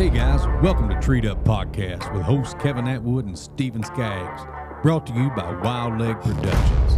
Hey guys, welcome to Treed Up Podcast with hosts Kevin Atwood and Steven Skaggs, brought to you by Wild Leg Productions.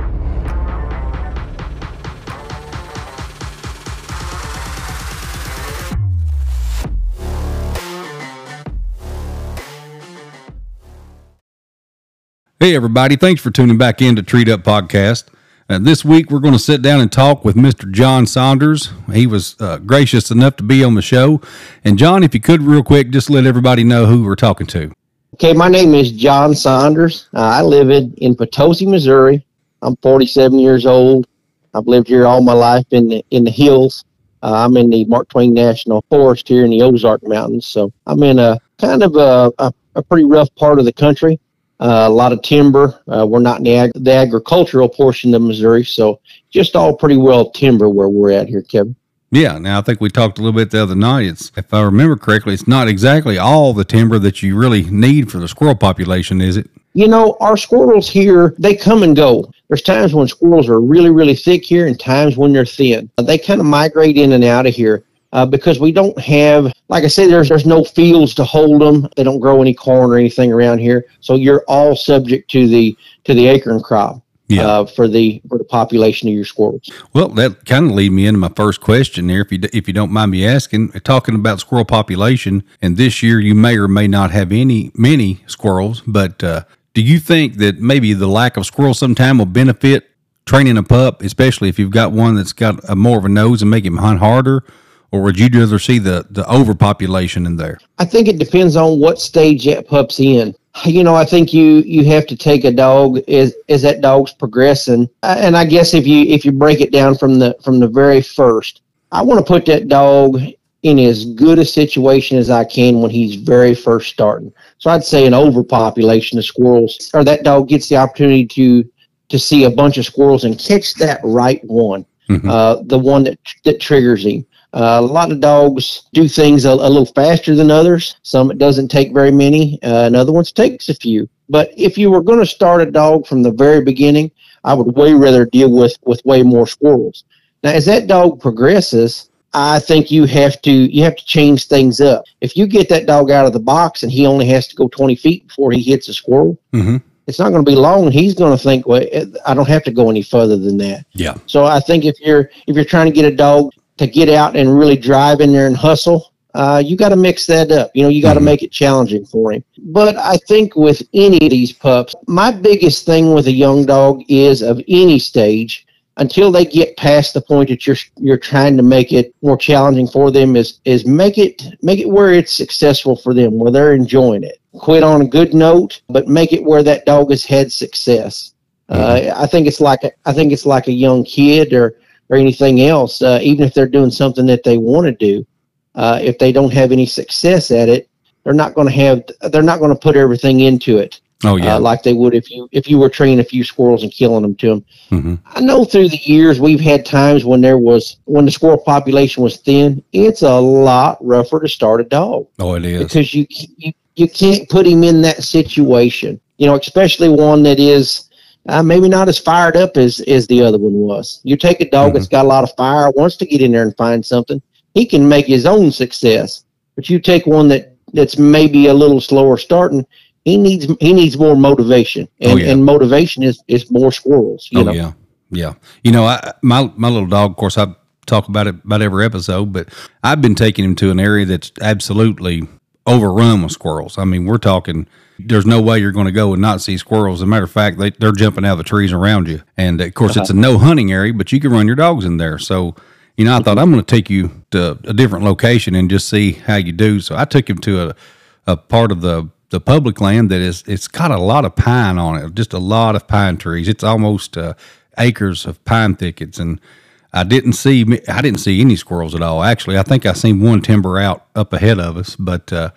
Hey everybody, thanks for tuning back in to Treed Up Podcast. Uh, this week we're going to sit down and talk with Mr. John Saunders. He was uh, gracious enough to be on the show. And John, if you could real quick, just let everybody know who we're talking to. Okay, my name is John Saunders. Uh, I live in, in Potosi, Missouri. I'm 47 years old. I've lived here all my life in the, in the hills. Uh, I'm in the Mark Twain National Forest here in the Ozark Mountains. So I'm in a kind of a, a, a pretty rough part of the country. Uh, a lot of timber. Uh, we're not in the, ag- the agricultural portion of Missouri, so just all pretty well timber where we're at here, Kevin. Yeah, now I think we talked a little bit the other night. It's if I remember correctly, it's not exactly all the timber that you really need for the squirrel population, is it? You know, our squirrels here, they come and go. There's times when squirrels are really, really thick here and times when they're thin. They kind of migrate in and out of here uh, because we don't have, like I said, there's there's no fields to hold them. They don't grow any corn or anything around here, so you're all subject to the to the acorn crop. Yeah. Uh, for the for the population of your squirrels. Well, that kind of lead me into my first question there, if you if you don't mind me asking, talking about squirrel population, and this year you may or may not have any many squirrels, but uh, do you think that maybe the lack of squirrels sometime will benefit training a pup, especially if you've got one that's got a more of a nose and make him hunt harder, or would you rather see the the overpopulation in there? I think it depends on what stage that pup's in. You know, I think you you have to take a dog as as that dog's progressing, Uh, and I guess if you if you break it down from the from the very first, I want to put that dog in as good a situation as I can when he's very first starting. So I'd say an overpopulation of squirrels, or that dog gets the opportunity to to see a bunch of squirrels and catch that right one, Mhm. uh, the one that that triggers him. Uh, a lot of dogs do things a, a little faster than others. Some it doesn't take very many, uh, and other ones takes a few. But if you were going to start a dog from the very beginning, I would way rather deal with with way more squirrels. Now, as that dog progresses, I think you have to you have to change things up. If you get that dog out of the box and he only has to go 20 feet before he hits a squirrel, Mm-hmm. it's not going to be long. He's going to think, well, I don't have to go any further than that. Yeah. So I think if you're if you're trying to get a dog to get out and really drive in there and hustle, uh, you got to mix that up. You know, you got to Mhm. make it challenging for him. But I think with any of these pups, my biggest thing with a young dog is of any stage until they get past the point that you're you're trying to make it more challenging for them is is make it make it where it's successful for them where they're enjoying it quit on a good note but make it where that dog has had success uh, I think it's like a, I think it's like a young kid or or anything else. Uh, even if they're doing something that they want to do, uh, if they don't have any success at it, they're not going to have. They're not going to put everything into it Oh yeah. uh, like they would if you if you were training a few squirrels and killing them to them. mm-hmm. I know through the years we've had times when there was when the squirrel population was thin. It's a lot rougher to start a dog Oh, it is. because you, you you can't put him in that situation. You know, especially one that is uh, maybe not as fired up as as the other one was. You take a dog that's got a lot of fire, wants to get in there and find something. He can make his own success. But you take one that that's maybe a little slower starting. He needs he needs more motivation, and, Oh, yeah. and motivation is is more squirrels. You oh know, yeah, yeah. You know, I my my little dog. Of course, I talk about it about every episode, but I've been taking him to an area that's absolutely overrun with squirrels. I mean, we're talking. There's no way you're going to go and not see squirrels. As a matter of fact, they, they're jumping out of the trees around you. And of course, it's a no hunting area, but you can run your dogs in there. So, you know, I thought I'm going to take you to a different location and just see how you do. So I took him to a, a part of the the public land that is it's got a lot of pine on it, just a lot of pine trees. It's almost uh, acres of pine thickets, and I didn't see I didn't see any squirrels at all. Actually, I think I seen one timber out up ahead of us, but uh,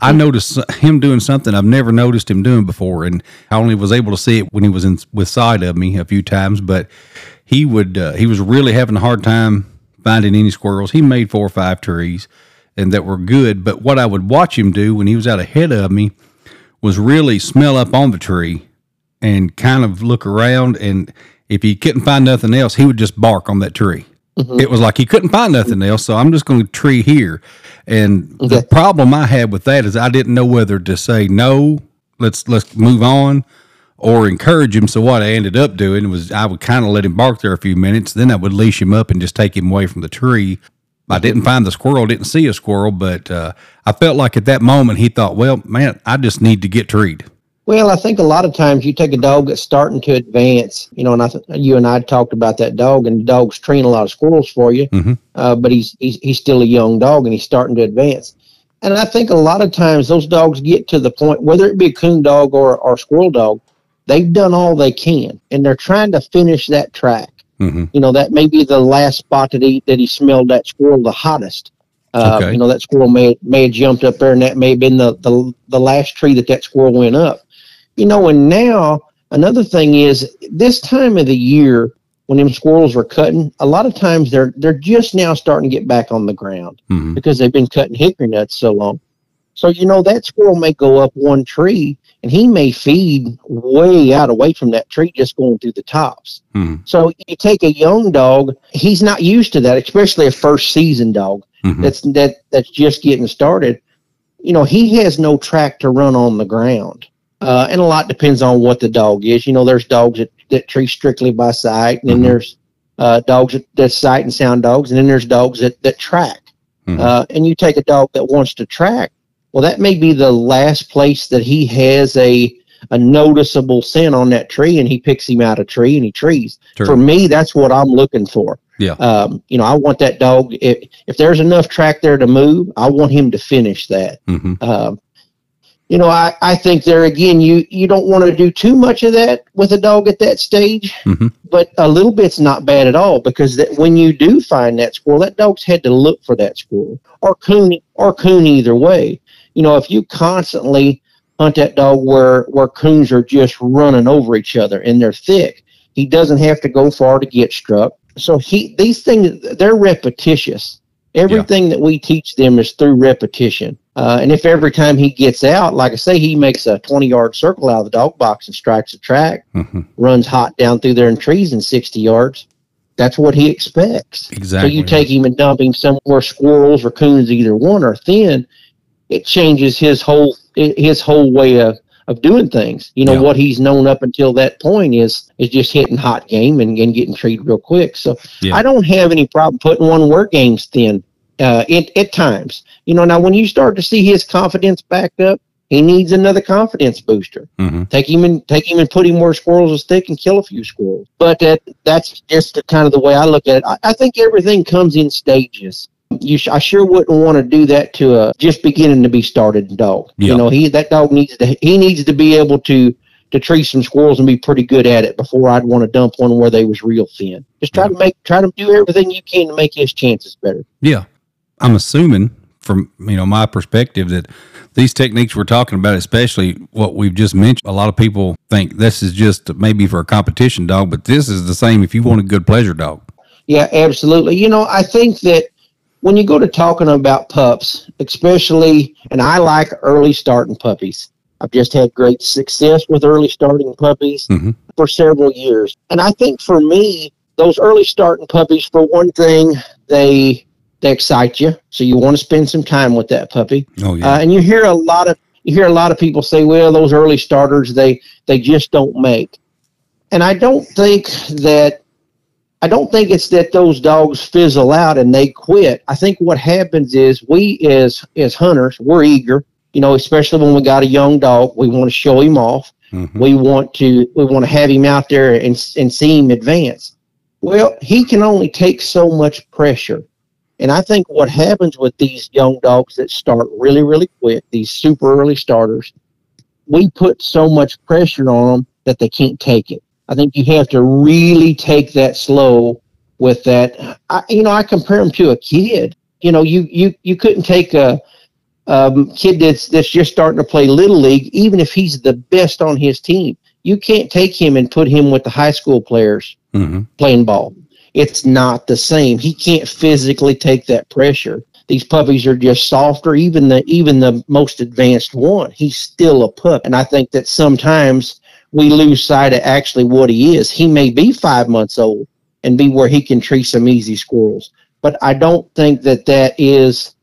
I noticed him doing something I've never noticed him doing before, and I only was able to see it when he was in with sight of me a few times. But he would uh, he was really having a hard time finding any squirrels. He made four or five trees and that were good. But what I would watch him do when he was out ahead of me was really smell up on the tree and kind of look around. And if he couldn't find nothing else, he would just bark on that tree. Mm-hmm. It was like he couldn't find nothing else, so I'm just going to tree here. And okay. the problem I had with that is I didn't know whether to say no, let's let's move on, or encourage him. So what I ended up doing was I would kind of let him bark there a few minutes, then I would leash him up and just take him away from the tree. I didn't find the squirrel, didn't see a squirrel, but uh, I felt like at that moment he thought, well, man, I just need to get treed. Well, I think a lot of times you take a dog that's starting to advance, you know, and I th- you and I talked about that dog, and the dog's treeing a lot of squirrels for you, mm-hmm. uh, but he's, he's he's still a young dog and he's starting to advance. And I think a lot of times those dogs get to the point, whether it be a coon dog or or squirrel dog, they've done all they can, and they're trying to finish that track. Mm-hmm. You know, that may be the last spot that he that he smelled that squirrel the hottest. Uh, okay. You know, that squirrel may may have jumped up there, and that may have been the, the the last tree that that squirrel went up you know, and now another thing is this time of the year when them squirrels are cutting, a lot of times they're they're just now starting to get back on the ground mm-hmm. because they've been cutting hickory nuts so long. So you know that squirrel may go up one tree and he may feed way out away from that tree, just going through the tops. Mm-hmm. So you take a young dog, he's not used to that, especially a first season dog mm-hmm. that's that that's just getting started. You know, he has no track to run on the ground. Uh, and a lot depends on what the dog is. You know, there's dogs that, that tree strictly by sight, and then mm-hmm. there's uh, dogs that, that sight and sound dogs, and then there's dogs that, that track. Mm-hmm. Uh, and you take a dog that wants to track, well, that may be the last place that he has a a noticeable scent on that tree, and he picks him out a tree and he trees. Sure. For me, that's what I'm looking for. Yeah. Um, you know, I want that dog. If if there's enough track there to move, I want him to finish that. Mm-hmm. Um, you know, I, I think there again, you, you don't want to do too much of that with a dog at that stage, mm-hmm. but a little bit's not bad at all because that when you do find that squirrel, that dog's had to look for that squirrel or coon or coon either way. You know, if you constantly hunt that dog where where coons are just running over each other and they're thick, he doesn't have to go far to get struck. So he these things they're repetitious. Everything yeah. that we teach them is through repetition. Uh, and if every time he gets out, like I say, he makes a 20 yard circle out of the dog box and strikes a track, mm-hmm. runs hot down through there in trees in 60 yards, that's what he expects. Exactly. So you take him and dump him somewhere squirrels or coons, either one are thin, it changes his whole his whole way of, of doing things. You know, yeah. what he's known up until that point is is just hitting hot game and, and getting treated real quick. So yeah. I don't have any problem putting one where game's thin uh, it, at times. You know, now when you start to see his confidence back up, he needs another confidence booster. Mm-hmm. Take him and take him and put him where squirrels will stick and kill a few squirrels. But that that's just the, kind of the way I look at it. I, I think everything comes in stages. You, sh- I sure wouldn't want to do that to a just beginning to be started dog. Yep. You know, he that dog needs to he needs to be able to to tree some squirrels and be pretty good at it before I'd want to dump one where they was real thin. Just try yeah. to make try to do everything you can to make his chances better. Yeah, I'm assuming from you know my perspective that these techniques we're talking about, especially what we've just mentioned, a lot of people think this is just maybe for a competition dog, but this is the same if you want a good pleasure dog. Yeah, absolutely. You know, I think that when you go to talking about pups, especially, and I like early starting puppies. I've just had great success with early starting puppies mm-hmm. for several years. And I think for me, those early starting puppies, for one thing, they they excite you, so you want to spend some time with that puppy. Oh yeah. Uh, and you hear a lot of you hear a lot of people say, "Well, those early starters they they just don't make." And I don't think that I don't think it's that those dogs fizzle out and they quit. I think what happens is we as as hunters, we're eager, you know, especially when we got a young dog, we want to show him off. Mm-hmm. We want to we want to have him out there and and see him advance. Well, he can only take so much pressure. And I think what happens with these young dogs that start really, really quick, these super early starters, we put so much pressure on them that they can't take it. I think you have to really take that slow with that. I, you know, I compare them to a kid. You know, you you you couldn't take a um, kid that's that's just starting to play little league, even if he's the best on his team. You can't take him and put him with the high school players mm-hmm. playing ball it's not the same. He can't physically take that pressure. These puppies are just softer. Even the even the most advanced one, he's still a pup. And I think that sometimes we lose sight of actually what he is. He may be five months old and be where he can tree some easy squirrels. But I don't think that that is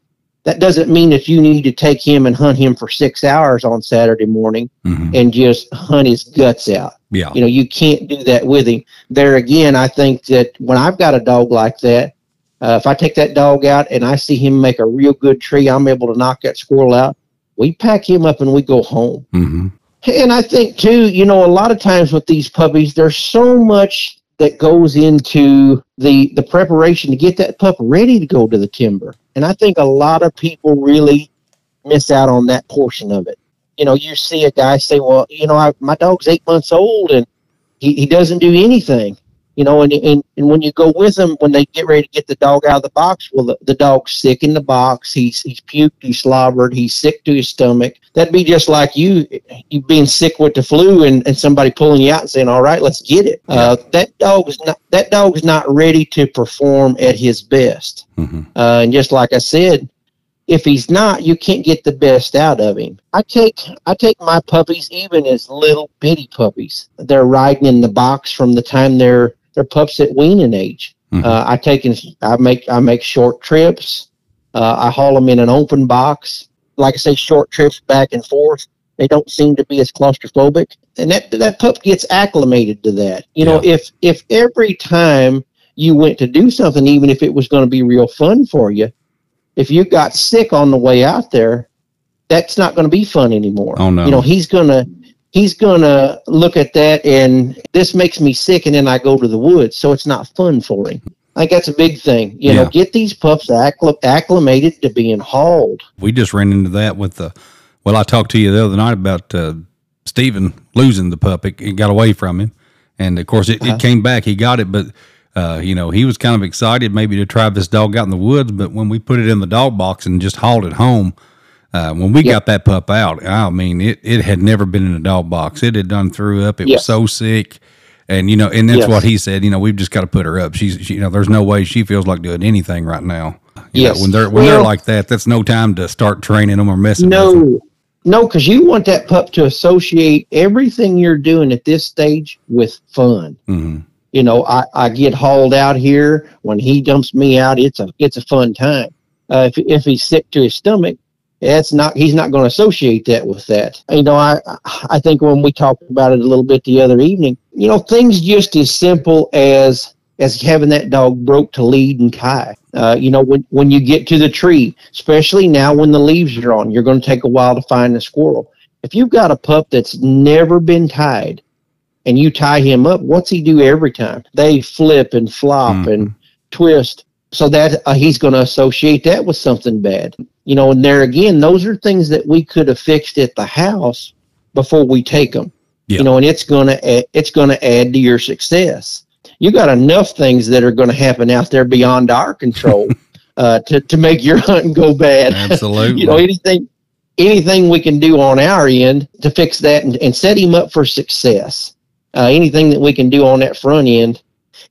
that doesn't mean that you need to take him and hunt him for six hours on Saturday morning Mhm. and just hunt his guts out. Yeah. You know, you can't do that with him. There again, I think that when I've got a dog like that, uh, if I take that dog out and I see him make a real good tree, I'm able to knock that squirrel out. We pack him up and we go home. hmm And I think too, you know, a lot of times with these puppies, there's so much that goes into the the preparation to get that pup ready to go to the timber. And I think a lot of people really miss out on that portion of it. You know, you see a guy say, "Well, you know, I, my dog's eight months old and he, he doesn't do anything." You know, and, and and when you go with them, when they get ready to get the dog out of the box, well, the, the dog's sick in the box. He's he's puked, he's slobbered, he's sick to his stomach. That'd be just like you you being sick with the flu and, and somebody pulling you out and saying, "All right, let's get it." Uh, that dog is not that dog is not ready to perform at his best. hmm Uh, and just like I said, if he's not, you can't get the best out of him. I take I take my puppies even as little bitty puppies. They're riding in the box from the time they're they're pups at weaning age. Mhm. Uh, I take and I make I make short trips. Uh, I haul them in an open box. Like I say, short trips back and forth. They don't seem to be as claustrophobic, and that that pup gets acclimated to that. You know, if if every time you went to do something, even if it was going to be real fun for you, if you got sick on the way out there, that's not going to be fun anymore. Oh, no. You know, he's gonna he's gonna look at that and this makes me sick, and then I go to the woods, so it's not fun for him. I think that's a big thing. You know, get these pups accl- acclimated to being hauled. We just ran into that with the. Well, I talked to you the other night about uh, Stephen losing the pup. It, it got away from him, and of course, it, it came back. He got it, but uh, you know, he was kind of excited maybe to try this dog out in the woods. But when we put it in the dog box and just hauled it home, uh, when we got that pup out, I mean, it it had never been in a dog box. It had done threw up. It was so sick. And you know, and that's Yes. what he said. You know, we've just got to put her up. She's, she, you know, there's no way she feels like doing anything right now. You Yes. know, when they're when they're like that, that's no time to start training them or messing with them. No, no, because you want that pup to associate everything you're doing at this stage with fun. hmm you know, I, I get hauled out here. When he dumps me out, it's a it's a fun time. Uh, if if he's sick to his stomach, that's not he's not going to associate that with that. You know, I I think when we talked about it a little bit the other evening, you know, things just as simple as as having that dog broke to lead and tie. Uh, you know, when when you get to the tree, especially now when the leaves are on, you're going to take a while to find the squirrel. If you've got a pup that's never been tied, and you tie him up, what's he do every time? They flip and flop Mhm. and twist. So that uh, he's going to associate that with something bad. You know, and there again, those are things that we could have fixed at the house before we take them. Yeah. You know, and it's going to it's to add to your success. You got enough things that are going to happen out there beyond our control uh, to to make your hunting go bad. Absolutely. you know, anything anything we can do on our end to fix that and, and set him up for success. Uh, anything that we can do on that front end.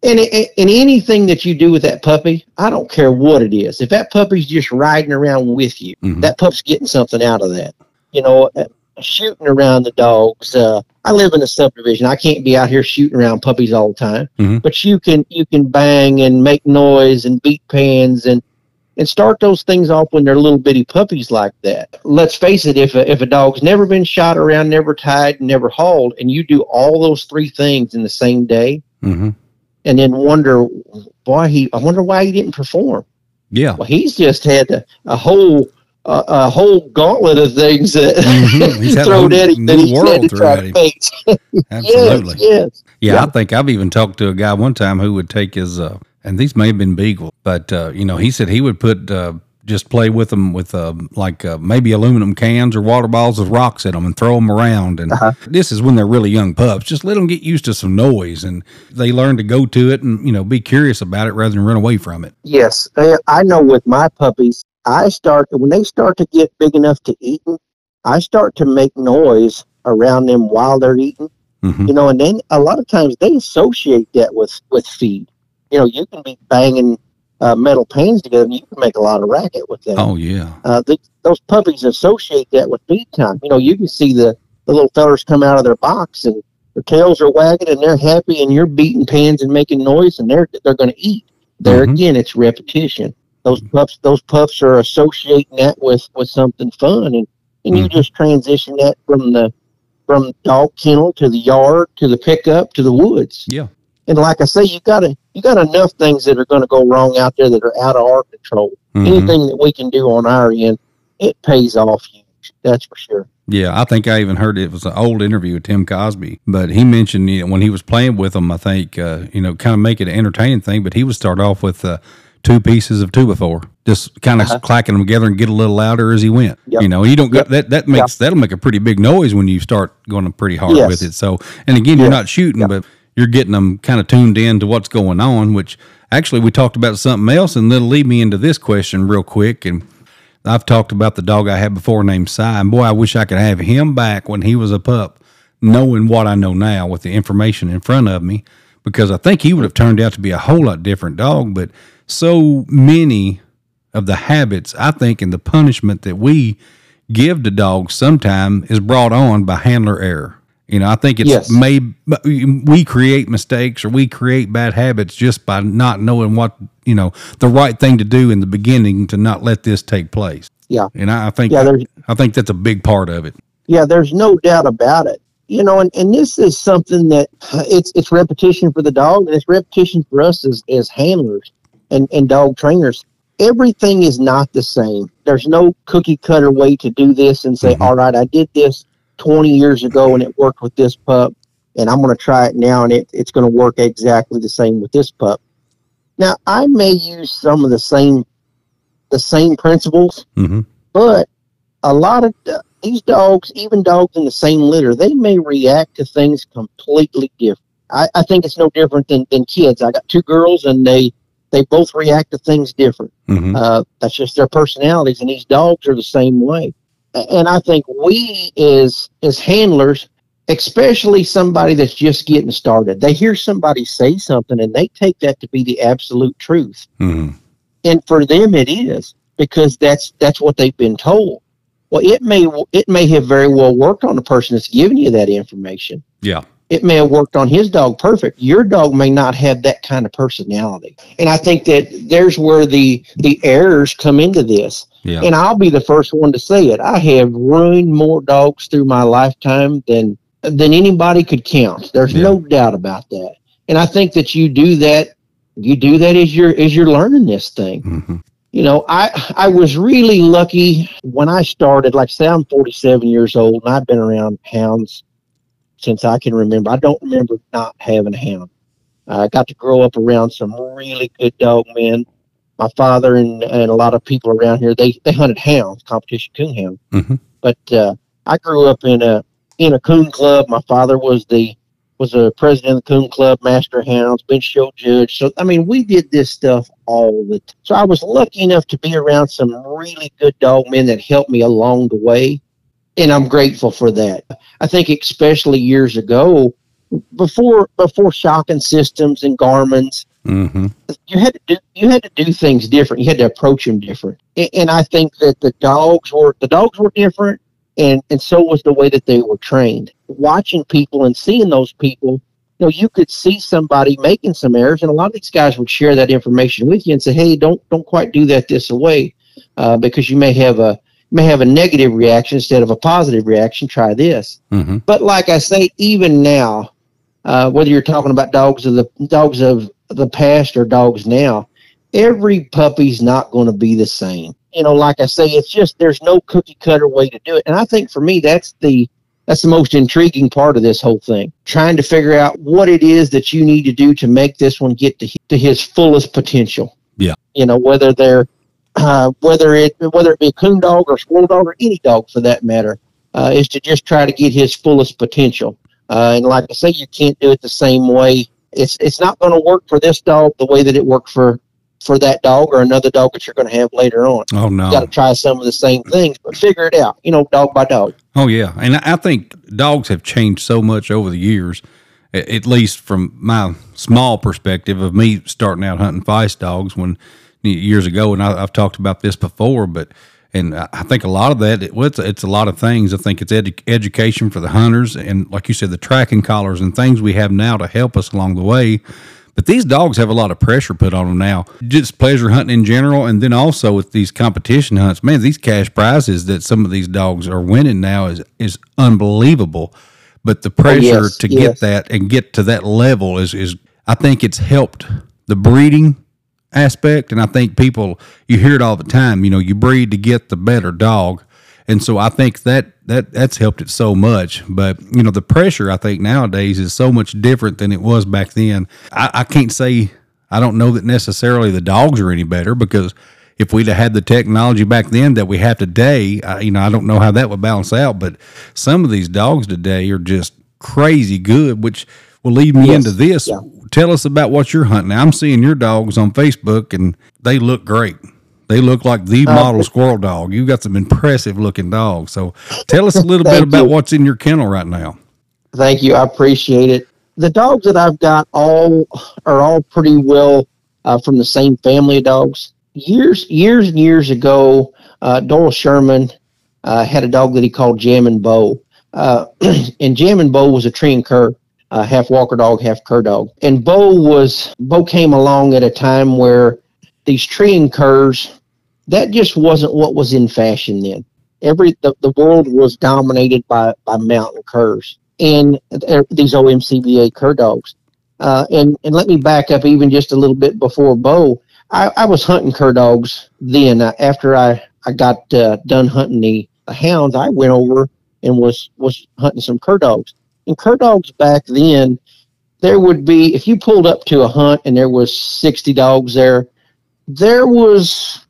And, and anything that you do with that puppy, I don't care what it is. If that puppy's just riding around with you, Mhm. that pup's getting something out of that. You know, uh, shooting around the dogs. Uh, I live in a subdivision. I can't be out here shooting around puppies all the time. Mhm. But you can you can bang and make noise and beat pans and and start those things off when they're little bitty puppies like that. Let's face it, if a, if a dog's never been shot around, never tied, never hauled, and you do all those three things in the same day, hmm and then wonder why he, I wonder why he didn't perform. Yeah. Well, he's just had a, a whole uh, a whole gauntlet of things that Mhm. He's thrown at him that he's had to try to face. Absolutely. Yes, yes. Yeah, Yeah. I think I've even talked to a guy one time who would take his, uh, and these may have been beagle, but uh, you know, he said he would put uh, just play with them with uh, like uh, maybe aluminum cans or water bottles with rocks in them and throw them around. And Uh-huh. this is when they're really young pups. Just let them get used to some noise, and they learn to go to it and you know be curious about it rather than run away from it. Yes, I I know with my puppies, I start when they start to get big enough to eat, I start to make noise around them while they're eating. hmm You know, and then a lot of times they associate that with with feed. You know, you can be banging uh, metal pans together, and you can make a lot of racket with that. Oh yeah, Uh, the, those puppies associate that with feed time. You know, you can see the the little fellers come out of their box and their tails are wagging and they're happy, and you're beating pans and making noise, and they're they're going to eat. There Mhm. again, it's repetition. Those pups, those pups are associating that with with something fun, and and you Mhm. just transition that from the from dog kennel to the yard to the pickup to the woods. Yeah. And like I say, you got to you got enough things that are going to go wrong out there that are out of our control. Mhm. Anything that we can do on our end, it pays off huge. That's for sure. Yeah, I think I even heard it was an old interview with Tim Cosby, but he mentioned you know, when he was playing with them, I think uh, you know, kind of make it an entertaining thing. But he would start off with uh, two pieces of two before, just kind of Uh-huh. clacking them together and get a little louder as he went. Yep. You know, you don't Yep. get that. That makes that'll make a pretty big noise when you start going pretty hard Yes. with it. So, and again, you're not shooting, but you're getting them kind of tuned in to what's going on. Which actually, we talked about something else, and that'll lead me into this question real quick and. I've talked about the dog I had before named Cy, and boy, I wish I could have him back when he was a pup, knowing what I know now with the information in front of me, because I think he would have turned out to be a whole lot different dog. But so many of the habits, I think, and the punishment that we give to dogs sometime is brought on by handler error. You know, I think it's Yes. made we create mistakes or we create bad habits just by not knowing what you know the right thing to do in the beginning to not let this take place. Yeah. And I, I think Yeah, I think that's a big part of it. Yeah, there's no doubt about it. You know, and, and this is something that uh, it's it's repetition for the dog and it's repetition for us as, as handlers and, and dog trainers. Everything is not the same. There's no cookie cutter way to do this and say, Mhm. "All right, I did this 20 years ago and it worked with this pup, and I'm going to try it now and it, it's going to work exactly the same with this pup. Now, I may use some of the same the same principles hmm but a lot of do- these dogs, even dogs in the same litter, they may react to things completely different. I, I think it's no different than, than kids. I got two girls, and they they both react to things different. hmm Uh, that's just their personalities, and these dogs are the same way. And I think we, as as handlers, especially somebody that's just getting started, they hear somebody say something, and they take that to be the absolute truth. Hmm and for them it is because that's that's what they've been told. Well it may it may have very well worked on the person that's giving you that information. Yeah. It may have worked on his dog perfect. Your dog may not have that kind of personality. And i think that there's where the the errors come into this. Yeah. and i'll be the first one to say it. I have ruined more dogs through my lifetime than than anybody could count. There's Yeah. no doubt about that. And i think that you do that you do that as you're as you're learning this thing. Hmm you know, I I was really lucky when I started. Like, say, I'm 47 years old, and I've been around hounds since I can remember. I don't remember not having a hound. I got to grow up around some really good dog men. My father and, and a lot of people around here they they hunted hounds, competition coon hounds. Mhm. But uh, I grew up in a in a coon club. My father was the was a president of the coon club, master hounds, bench show judge. So I mean, we did this stuff all the time. So I was lucky enough to be around some really good dog men that helped me along the way, and I'm grateful for that. I think especially years ago, before before shocking systems and Garmin's, hmm you had to do you had to do things different. You had to approach them different, and, and I think that the dogs were the dogs were different, and and so was the way that they were trained. Watching people and seeing those people, you know, you could see somebody making some errors, and a lot of these guys would share that information with you and say, "Hey, don't don't quite do that this way, uh, because you may have a may have a negative reaction instead of a positive reaction. Try this." hmm But like I say, even now, uh, whether you're talking about dogs of the dogs of the past or dogs now, every puppy's not going to be the same. You know, like I say, it's just there's no cookie cutter way to do it, and I think for me that's the that's the most intriguing part of this whole thing. Trying to figure out what it is that you need to do to make this one get to, to his fullest potential. Yeah. You know, whether they're uh, whether it whether it be a coon dog or squirrel dog or any dog for that matter, uh, is to just try to get his fullest potential. Uh, and like I say, you can't do it the same way. It's it's not going to work for this dog the way that it worked for for that dog or another dog that you're going to have later on. Oh no. You got to try some of the same things, but figure it out. You know, dog by dog. Oh yeah, and I I think dogs have changed so much over the years. At least from my small perspective of me starting out hunting feist dogs when years ago, and I, I've talked about this before, but And I think a lot of that, it, well, it's, it's a lot of things. I think it's edu- education for the hunters, and like you said, the tracking collars and things we have now to help us along the way. But these dogs have a lot of pressure put on them now. Just pleasure hunting in general, and then also with these competition hunts, man, these cash prizes that some of these dogs are winning now is is unbelievable. But the oh, pressure Oh, yes, to yes. get that and get to that level is is I think it's helped the breeding aspect, and I think people you hear it all the time. You know, you breed to get the better dog, and so I think that that that's helped it so much. But you know, the pressure I think nowadays is so much different than it was back then. I, I can't say I don't know that necessarily the dogs are any better because if we'd have had the technology back then that we have today, I, you know, I don't know how that would balance out. But some of these dogs today are just crazy good, which will lead me Yes. into this. Yeah. Tell us about what you're hunting. I'm seeing your dogs on Facebook, and they look great. They look like the Uh, model squirrel dog. You've got some impressive looking dogs. So, tell us a little bit about you. what's in your kennel right now. Thank you. I appreciate it. The dogs that I've got all are all pretty well uh, from the same family of dogs. Years, years and years ago, uh, Doyle Sherman uh, had a dog that he called Jam and Bo, uh, and Jam and Bo was a treeing cur, uh, half Walker dog, half cur dog. And Bo was Bo came along at a time where these treeing curs that just wasn't what was in fashion then. Every the, the world was dominated by by mountain curs and uh, these OMCBA cur dogs. Uh, and and let me back up even just a little bit before Bo. I, I was hunting cur dogs then. Uh, after I I got uh, done hunting the, the hounds, I went over and was was hunting some cur dogs. And cur dogs back then, there would be if you pulled up to a hunt and there was sixty dogs there, there was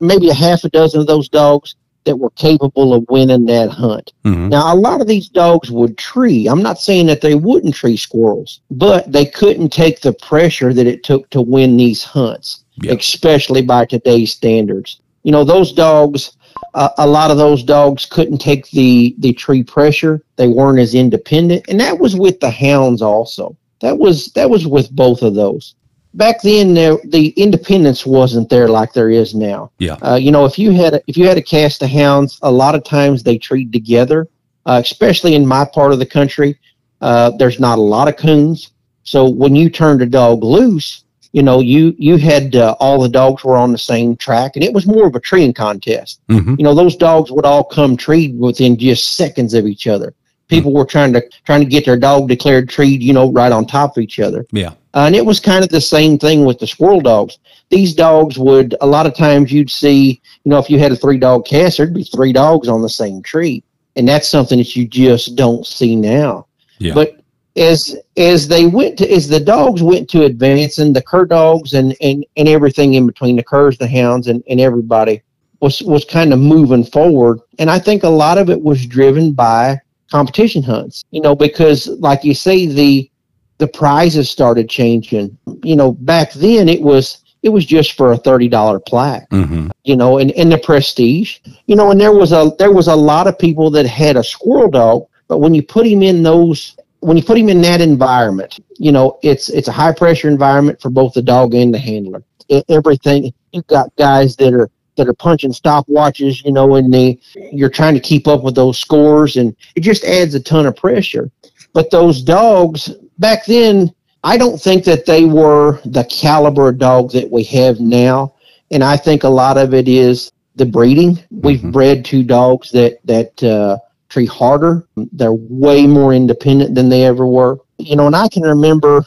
maybe a half a dozen of those dogs that were capable of winning that hunt. Mhm. Now, a lot of these dogs would tree. I'm not saying that they wouldn't tree squirrels, but they couldn't take the pressure that it took to win these hunts, Yeah. especially by today's standards. You know, those dogs, uh, a lot of those dogs couldn't take the, the tree pressure. They weren't as independent. And that was with the hounds also. That was, that was with both of those. Back then, there, the independence wasn't there like there is now. Yeah. Uh, you know, if you had a, if you had a cast of hounds, a lot of times they treat together. Uh, especially in my part of the country, uh, there's not a lot of coons. So when you turned a dog loose, you know, you you had uh, all the dogs were on the same track, and it was more of a treeing contest. Mhm. You know, those dogs would all come treed within just seconds of each other. People were trying to trying to get their dog declared treed, you know, right on top of each other. Yeah. Uh, and it was kind of the same thing with the squirrel dogs. These dogs would, a lot of times you'd see, you know, if you had a three dog cast, there'd be three dogs on the same tree. And that's something that you just don't see now. Yeah. But as as they went to as the dogs went to advancing, the cur dogs and, and, and everything in between, the curs, the hounds, and, and everybody was was kind of moving forward. And I think a lot of it was driven by competition hunts. You know, because like you say, the the prizes started changing. You know, back then it was it was just for a thirty dollar plaque. hmm You know, and, and the prestige. You know, and there was a there was a lot of people that had a squirrel dog, but when you put him in those when you put him in that environment, you know, it's it's a high pressure environment for both the dog and the handler. E- everything you've got guys that are that are punching stopwatches, you know, and they you're trying to keep up with those scores, and it just adds a ton of pressure. But those dogs back then, I don't think that they were the caliber of dog that we have now, and I think a lot of it is the breeding. We've Mhm. bred two dogs that that uh, tree harder. They're way more independent than they ever were. You know, and I can remember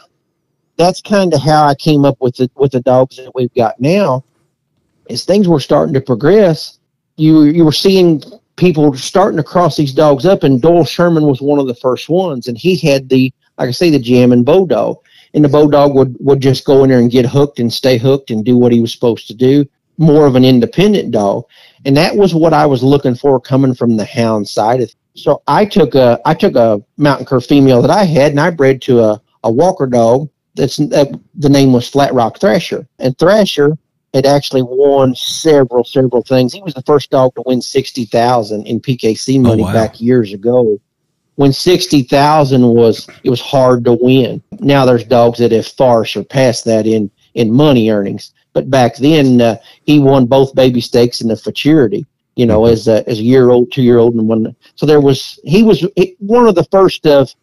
that's kind of how I came up with the with the dogs that we've got now. As things were starting to progress, you you were seeing people starting to cross these dogs up, and Doyle Sherman was one of the first ones, and he had the like I say the jam and Bo dog, and the Bo dog would would just go in there and get hooked and stay hooked and do what he was supposed to do. More of an independent dog, and that was what I was looking for coming from the hound side. So I took a I took a mountain cur female that I had, and I bred to a a Walker dog. That's uh, the name was Flat Rock Thrasher, and Thrasher had actually won several several things. He was the first dog to win sixty thousand in PKC money wow. back years ago. When sixty thousand was it was hard to win. Now there's dogs that have far surpassed that in in money earnings. But back then uh, he won both baby stakes in the futurity. You know, as a, as a year old, two year old, and one. So there was he was one of the first of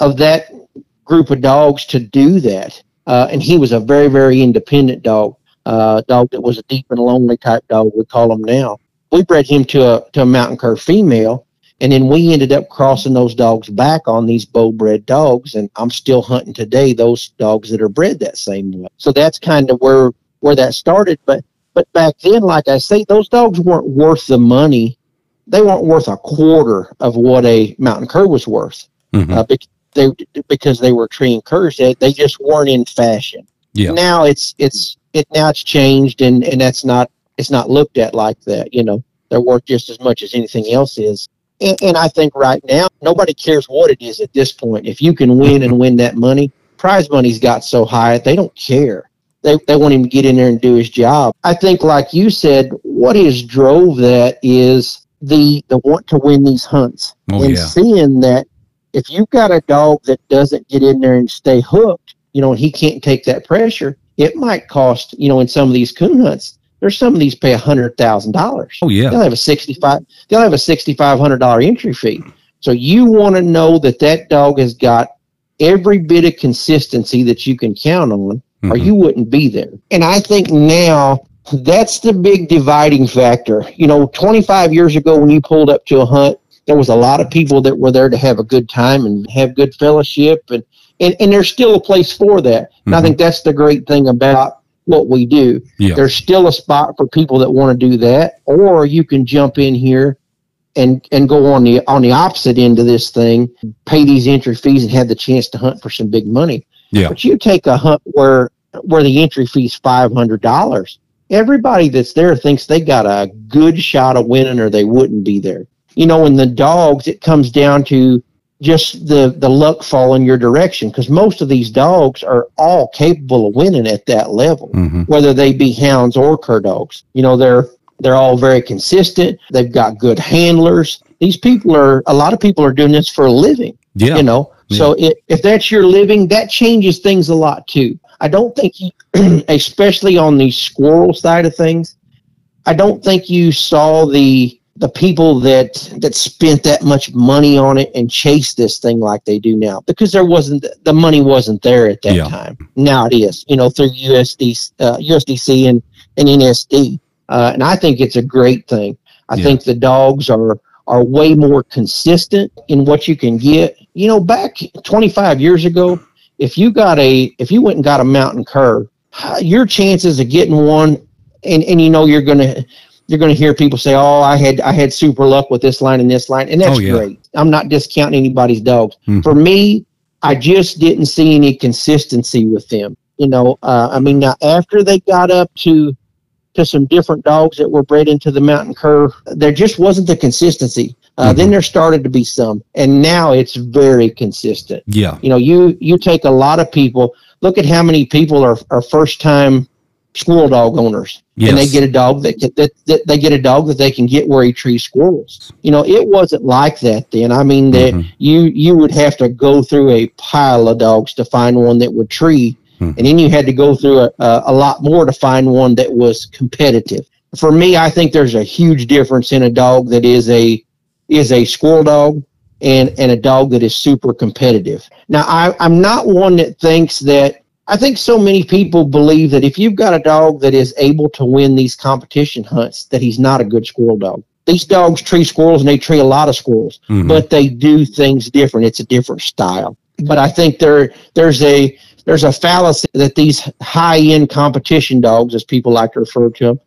of that group of dogs to do that, uh, and he was a very very independent dog, uh, dog that was a deep and lonely type dog. We call him now. We bred him to a to a mountain cur female, and then we ended up crossing those dogs back on these Bo bred dogs. And I'm still hunting today those dogs that are bred that same way. So that's kind of where, where that started. But, but back then, like I say, those dogs weren't worth the money. They weren't worth a quarter of what a mountain cur was worth. Mm-hmm. Uh, because they, because they were treeing curs. They, they just weren't in fashion. Yeah. Now it's, it's, it, now it's changed and, and that's not, it's not looked at like that. You know, they're worth just as much as anything else is. And, and, I think right now, nobody cares what it is at this point. If you can win and win that money, prize money's got so high, they don't care. They, they want him to get in there and do his job. I think, like you said, what has drove that is the the want to win these hunts oh, and yeah. seeing that if you've got a dog that doesn't get in there and stay hooked, you know, he can't take that pressure, it might cost, you know, in some of these coon hunts, there's some of these pay a hundred thousand dollars. Oh yeah, they'll have a sixty five. They'll have a sixty five hundred dollar entry fee. So you want to know that that dog has got every bit of consistency that you can count on, mm-hmm. or you wouldn't be there. And I think now that's the big dividing factor. You know, 25 years ago when you pulled up to a hunt, there was a lot of people that were there to have a good time and have good fellowship, and and, and there's still a place for that. Mm-hmm. I think that's the great thing about what we do. Yeah. There's still a spot for people that want to do that, or you can jump in here and and go on the on the opposite end of this thing, pay these entry fees and have the chance to hunt for some big money. Yeah. But you take a hunt where where the entry fee is five hundred dollars. Everybody that's there thinks they got a good shot of winning, or they wouldn't be there. You know, in the dogs, it comes down to just the the luck fall in your direction because most of these dogs are all capable of winning at that level mm-hmm. whether they be hounds or cur dogs you know they're they're all very consistent they've got good handlers these people are a lot of people are doing this for a living yeah you know yeah. so it, if that's your living that changes things a lot too i don't think you especially on the squirrel side of things i don't think you saw the the people that that spent that much money on it and chased this thing like they do now because there wasn't the money wasn't there at that yeah. time. Now it is, you know, through USD, uh, USDC and and NSD, uh, and I think it's a great thing. I yeah. think the dogs are are way more consistent in what you can get. You know, back 25 years ago, if you got a if you went and got a mountain cur, your chances of getting one and, and you know you're going to you're going to hear people say, "Oh, I had I had super luck with this line and this line," and that's oh, yeah. great. I'm not discounting anybody's dogs. Mm-hmm. For me, I just didn't see any consistency with them. You know, uh, I mean, now after they got up to to some different dogs that were bred into the mountain cur, there just wasn't the consistency. Uh, mm-hmm. Then there started to be some, and now it's very consistent. Yeah, you know, you you take a lot of people. Look at how many people are are first time squirrel dog owners, yes. and they get a dog that, that, that they get a dog that they can get where he trees squirrels. You know, it wasn't like that then. I mean, that mm-hmm. you you would have to go through a pile of dogs to find one that would tree, mm-hmm. and then you had to go through a, a, a lot more to find one that was competitive. For me, I think there's a huge difference in a dog that is a is a squirrel dog and and a dog that is super competitive. Now, I, I'm not one that thinks that I think so many people believe that if you've got a dog that is able to win these competition hunts, that he's not a good squirrel dog. These dogs tree squirrels and they tree a lot of squirrels, mm-hmm. but they do things different. It's a different style. But I think there there's a there's a fallacy that these high end competition dogs, as people like to refer to them,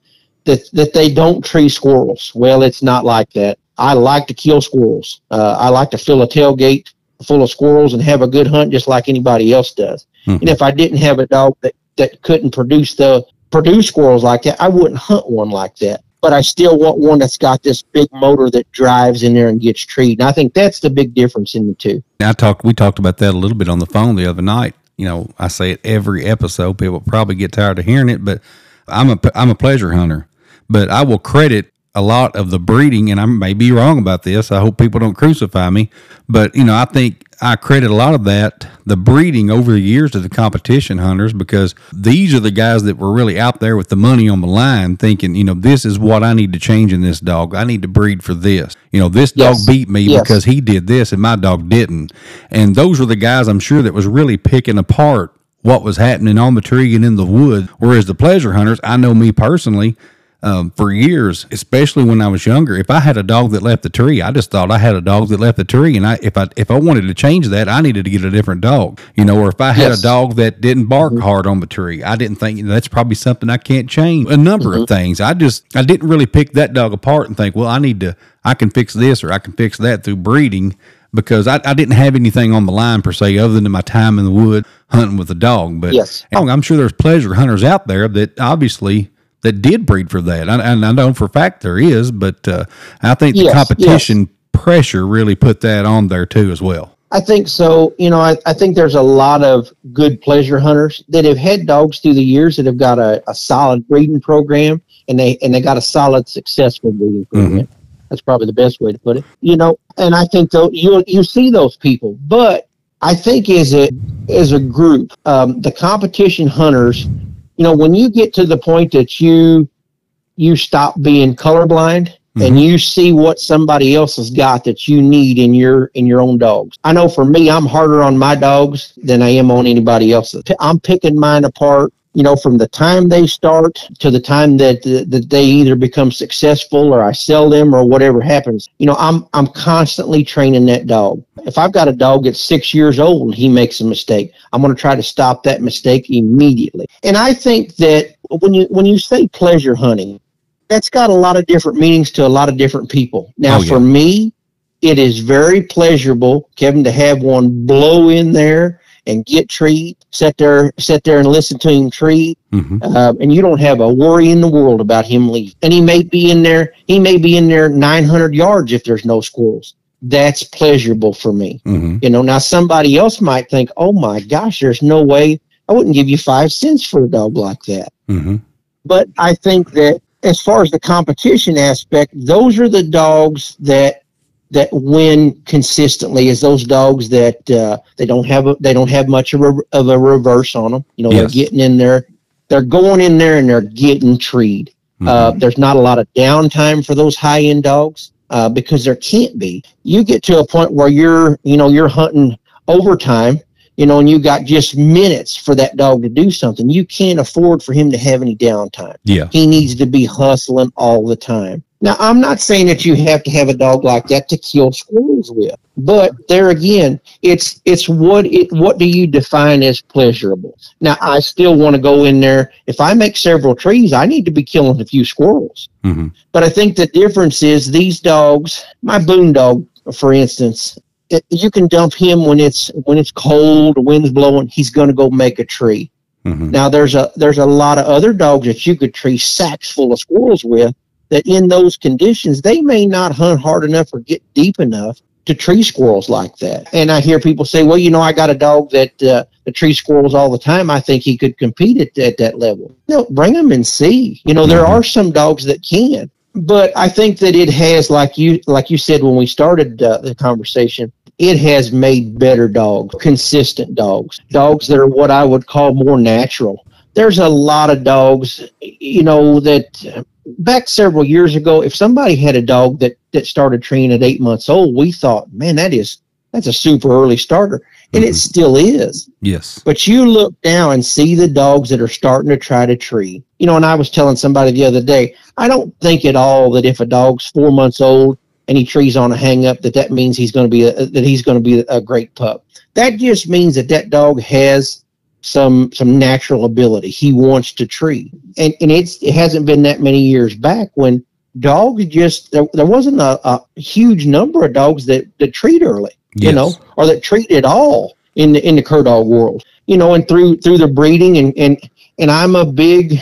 that that they don't tree squirrels. Well, it's not like that. I like to kill squirrels. Uh, I like to fill a tailgate full of squirrels and have a good hunt just like anybody else does. Mm-hmm. And if I didn't have a dog that, that couldn't produce the produce squirrels like that, I wouldn't hunt one like that. But I still want one that's got this big motor that drives in there and gets treed. And I think that's the big difference in the two. I talked we talked about that a little bit on the phone the other night. You know, I say it every episode. People probably get tired of hearing it, but I'm a I'm a pleasure hunter. But I will credit a lot of the breeding, and I may be wrong about this. I hope people don't crucify me, but you know, I think I credit a lot of that, the breeding over the years to the competition hunters, because these are the guys that were really out there with the money on the line thinking, you know, this is what I need to change in this dog. I need to breed for this. You know, this dog beat me Yes. because he did this and my dog didn't. And those were the guys I'm sure that was really picking apart what was happening on the tree and in the wood. Whereas the pleasure hunters, I know me personally, um, for years, especially when I was younger, if I had a dog that left the tree, I just thought I had a dog that left the tree, and I if I if I wanted to change that, I needed to get a different dog, you know. Or if I had Yes. a dog that didn't bark hard on the tree, I didn't think that's probably something I can't change. A number of things. I just I didn't really pick that dog apart and think, well, I need to I can fix this or I can fix that through breeding because I, I didn't have anything on the line per se other than my time in the wood hunting with a dog. But Yes. I'm sure there's pleasure hunters out there that obviously that did breed for that. And, and I know for a fact there is, but uh, I think the Yes, competition pressure really put that on there too as well. I think so. You know, I, I think there's a lot of good pleasure hunters that have had dogs through the years that have got a, a solid breeding program and they and they got a solid successful breeding program. That's probably the best way to put it. You know, and I think though you you see those people, but I think as a as a group, um, the competition hunters, you know, when you get to the point that you you stop being colorblind and mm-hmm. you see what somebody else has got that you need in your in your own dogs. I know for me, I'm harder on my dogs than I am on anybody else's. I'm picking mine apart. You know, from the time they start to the time that that they either become successful or I sell them or whatever happens. You know, I'm I'm constantly training that dog. If I've got a dog that's six years old and he makes a mistake, I'm going to try to stop that mistake immediately. And I think that when you when you say pleasure hunting, that's got a lot of different meanings to a lot of different people. Now, Oh, yeah. for me, it is very pleasurable, Kevin, to have one blow in there and get treat, sit there, sit there and listen to him treat, hmm um, and you don't have a worry in the world about him leaving. And he may be in there, he may be in there 900 yards if there's no squirrels. That's pleasurable for me. hmm You know, now somebody else might think, oh my gosh, there's no way I wouldn't give you five cents for a dog like that. hmm But I think that as far as the competition aspect, those are the dogs that that win consistently. Is those dogs that uh, they don't have a, they don't have much of a, of a reverse on them. You know, Yes. they're getting in there, they're going in there and they're getting treed. Uh, there's not a lot of downtime for those high end dogs uh, because there can't be. You get to a point where you're, you know, you're hunting overtime, you know, and you got just minutes for that dog to do something. You can't afford for him to have any downtime. yeah. He needs to be hustling all the time. Now, I'm not saying that you have to have a dog like that to kill squirrels with, but there again, it's it's what it what do you define as pleasurable? Now, I still want to go in there. If I make several trees, I need to be killing a few squirrels. hmm But I think the difference is these dogs, my Boone dog, for instance, it, you can dump him when it's when it's cold, the wind's blowing. He's going to go make a tree. hmm Now there's a there's a lot of other dogs that you could tree sacks full of squirrels with. That in those conditions they may not hunt hard enough or get deep enough to tree squirrels like that. And I hear people say, "Well, you know, I got a dog that uh, that tree squirrels all the time. I think he could compete at, at that level." No, bring him and see. You know, there Mhm. are some dogs that can, but I think that it has, like you like you said when we started uh, the conversation, it has made better dogs, consistent dogs, dogs that are what I would call more natural. There's a lot of dogs, you know, that back several years ago, if somebody had a dog that that started training at eight months old, we thought, man, that is that's a super early starter, and it Mhm. still is. Yes. But you look now and see the dogs that are starting to try to tree. You know, and I was telling somebody the other day, I don't think at all that if a dog's four months old and he trees on a hang up, that that means he's going to be a, that he's going to be a great pup. That just means that that dog has some some natural ability. He wants to treat, and and it's it hasn't been that many years back when dogs just there, there wasn't a, a huge number of dogs that that treat early you know, or that treat at all in the in the cur dog world. You know, and through through the breeding and and and I'm a big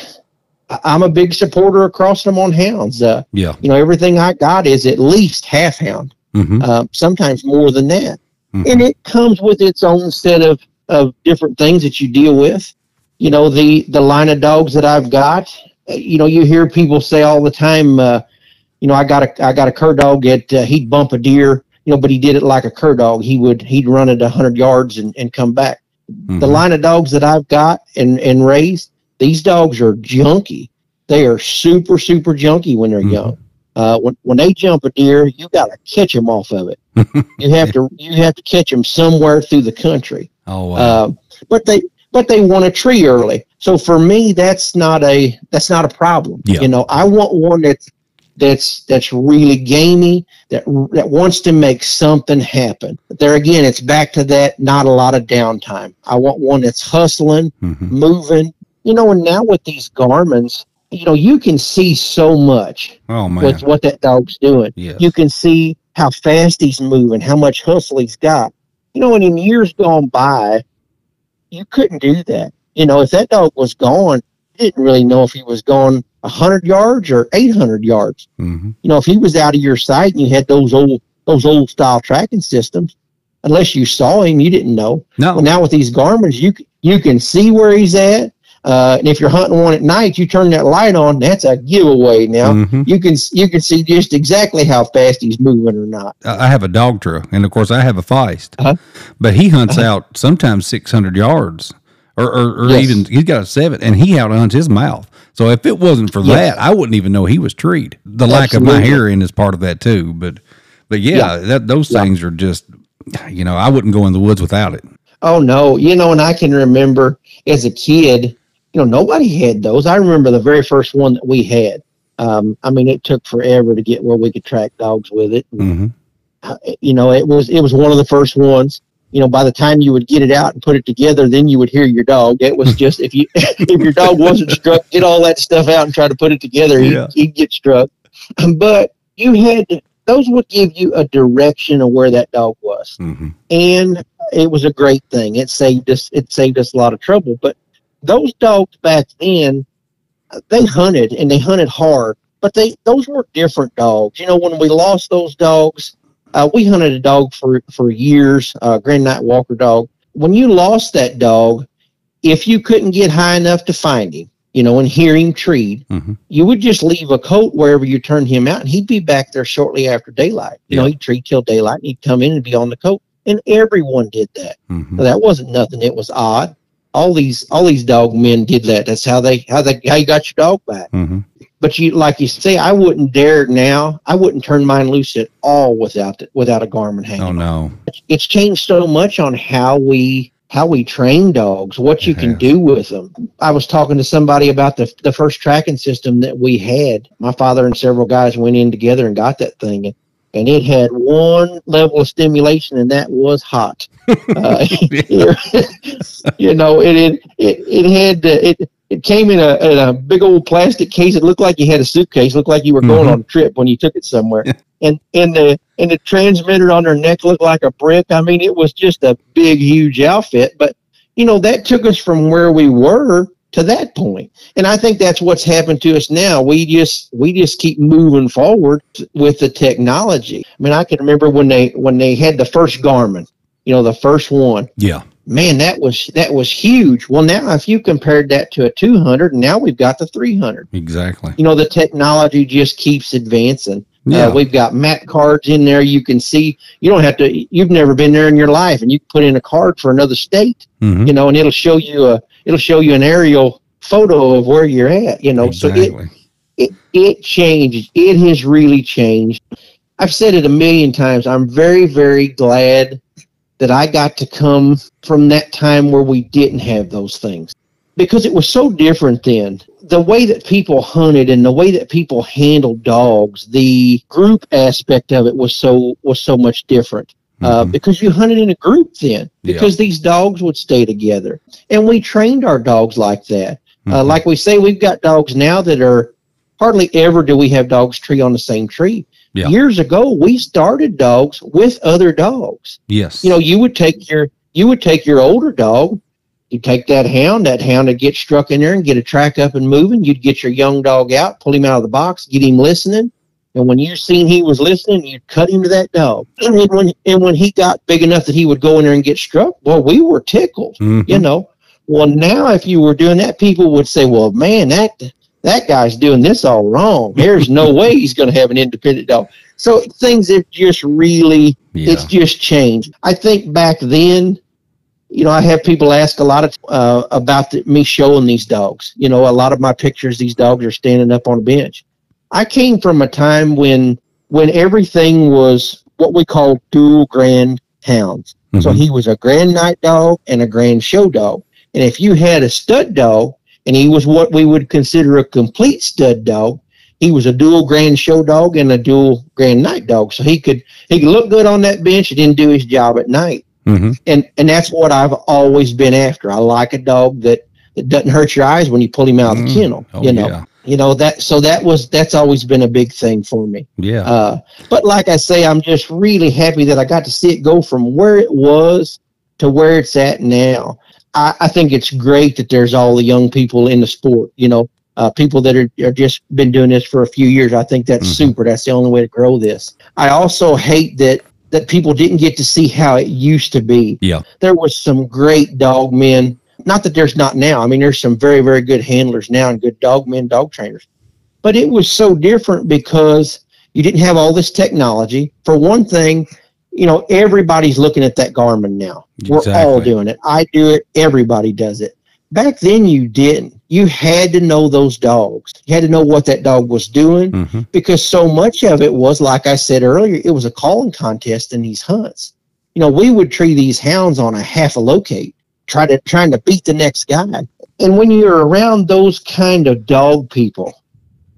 I'm a big supporter across them on hounds. Uh, Yeah. you know, everything I got is at least half hound, hmm uh, sometimes more than that, Mhm. and it comes with its own set of of different things that you deal with. You know, the the line of dogs that I've got. uh, You know, you hear people say all the time. Uh, you know, I got a I got a cur dog that uh, he'd bump a deer you know, but he did it like a cur dog. He would he'd run it a hundred yards and, and come back. Mhm. The line of dogs that I've got and and raised, these dogs are junky. They are super super junky when they're Mhm. young. Uh, when when they jump a deer, you got to catch them off of it. you have to you have to catch them somewhere through the country. Oh wow. Uh, but they but they want a tree early. So for me, that's not a that's not a problem. Yeah. You know, I want one that's that's that's really gamey that that wants to make something happen. But there again, it's back to that not a lot of downtime. I want one that's hustling, Mhm. moving. You know, and now with these Garmins, you know, you can see so much Oh man. with what that dog's doing. yes. You can see how fast he's moving, how much hustle he's got. You know, and in years gone by, you couldn't do that. You know, if that dog was gone, you didn't really know if he was gone 100 yards or 800 yards. Mhm. You know, if he was out of your sight and you had those old those old style tracking systems, unless you saw him, you didn't know. No. Well, now with these Garmin's, you you can see where he's at. Uh, and if you're hunting one at night, you turn that light on. That's a giveaway now. Mhm. You can you can see just exactly how fast he's moving or not. I have a dog trail, and of course I have a feist, Uh-huh. but he hunts out sometimes six hundred yards, or or, or Yes. even he's got a seven, and he out hunts his mouth. So if it wasn't for Yes. that, I wouldn't even know he was treed. The lack of my hearing is part of that too, but but yeah, that those Yeah. things are just, you know, I wouldn't go in the woods without it. Oh no, you know, and I can remember as a kid, you know, nobody had those. I remember the very first one that we had. Um, I mean, it took forever to get where we could track dogs with it. hmm Uh, you know, it was it was one of the first ones. You know, by the time you would get it out and put it together, then you would hear your dog. It was just if you if your dog wasn't struck, get all that stuff out and try to put it together. He'd, Yeah. he'd get struck. But you had to, those would give you a direction of where that dog was hmm and it was a great thing. It saved us. It saved us a lot of trouble. But those dogs back then, they hunted and they hunted hard. But they those were different dogs. You know, when we lost those dogs, uh, we hunted a dog for for years, uh, Grand Night Walker dog. When you lost that dog, if you couldn't get high enough to find him, you know, and hear him treed, hmm you would just leave a coat wherever you turned him out, and he'd be back there shortly after daylight. You know, he'd treat till daylight, and he'd come in and be on the coat, and everyone did that. hmm So that wasn't nothing. It was odd. All these all these dog men did that. That's how they how they how you got your dog back. hmm But you like you say, I wouldn't dare now. I wouldn't turn mine loose at all without the, without a Garmin hanging. Oh no. It's changed so much on how we how we train dogs, what you can do with them. I was talking to somebody about the the first tracking system that we had. My father and several guys went in together and got that thing, and, and it had one level of stimulation, and that was hot. Uh, you know, it it it, it had uh, it. It came in a, in a big old plastic case. It looked like you had a suitcase. Looked like you were going Mhm. on a trip when you took it somewhere. and and the and the transmitter on their neck looked like a brick. I mean, it was just a big, huge outfit. But you know, that took us from where we were to that point. And I think that's what's happened to us now. We just we just keep moving forward with the technology. I mean, I can remember when they when they had the first Garmin. You know, the first one Yeah. man that was that was huge well now if you compared that to a 200 now we've got the 300 Exactly. you know the technology just keeps advancing Yeah. uh, we've got map cards in there you can see you don't have to you've never been there in your life and you can put in a card for another state hmm you know and it'll show you a it'll show you an aerial photo of where you're at you know so it, it it changed. It has really changed. I've said it a million times. I'm very, very glad that I got to come from that time where we didn't have those things because it was so different then. The way that people hunted and the way that people handled dogs, the group aspect of it was so was so much different. Uh, Mhm. because you hunted in a group then, Yeah. because these dogs would stay together, and we trained our dogs like that. Uh, Mhm. like we say, we've got dogs now that are hardly ever do we have dogs tree on the same tree. Yeah. Years ago, we started dogs with other dogs. yes. You know, you would take your you would take your older dog, you take that hound, that hound would get struck in there and get a track up and moving. You'd get your young dog out, pull him out of the box, get him listening. And when you seen he was listening, you'd cut him to that dog. And when and when he got big enough that he would go in there and get struck, well, we were tickled Mhm. you know well now if you were doing that people would say well man that that guy's doing this all wrong there's no way he's going to have an independent dog So things have just really, Yeah. it's just changed. I think back then, you know, I have people ask a lot of uh, about the, me showing these dogs. You know, a lot of my pictures, these dogs are standing up on a bench. I came from a time when when everything was what we call dual grand hounds. So Mhm. he was a grand night dog and a grand show dog. And if you had a stud dog, and he was what we would consider a complete stud dog, he was a dual grand show dog and a dual grand night dog. So he could he could look good on that bench and then do his job at night. Hmm And and that's what I've always been after. I like a dog that, that doesn't hurt your eyes when you pull him out of the Mm. kennel. Oh, you know. yeah. You know that so that was that's always been a big thing for me. Yeah. Uh, but like I say, I'm just really happy that I got to see it go from where it was to where it's at now. I, I think it's great that there's all the young people in the sport. You know, uh, people that are, are just been doing this for a few years. I think that's Mhm. super. That's the only way to grow this. I also hate that that people didn't get to see how it used to be. Yeah. There was some great dog men. Not that there's not now. I mean, there's some very, very good handlers now and good dog men, dog trainers. But it was so different because you didn't have all this technology. For one thing, you know, everybody's looking at that Garmin now. We're all doing it. I do it. Everybody does it. Back then, you didn't. You had to know those dogs. You had to know what that dog was doing hmm because so much of it was, like I said earlier, it was a calling contest in these hunts. You know, we would tree these hounds on a half a locate, try to trying to beat the next guy. And when you're around those kind of dog people,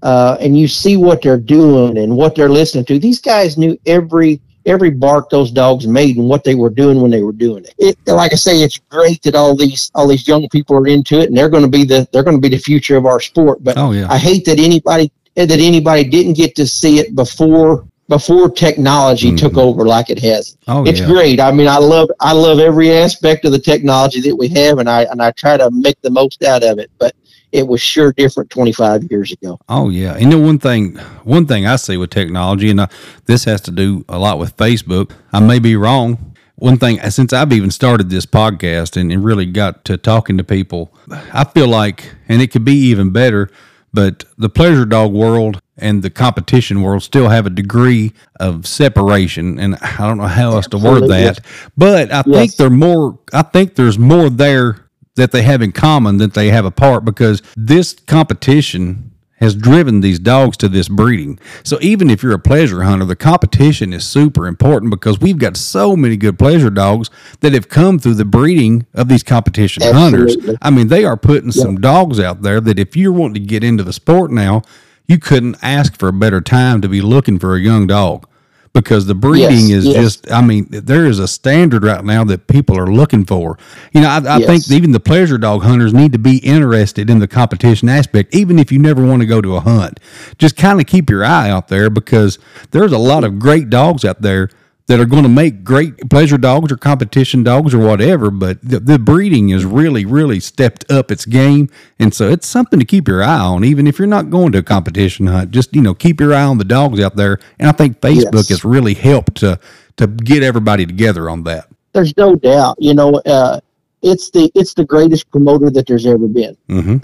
uh, and you see what they're doing and what they're listening to, these guys knew every every bark those dogs made and what they were doing when they were doing it. it. Like I say, it's great that all these all these young people are into it, and they're going to be the they're going to be the future of our sport. But Oh yeah. I hate that anybody that anybody didn't get to see it before before technology took Mhm. over like it has. oh it's yeah. great. I mean, I love I love every aspect of the technology that we have, and I and I try to make the most out of it. But it was sure different 25 years ago. Oh yeah, and you know one thing, one thing I see with technology, and uh, this has to do a lot with Facebook. I may be wrong. One thing, since I've even started this podcast and, and really got to talking to people, I feel like, and it could be even better, but the pleasure dog world and the competition world still have a degree of separation, and I don't know how else to word that, but I think they're more. I think there's more there that they have in common that they have apart because this competition has driven these dogs to this breeding. So even if you're a pleasure hunter, the competition is super important because we've got so many good pleasure dogs that have come through the breeding of these competition hunters. I mean, they are putting some dogs out there that if you're wanting to get into the sport now, you couldn't ask for a better time to be looking for a young dog because the breeding Yes, is yes. just I mean there is a standard right now that people are looking for. You know, I, I Yes. think even the pleasure dog hunters need to be interested in the competition aspect, even if you never want to go to a hunt. Just kind of keep your eye out there because there's a lot of great dogs out there that are going to make great pleasure dogs or competition dogs or whatever. But the, the breeding is really, really stepped up its game, and so it's something to keep your eye on, even if you're not going to a competition hunt. Just you know, keep your eye on the dogs out there, and I think Facebook Yes. has really helped to to get everybody together on that. There's no doubt. You know, uh, it's the it's the greatest promoter that there's ever been. hmm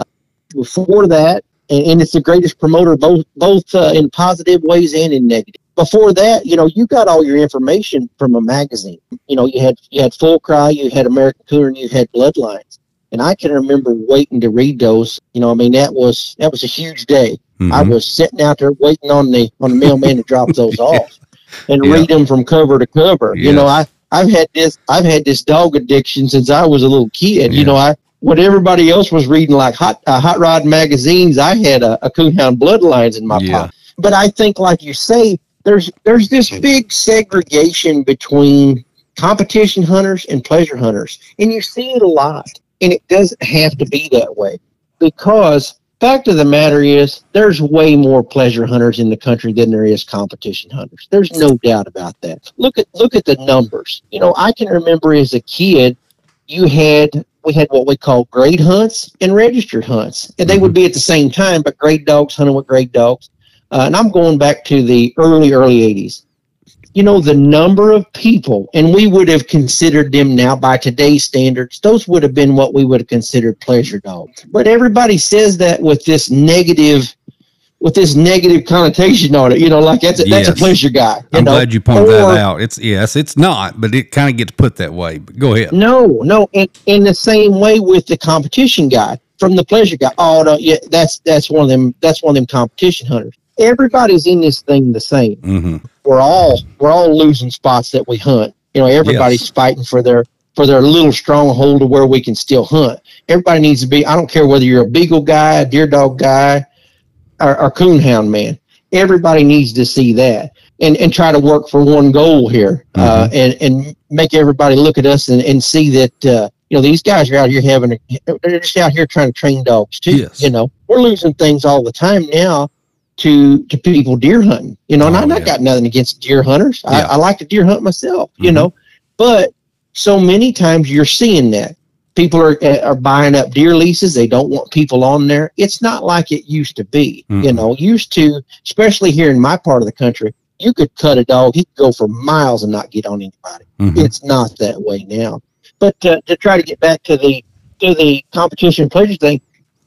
before that, and, and it's the greatest promoter both both uh, in positive ways and in negative. Before that, you know, you got all your information from a magazine. You know, you had you had Full Cry, you had American Cooner, and you had Bloodlines. And I can remember waiting to read those. You know, I mean that was that was a huge day. I Mhm. was sitting out there waiting on the on the mailman to drop those off and Yeah. read them from cover to cover. You know, I I've had this I've had this dog addiction since I was a little kid. Yeah. You know, I what everybody else was reading like hot uh, hot rod magazines, I had a, a coonhound bloodlines in my Yeah. pocket. But I think, like you say, there's there's this big segregation between competition hunters and pleasure hunters, and you see it a lot. And it doesn't have to be that way because fact of the matter is there's way more pleasure hunters in the country than there is competition hunters. There's no doubt about that. Look at look at the numbers. You know, I can remember as a kid, you had we had what we call grade hunts and registered hunts, and they would mm-hmm. be at the same time, but grade dogs hunting with grade dogs. Uh, and I'm going back to the early early '80s. You know, the number of people, and we would have considered them now by today's standards, those would have been what we would have considered pleasure dogs. But everybody says that with this negative with this negative connotation on it. You know, like that's a, yes. that's a pleasure guy. I'm know? glad you pointed that out. It's yes, it's not, but it kind of gets put that way. But go ahead. No, no, in, in the same way with the competition guy from the pleasure guy. Oh no, yeah, that's that's one of them. That's one of them competition hunters. Everybody's in this thing the same. Mm-hmm. We're all we're all losing spots that we hunt. You know, everybody's yes. fighting for their for their little stronghold to where we can still hunt. Everybody needs to be. I don't care whether you're a beagle guy, a deer dog guy, or, our coonhound man. Everybody needs to see that and, and try to work for one goal here uh, mm-hmm. uh, and, and make everybody look at us and, and see that, uh, you know, these guys are out here having, a, they're just out here trying to train dogs too. Yes. You know, we're losing things all the time now to to people deer hunting. You know, and oh, I, yeah. got nothing against deer hunters. Yeah. I, I, like to deer hunt myself, you mm-hmm. know, but so many times you're seeing that people are uh, are buying up deer leases. They don't want people on there. It's not like it used to be. Mm-hmm. You know, used to, especially here in my part of the country, you could cut a dog. He could go for miles and not get on anybody. Mm-hmm. It's not that way now. But uh, to try to get back to the to the competition pleasure thing,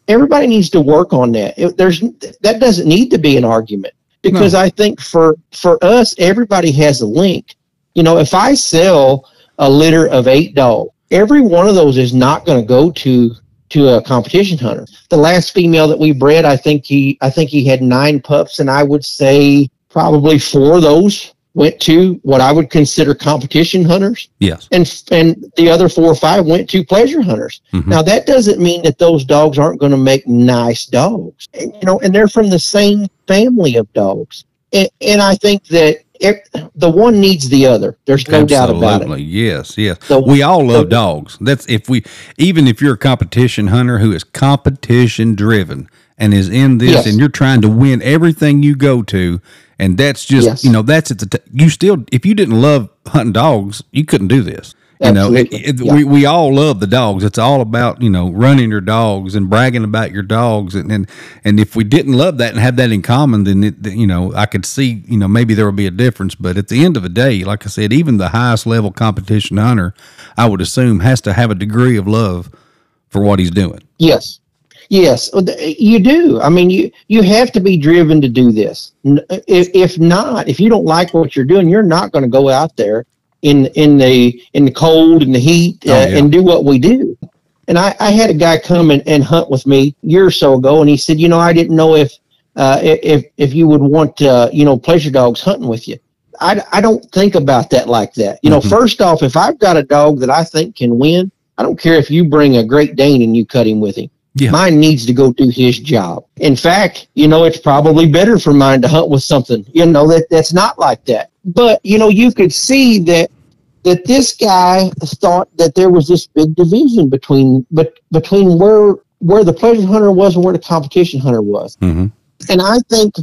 everybody needs to work on that. It, there's that doesn't need to be an argument because no. I think for for us, everybody has a link. You know, if I sell a litter of eight dogs every one of those is not going to go to to a competition hunter. The last female that we bred, I think he I think he had nine pups, and I would say probably four of those went to what I would consider competition hunters. Yes. And and the other four or five went to pleasure hunters. Mm-hmm. Now that doesn't mean that those dogs aren't going to make nice dogs. And, you know, and they're from the same family of dogs. And, and I think that it, the one needs the other. There's no Absolutely. doubt about it. Yes, yes. The, we all love the, dogs. That's if we even if you're a competition hunter who is competition driven and is in this yes. and you're trying to win everything you go to and that's just yes. you know that's at the t- you still if you didn't love hunting dogs you couldn't do this you know, it, it, yeah. we, we all love the dogs. It's all about, you know, running your dogs and bragging about your dogs. And, and, and if we didn't love that and have that in common, then, it, you know, I could see, you know, maybe there would be a difference. But at the end of the day, like I said, even the highest level competition hunter, I would assume, has to have a degree of love for what he's doing. Yes. Yes, you do. I mean, you you have to be driven to do this. If if not, if you don't like what you're doing, you're not going to go out there in in the in the cold and the heat uh, oh, yeah. and do what we do. And I, I had a guy come and, and hunt with me a year or so ago, and he said, you know, I didn't know if uh, if if you would want uh, you know pleasure dogs hunting with you. I, I don't think about that like that. You know, mm-hmm. first off, if I've got a dog that I think can win, I don't care if you bring a Great Dane and you cut him with him. Yeah. Mine needs to go do his job. In fact, you know, it's probably better for mine to hunt with something, you know, that, that's not like that. But, you know, you could see that that this guy thought that there was this big division between but between where where the pleasure hunter was and where the competition hunter was. Mm-hmm. And I think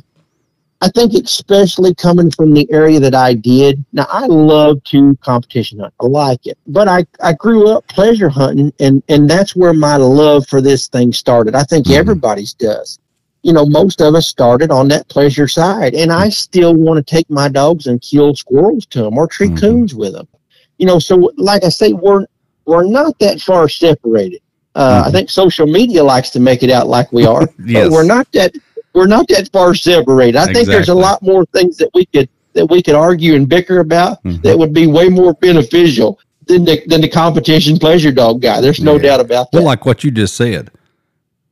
I think especially coming from the area that I did. Now I love to competition hunt. I like it. But I, I grew up pleasure hunting and, and that's where my love for this thing started. I think mm-hmm. everybody's does. You know, most of us started on that pleasure side. And I still want to take my dogs and kill squirrels to them or tree mm-hmm. coons with them. You know, so like I say, we're we're not that far separated. Uh, mm-hmm. I think social media likes to make it out like we are, yes. but we're not that we're not that far separated. I exactly. think there's a lot more things that we could that we could argue and bicker about mm-hmm. that would be way more beneficial than the than the competition pleasure dog guy. There's no yeah. doubt about that. Well, like what you just said,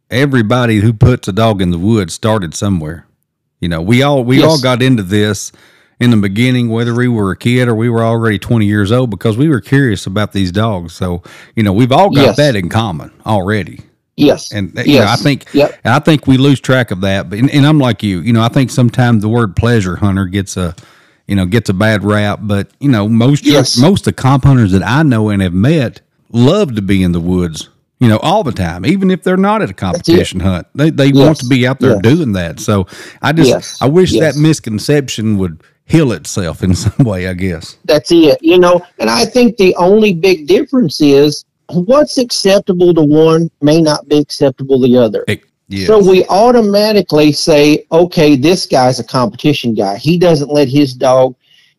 everybody who puts a dog in the woods started somewhere. You know, we all we yes. all got into this in the beginning, whether we were a kid or we were already 20 years old, because we were curious about these dogs. So, you know, we've all got yes. that in common already. Yes. And yes. you know, I think yep. I think we lose track of that. But and, and, I'm like you, you know, I think sometimes the word pleasure hunter gets a you know, gets a bad rap. But, you know, most yes. most of the comp hunters that I know and have met love to be in the woods, you know, all the time, even if they're not at a competition hunt. They they yes. want to be out there doing that. So I just I wish that misconception would heal itself in some way, I guess. That's it. You know, and I think the only big difference is what's acceptable to one may not be acceptable to the other. It, yes. So we automatically say, okay, this guy's a competition guy. He doesn't let his dog,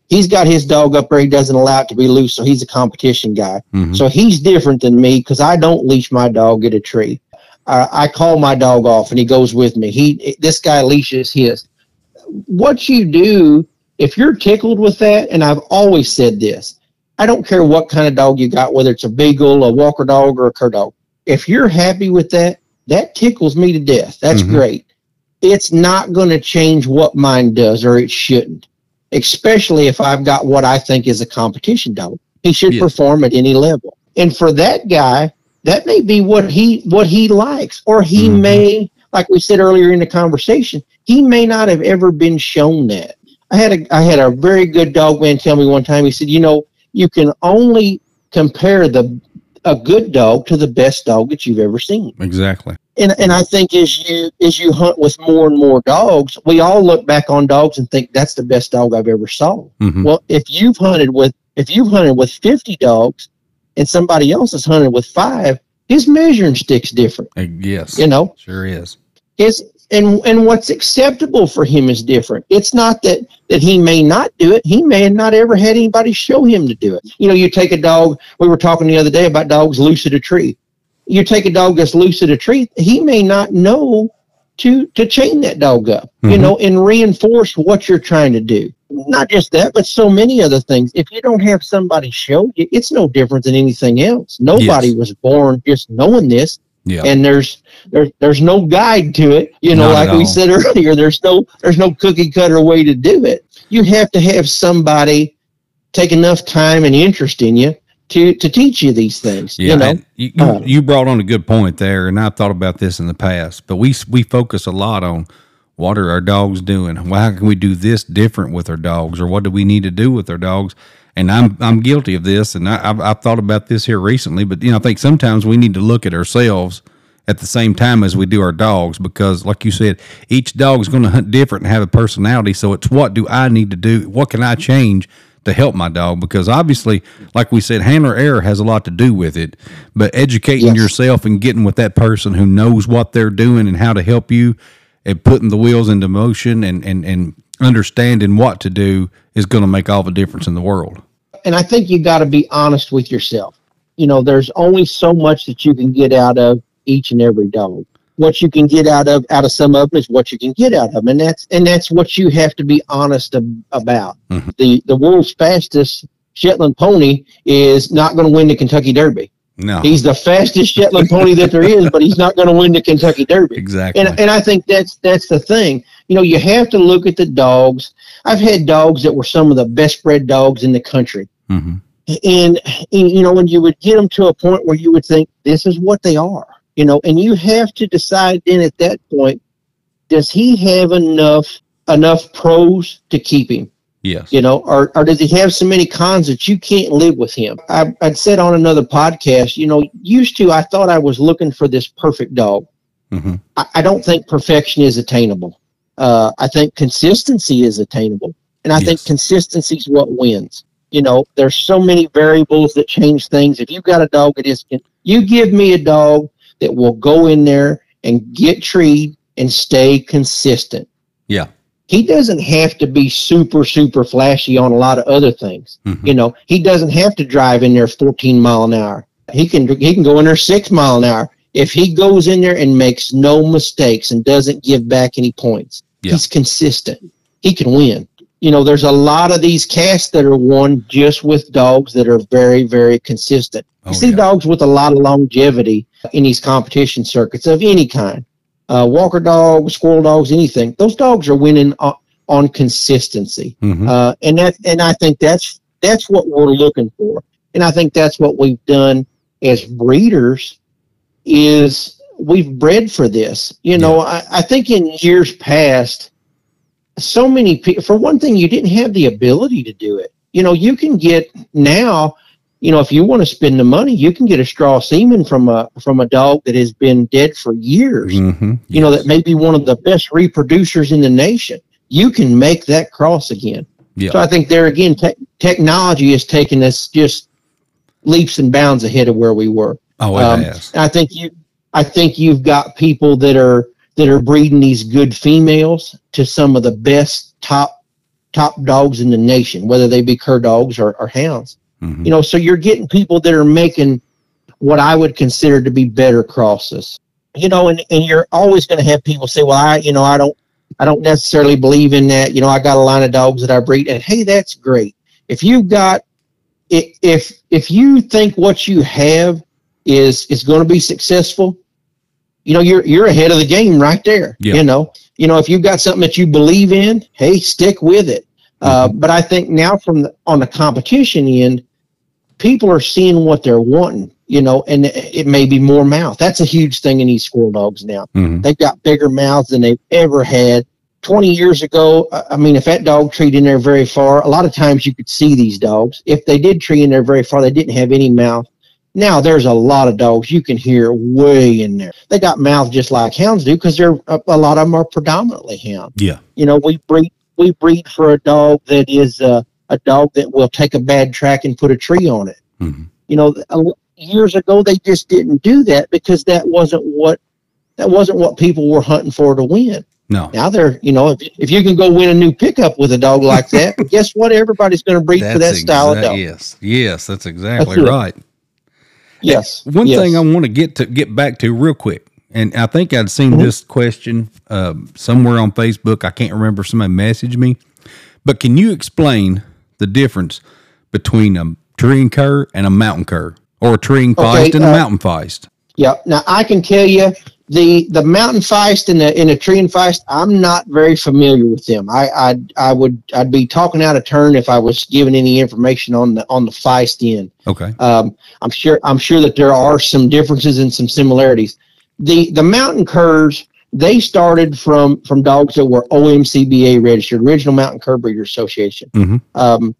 he's got his dog up there. He doesn't allow it to be loose. So he's a competition guy. Mm-hmm. So he's different than me because I don't leash my dog at a tree. uh, I call my dog off and he goes with me. He this guy leashes his. What you do if you're tickled with that, and I've always said this, I don't care what kind of dog you got, whether it's a beagle, a walker dog, or a cur dog. If you're happy with that, that tickles me to death. That's mm-hmm. great. It's not going to change what mine does, or it shouldn't. Especially if I've got what I think is a competition dog. He should yes. perform at any level. And for that guy, that may be what he what he likes, or he mm-hmm. may, like we said earlier in the conversation, he may not have ever been shown that. I had a I had a very good dog man tell me one time. He said, you know, you can only compare the a good dog to the best dog that you've ever seen. Exactly. And and I think as you as you hunt with more and more dogs, we all look back on dogs and think that's the best dog I've ever saw. Mm-hmm. Well, if you've hunted with if you've hunted with 50 dogs and somebody else has hunted with 5, his measuring stick's different. Uh, yes. You know. Sure is. His and and what's acceptable for him is different. It's not that that he may not do it. He may not ever had anybody show him to do it. You know, you take a dog. We were talking the other day about dogs loose at a tree. You take a dog that's loose at a tree. He may not know to to chain that dog up. Mm-hmm. You know, and reinforce what you're trying to do. Not just that, but so many other things. If you don't have somebody show you, it's no different than anything else. Nobody yes. was born just knowing this. Yeah. And there's there's there's no guide to it. You know, Not like we said earlier, there's no there's no cookie cutter way to do it. You have to have somebody take enough time and interest in you to to teach you these things. Yeah, you know, you, you, uh, you brought on a good point there, and I've thought about this in the past. But we we focus a lot on what are our dogs doing? How can we do this different with our dogs, or what do we need to do with our dogs? And I'm I'm guilty of this, and I, have I've thought about this here recently. But you know, I think sometimes we need to look at ourselves at the same time as we do our dogs, because like you said, each dog is going to hunt different and have a personality. So it's what do I need to do? What can I change to help my dog? Because obviously, like we said, handler error has a lot to do with it. But educating yes. yourself and getting with that person who knows what they're doing and how to help you, and putting the wheels into motion and and and understanding what to do is going to make all the difference in the world. And I think you got to be honest with yourself. You know, there's only so much that you can get out of each and every dog. What you can get out of out of some of them is what you can get out of them, and that's and that's what you have to be honest ab- about. Mm-hmm. The the world's fastest Shetland pony is not going to win the Kentucky Derby. No, he's the fastest Shetland pony that there is, but he's not going to win the Kentucky Derby. Exactly. And and I think that's that's the thing. You know, you have to look at the dogs. I've had dogs that were some of the best bred dogs in the country. Mm-hmm. And, and you know, when you would get them to a point where you would think this is what they are, you know, and you have to decide then at that point, does he have enough enough pros to keep him? Yes. You know, or, or does he have so many cons that you can't live with him? I, I'd said on another podcast, you know, used to, I thought I was looking for this perfect dog. Mm-hmm. I, I, don't think perfection is attainable. Uh, I think consistency is attainable. And I yes. think consistency is what wins. You know, there's so many variables that change things. If you've got a dog that is, you give me a dog that will go in there and get treed and stay consistent. Yeah he doesn't have to be super super flashy on a lot of other things mm-hmm. you know he doesn't have to drive in there 14 mile an hour he can he can go in there 6 mile an hour if he goes in there and makes no mistakes and doesn't give back any points yeah. he's consistent he can win you know there's a lot of these casts that are won just with dogs that are very very consistent oh, you see yeah. dogs with a lot of longevity in these competition circuits of any kind uh, Walker dogs, squirrel dogs, anything. Those dogs are winning on, on consistency, mm-hmm. uh, and that and I think that's that's what we're looking for, and I think that's what we've done as breeders is we've bred for this. You know, yeah. I, I think in years past, so many people. For one thing, you didn't have the ability to do it. You know, you can get now you know, if you want to spend the money, you can get a straw semen from a from a dog that has been dead for years. Mm-hmm. You know, that may be one of the best reproducers in the nation. You can make that cross again. Yeah. So I think there again, te- technology has taken us just leaps and bounds ahead of where we were. Oh, um. I think you, I think you've got people that are that are breeding these good females to some of the best top top dogs in the nation, whether they be cur dogs or, or hounds. Mm-hmm. You know, so you're getting people that are making what I would consider to be better crosses. you know, and, and you're always going to have people say, well, I, you know, I don't, I don't necessarily believe in that. You know, I got a line of dogs that I breed, and hey, that's great. If you've got, if if you think what you have is is going to be successful, you know, you're you're ahead of the game right there. Yeah. You know, you know, if you've got something that you believe in, hey, stick with it. Uh, but I think now from the, on the competition end, people are seeing what they're wanting, you know, and it may be more mouth. That's a huge thing in these squirrel dogs now. Mhm. They've got bigger mouths than they've ever had. 20 years ago, I I mean, if that dog treed in there very far, a lot of times you could see these dogs. If they did tree in there very far, they didn't have any mouth. Now there's a lot of dogs you can hear way in there. They got mouths just like hounds do because they're a, a lot of them are predominantly hound. Yeah. You know, we breed we breed for a dog that is uh, a dog that will take a bad track and put a tree on it. Mhm. You know, years ago they just didn't do that because that wasn't what that wasn't what people were hunting for to win. No. Now they're, you know, if, if you can go win a new pickup with a dog like that, guess what? Everybody's going to breed for that style of dog. Yes. Yes, that's exactly That's it. Yes. One yes. thing I want to get to get back to real quick, and I think I'd seen Mhm. this question um, somewhere on Facebook. I can't remember. Somebody messaged me, but can you explain the difference between a treeing cur and a mountain cur, or a treeing Okay, feist and a uh, mountain feist? Yeah. Now I can tell you the the mountain feist and the in a tree and feist. I'm not very familiar with them. I I I would I'd be talking out of turn if I was giving any information on the on the feist end. Okay. Um, I'm sure I'm sure that there are some differences and some similarities. The the mountain curs they started from from dogs that were OMCBA registered, Original Mountain Cur Breeders Association. Mhm. Um,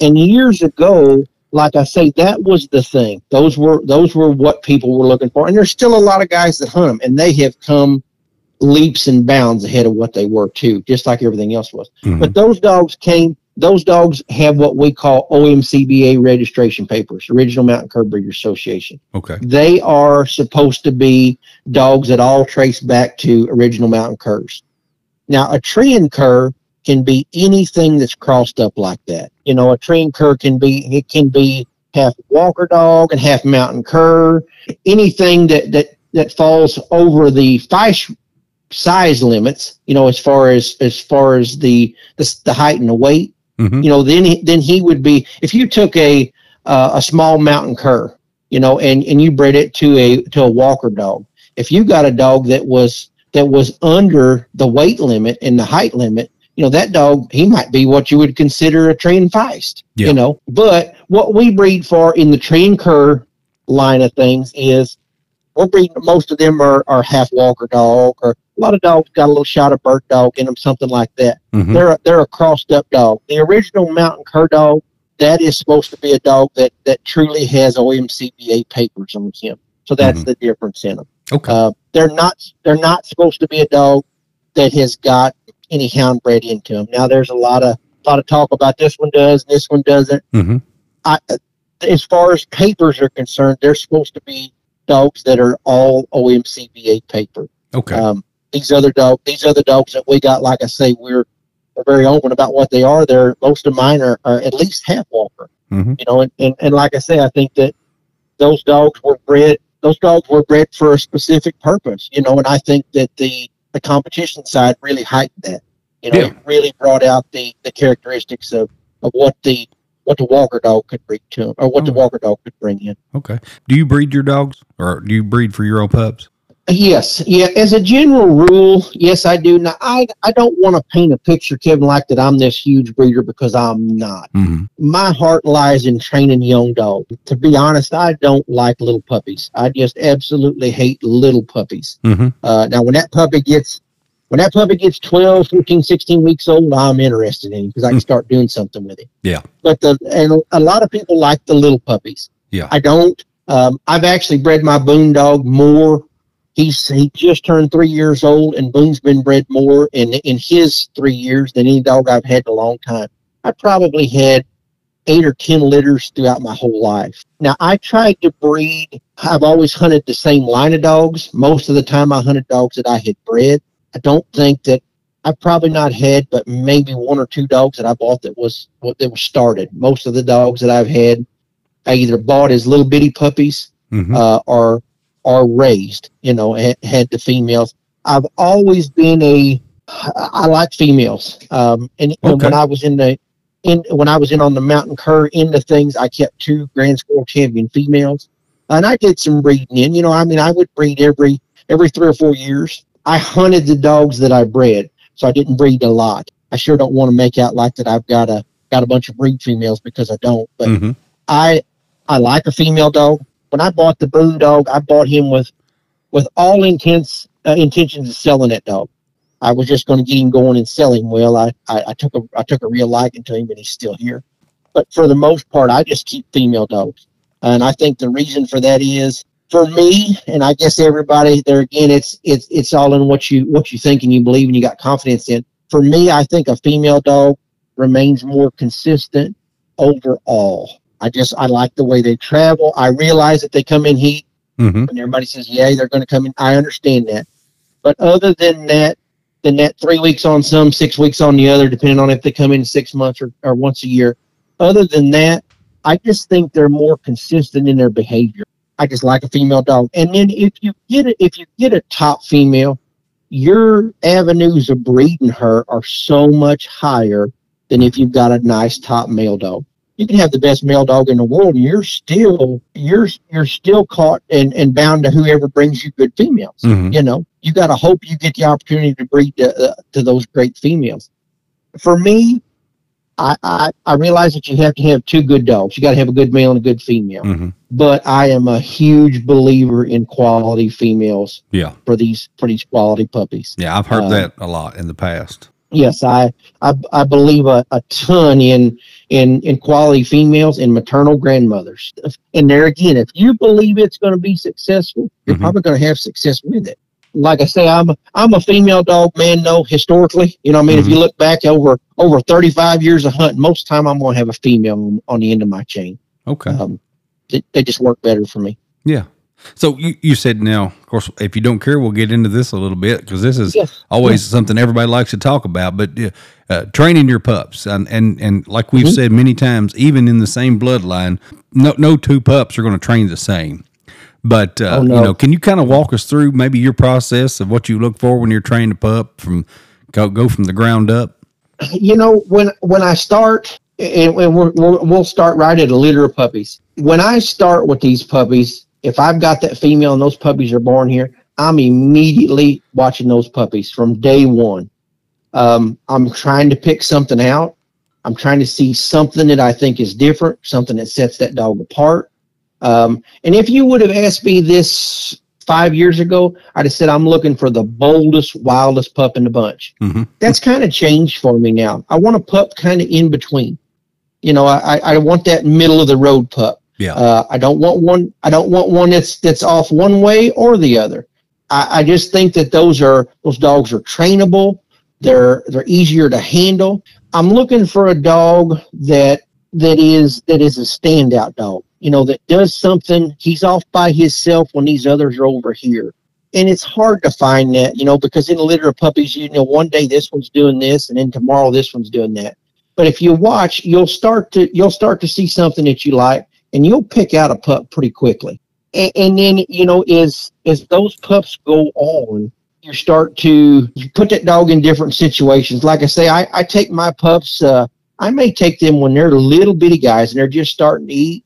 and years ago, like I say, that was the thing. Those were those were what people were looking for, and there's still a lot of guys that hunt them, and they have come leaps and bounds ahead of what they were too, just like everything else was. Mhm. But those dogs came. Those dogs have what we call OMCBA registration papers, Original Mountain Cur Breeders Association. Okay. They are supposed to be dogs that all trace back to original mountain curs. Now, a treeing cur can be anything that's crossed up like that. You know, a treeing cur can be it can be half walker dog and half mountain cur. Anything that that that falls over the feist size limits. You know, as far as as far as the the, the height and the weight Mhm. you know, then he, then he would be if you took a uh, a small mountain cur, you know, and and you bred it to a to a walker dog. If you got a dog that was that was under the weight limit and the height limit, you know, that dog he might be what you would consider a treeing feist. Yeah. You know, but what we breed for in the treeing cur line of things is we're breeding. Most of them are are half walker dog, or a lot of dogs got a little shot of bird dog in them, something like that Mhm. they're a, they're a crossed up dog. The original mountain cur dog that is supposed to be a dog that that truly has OMCBA papers on him. So that's Mhm. the difference in them. Okay. Uh, they're not they're not supposed to be a dog that has got any hound bred into them. Now there's a lot of lot of talk about this one does, this one doesn't. Mhm. I, as far as papers are concerned, they're supposed to be dogs that are all OMCBA paper. Okay. Um, these other dog, these other dogs that we got, like I say, we're we're very open about what they are. They're most of mine are, are at least half walker. Mhm. You know, and, and, and like I say, I think that those dogs were bred. Those dogs were bred for a specific purpose. You know, and I think that the the competition side really heightened that. You know, Yeah. it really brought out the the characteristics of of what the what the walker dog could bring to him, or what the Mm. walker dog could bring in. Okay. Do you breed your dogs, or do you breed for your own pups? Yes, yeah. As a general rule, yes, I do. Now, I I don't want to paint a picture, Kevin, like that. I'm this huge breeder because I'm not. hmm My heart lies in training young dogs. To be honest, I don't like little puppies. I just absolutely hate little puppies. hmm Uh, now, when that puppy gets when that puppy gets 12, 14, 16 weeks old, I'm interested in him because I can start doing something with him. Yeah. But the and a lot of people like the little puppies. Yeah. I don't. Um, I've actually bred my Boone dog more. He's he just turned three years old, and Boone's been bred more in in his three years than any dog I've had in a long time. I probably had eight or ten litters throughout my whole life. Now I tried to breed. I've always hunted the same line of dogs. Most of the time, I hunted dogs that I had bred. I don't think that I've probably not had, but maybe one or two dogs that I bought that was what that was started. Most of the dogs that I've had, I either bought as little bitty puppies hmm uh, or or raised, you know, had, had the females. I've always been a, I like females. Um, and Okay. when I was in the, in when I was in on the mountain cur into things, I kept two grand squirrel champion females, and I did some breeding in. You know, I mean, I would breed every every three or four years. I hunted the dogs that I bred, so I didn't breed a lot. I sure don't want to make out like that I've got a got a bunch of breed females because I don't. But hmm I I like a female dog. When I bought the Boone dog, I bought him with with all intents uh, intentions of selling that dog. I was just going to get him going and sell him. Well, I, I, I took a I took a real liking to him, and he's still here. But for the most part, I just keep female dogs, and I think the reason for that is for me, and I guess everybody there again, it's it's it's all in what you what you think and you believe and you got confidence in. For me, I think a female dog remains more consistent overall. I just I like the way they travel. I realize that they come in heat, hmm and everybody says, "Yeah, they're going to come in." I understand that, but other than that, than that three weeks on some, six weeks on the other, depending on if they come in six months or, or once a year. Other than that, I just think they're more consistent in their behavior. I just like a female dog, and then if you get it, if you get a top female, your avenues of breeding her are so much higher than if you've got a nice top male dog you can have the best male dog in the world and you're still you're you're still caught and, and bound to whoever brings you good females hmm you know you got to hope you get the opportunity to breed to, uh, to those great females for me I, I i realize that you have to have two good dogs you got to have a good male and a good female hmm but i am a huge believer in quality females Yeah. for these for these quality puppies Yeah. I've heard Uh, that a lot in the past. Yes i i, I believe a, a ton in in in quality females and maternal grandmothers. And there again if you believe it's going to be successful you're Mhm. probably going to have success with it. Like i say i'm a, i'm a female dog man no historically. You know what i mean? If you look back over over 35 years of hunting most time i'm going to have a female on, on the end of my chain. Okay. um, they, they just work better for me. Yeah. So you, you said now, of course, if you don't care, we'll get into this a little bit because this is Yes. always something everybody likes to talk about. But uh, uh, training your pups, and and and like we've Mhm. said many times, even in the same bloodline, no no two pups are going to train the same. But uh, Oh, no. you know, can you kind of walk us through maybe your process of what you look for when you're training a pup from go go from the ground up? you know when when i start and, and we're, we're, we'll start right at a litter of puppies when i start with these puppies if i've got that female and those puppies are born here i'm immediately watching those puppies from day one um, i'm trying to pick something out i'm trying to see something that i think is different something that sets that dog apart um, and if you would have asked me this five years ago i'd have said i'm looking for the boldest wildest pup in the bunch hmm that's kind of changed for me now. I want a pup kind of in between. You know, I, I- I want that middle of the road pup. Yeah. Uh, I don't want one. I don't want one that's that's off one way or the other. I, I just think that those are those dogs are trainable. They're they're easier to handle. I'm looking for a dog that that is that is a standout dog. You know, that does something. He's off by himself when these others are over here and it's hard to find that, you know, because in a litter of puppies, you know, one day this one's doing this, and then tomorrow this one's doing that. But if you watch, you'll start to you'll start to see something that you like, and you'll pick out a pup pretty quickly. And, and then you know, as as those pups go on, you start to you put that dog in different situations. Like I say, I, I take my pups. Uh, I may take them when they're little bitty guys and they're just starting to eat,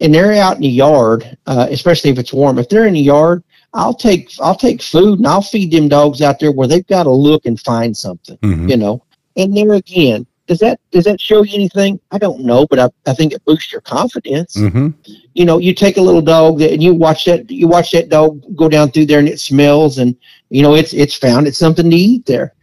and they're out in the yard, uh, especially if it's warm. If they're in the yard, I'll take I'll take food and I'll feed them dogs out there where they've got to look and find something, hmm you know. And there again, does that does that show you anything? I don't know, but I, I think it boosts your confidence. hmm You know, you take a little dog that and you watch that you watch that dog go down through there and it smells and you know it's it's found it's something to eat there.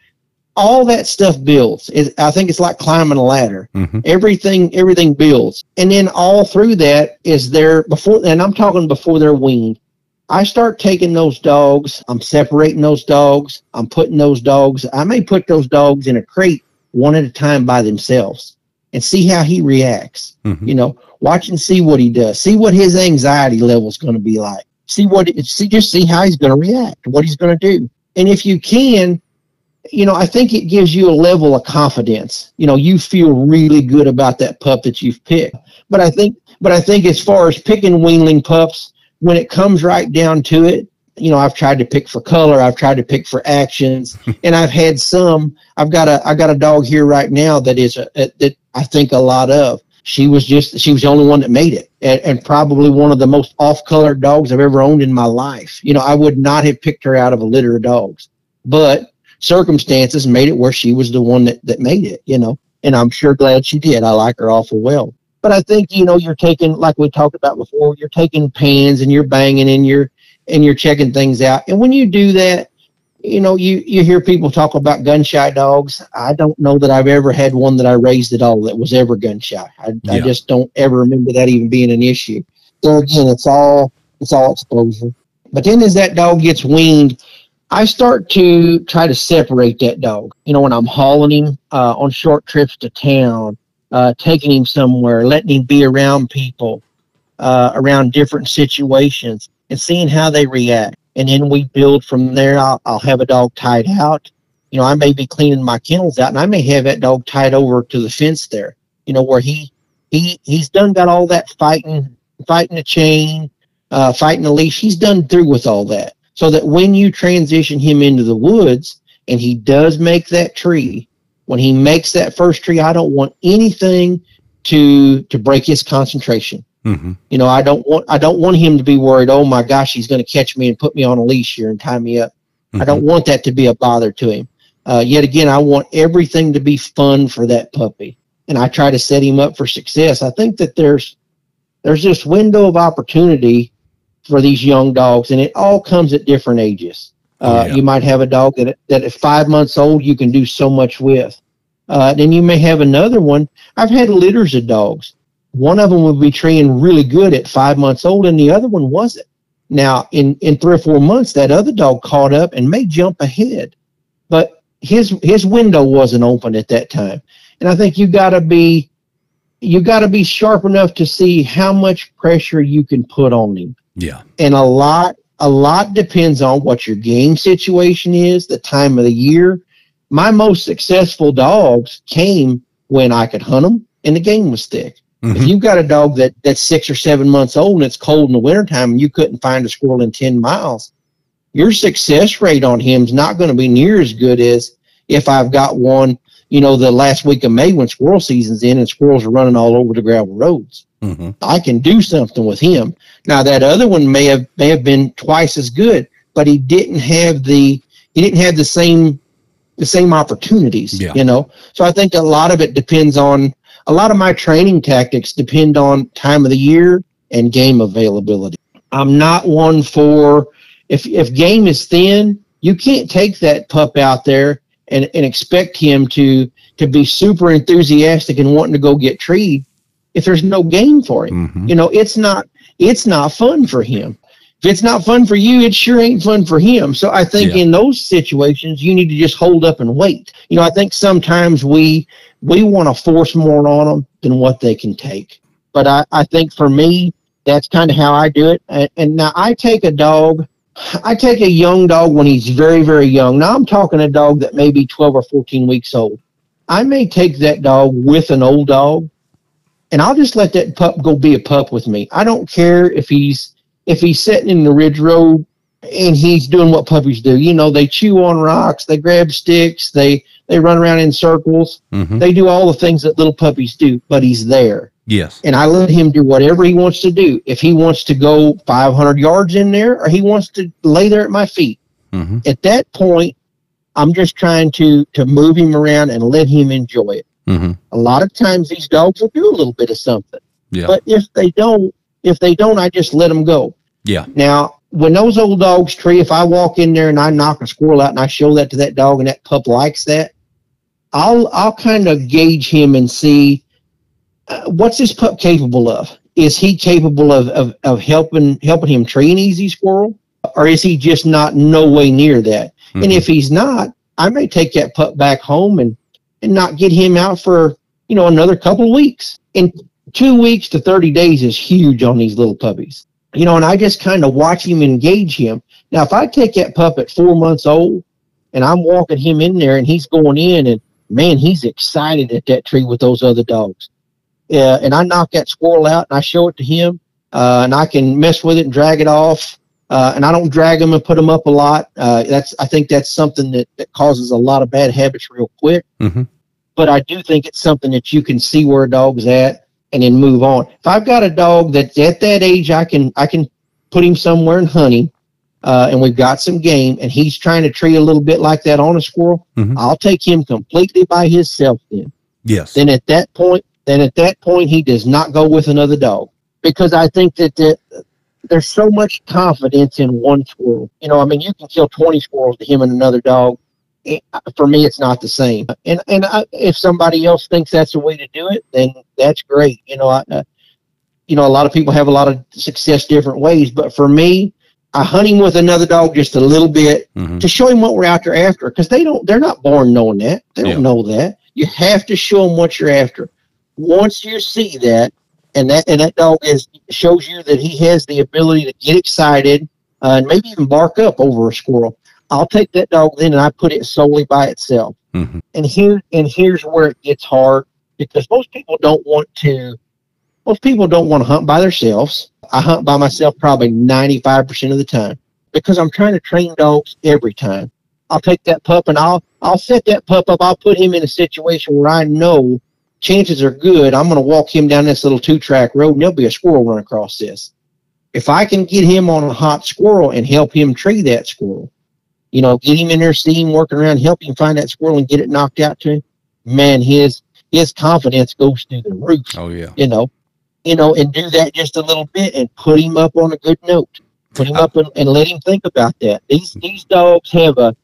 All that stuff builds. It, I think it's like climbing a ladder hmm everything everything builds and then all through that is there before and i'm talking before they're weaned i start taking those dogs i'm separating those dogs i'm putting those dogs i may put those dogs in a crate one at a time by themselves and see how he reacts hmm you know watch and see what he does see what his anxiety level is going to be like see what see just see how he's going to react what he's going to do. And if you can you know i think it gives you a level of confidence you know you feel really good about that pup that you've picked. But i think but i think as far as picking weanling pups when it comes right down to it, you know, I've tried to pick for color, I've tried to pick for actions, and I've had some. I've got a I've got a dog here right now that is a, a, that I think a lot of. She was just she was the only one that made it, and, and probably one of the most off colored dogs I've ever owned in my life. You know, I would not have picked her out of a litter of dogs, but circumstances made it where she was the one that, that made it, you know, and I'm sure glad she did. I like her awful well. But I think, you know, you're taking, like we talked about before, you're taking pans and you're banging and you're, and you're checking things out. And when you do that, you know, you, you hear people talk about gun shy dogs. I don't know that I've ever had one that I raised at all that was ever gun shy. I, yeah. I just don't ever remember that even being an issue. So again, it's all, it's all exposure. But then as that dog gets weaned, I start to try to separate that dog. You know, when I'm hauling him uh, on short trips to town, uh, taking him somewhere, letting him be around people, uh, around different situations, and seeing how they react. And then we build from there. I'll, I'll have a dog tied out. You know, I may be cleaning my kennels out, and I may have that dog tied over to the fence there. You know, where he he he's done got all that fighting, fighting the chain, uh, fighting the leash. He's done through with all that so that when you transition him into the woods and he does make that tree, when he makes that first tree, I don't want anything to to break his concentration. Mm-hmm. You know, I don't want I don't want him to be worried. Oh my gosh, he's going to catch me and put me on a leash here and tie me up. Mm-hmm. I don't want that to be a bother to him. Uh, yet again, I want everything to be fun for that puppy, and I try to set him up for success. I think that there's there's this window of opportunity for these young dogs, and it all comes at different ages. Oh, uh, yeah. You might have a dog that that at five months old you can do so much with. Uh, then you may have another one. I've had litters of dogs. One of them would be trained really good at five months old, and the other one wasn't. Now, in in three or four months, that other dog caught up and may jump ahead, but his his window wasn't open at that time. And I think you got to be you got to be sharp enough to see how much pressure you can put on him. Yeah. And a lot a lot depends on what your game situation is, the time of the year. My most successful dogs came when I could hunt them and the game was thick. Mm-hmm. If you've got a dog that, that's six or seven months old and it's cold in the wintertime and you couldn't find a squirrel in 10 miles, your success rate on him is not going to be near as good as if I've got one, you know, the last week of May when squirrel season's in and squirrels are running all over the gravel roads. Mm-hmm. I can do something with him. Now that other one may have may have been twice as good, but he didn't have the he didn't have the same the same opportunities. Yeah. You know, so I think a lot of it depends on a lot of my training tactics depend on time of the year and game availability. I'm not one for if if game is thin, you can't take that pup out there and, and expect him to to be super enthusiastic and wanting to go get treed if there's no game for him. Mm-hmm. You know, it's not it's not fun for him. If it's not fun for you, it sure ain't fun for him. So I think yeah. in those situations, you need to just hold up and wait. You know, I think sometimes we we want to force more on them than what they can take. But I, I think for me, that's kind of how I do it. And, and now I take a dog. I take a young dog when he's very, very young. Now I'm talking a dog that may be 12 or 14 weeks old. I may take that dog with an old dog and I'll just let that pup go be a pup with me. I don't care if he's if he's sitting in the ridge road and he's doing what puppies do. You know, they chew on rocks, they grab sticks, they they run around in circles. Mm-hmm. They do all the things that little puppies do, but he's there. Yes. And I let him do whatever he wants to do. If he wants to go 500 yards in there or he wants to lay there at my feet. Mm-hmm. At that point, I'm just trying to to move him around and let him enjoy it. Mm-hmm. A lot of times these dogs will do a little bit of something. Yeah. But if they don't, if they don't, I just let them go. Yeah. Now, when those old dogs tree, if I walk in there and I knock a squirrel out and I show that to that dog and that pup likes that, I'll I'll kind of gauge him and see uh, what's this pup capable of. Is he capable of, of, of helping helping him tree an easy squirrel, or is he just not no way near that? Mm-hmm. And if he's not, I may take that pup back home and and not get him out for, you know, another couple of weeks. And two weeks to 30 days is huge on these little puppies. You know, and I just kind of watch him engage him. Now, if I take that pup at four months old and I'm walking him in there and he's going in and man, he's excited at that tree with those other dogs. Yeah, and I knock that squirrel out and I show it to him. uh, and I can mess with it and drag it off. Uh, and I don't drag them and put them up a lot. Uh, that's I think that's something that, that causes a lot of bad habits real quick. Mhm. But I do think it's something that you can see where a dog's at and then move on. If I've got a dog that's at that age, I can I can put him somewhere and hunt him, uh, and we've got some game, and he's trying to tree a little bit like that on a squirrel. Mhm. I'll take him completely by himself then Yes. then at that point, then at that point, he does not go with another dog because I think that the, there's so much confidence in one squirrel. You know, I mean, you can kill 20 squirrels to him and another dog. It, for me, it's not the same. And and I, if somebody else thinks that's the way to do it, then that's great. You know, I, uh, you know, a lot of people have a lot of success different ways, but for me, I hunt him with another dog just a little bit Mhm. to show him what we're out there after because they don't they're not born knowing that they don't know that you have to show them what you're after once you see that and that and that dog is shows you that he has the ability to get excited uh, and maybe even bark up over a squirrel i'll take that dog then and i put it solely by itself. Mhm. and here and here's where it gets hard because most people don't want to most people don't want to hunt by themselves. I hunt by myself probably 95% of the time because i'm trying to train dogs every time. I'll take that pup and i'll i'll set that pup up. I'll put him in a situation where i know chances are good i'm going to walk him down this little two track road and there'll be a squirrel run across this. If i can get him on a hot squirrel and help him tree that squirrel you know, get him in there, see him working around, help him find that squirrel and get it knocked out to him. Man, his his confidence goes through the roof. Oh yeah. You know, you know, and do that just a little bit and put him up on a good note. Put him uh, up and, and let him think about that. These these dogs have a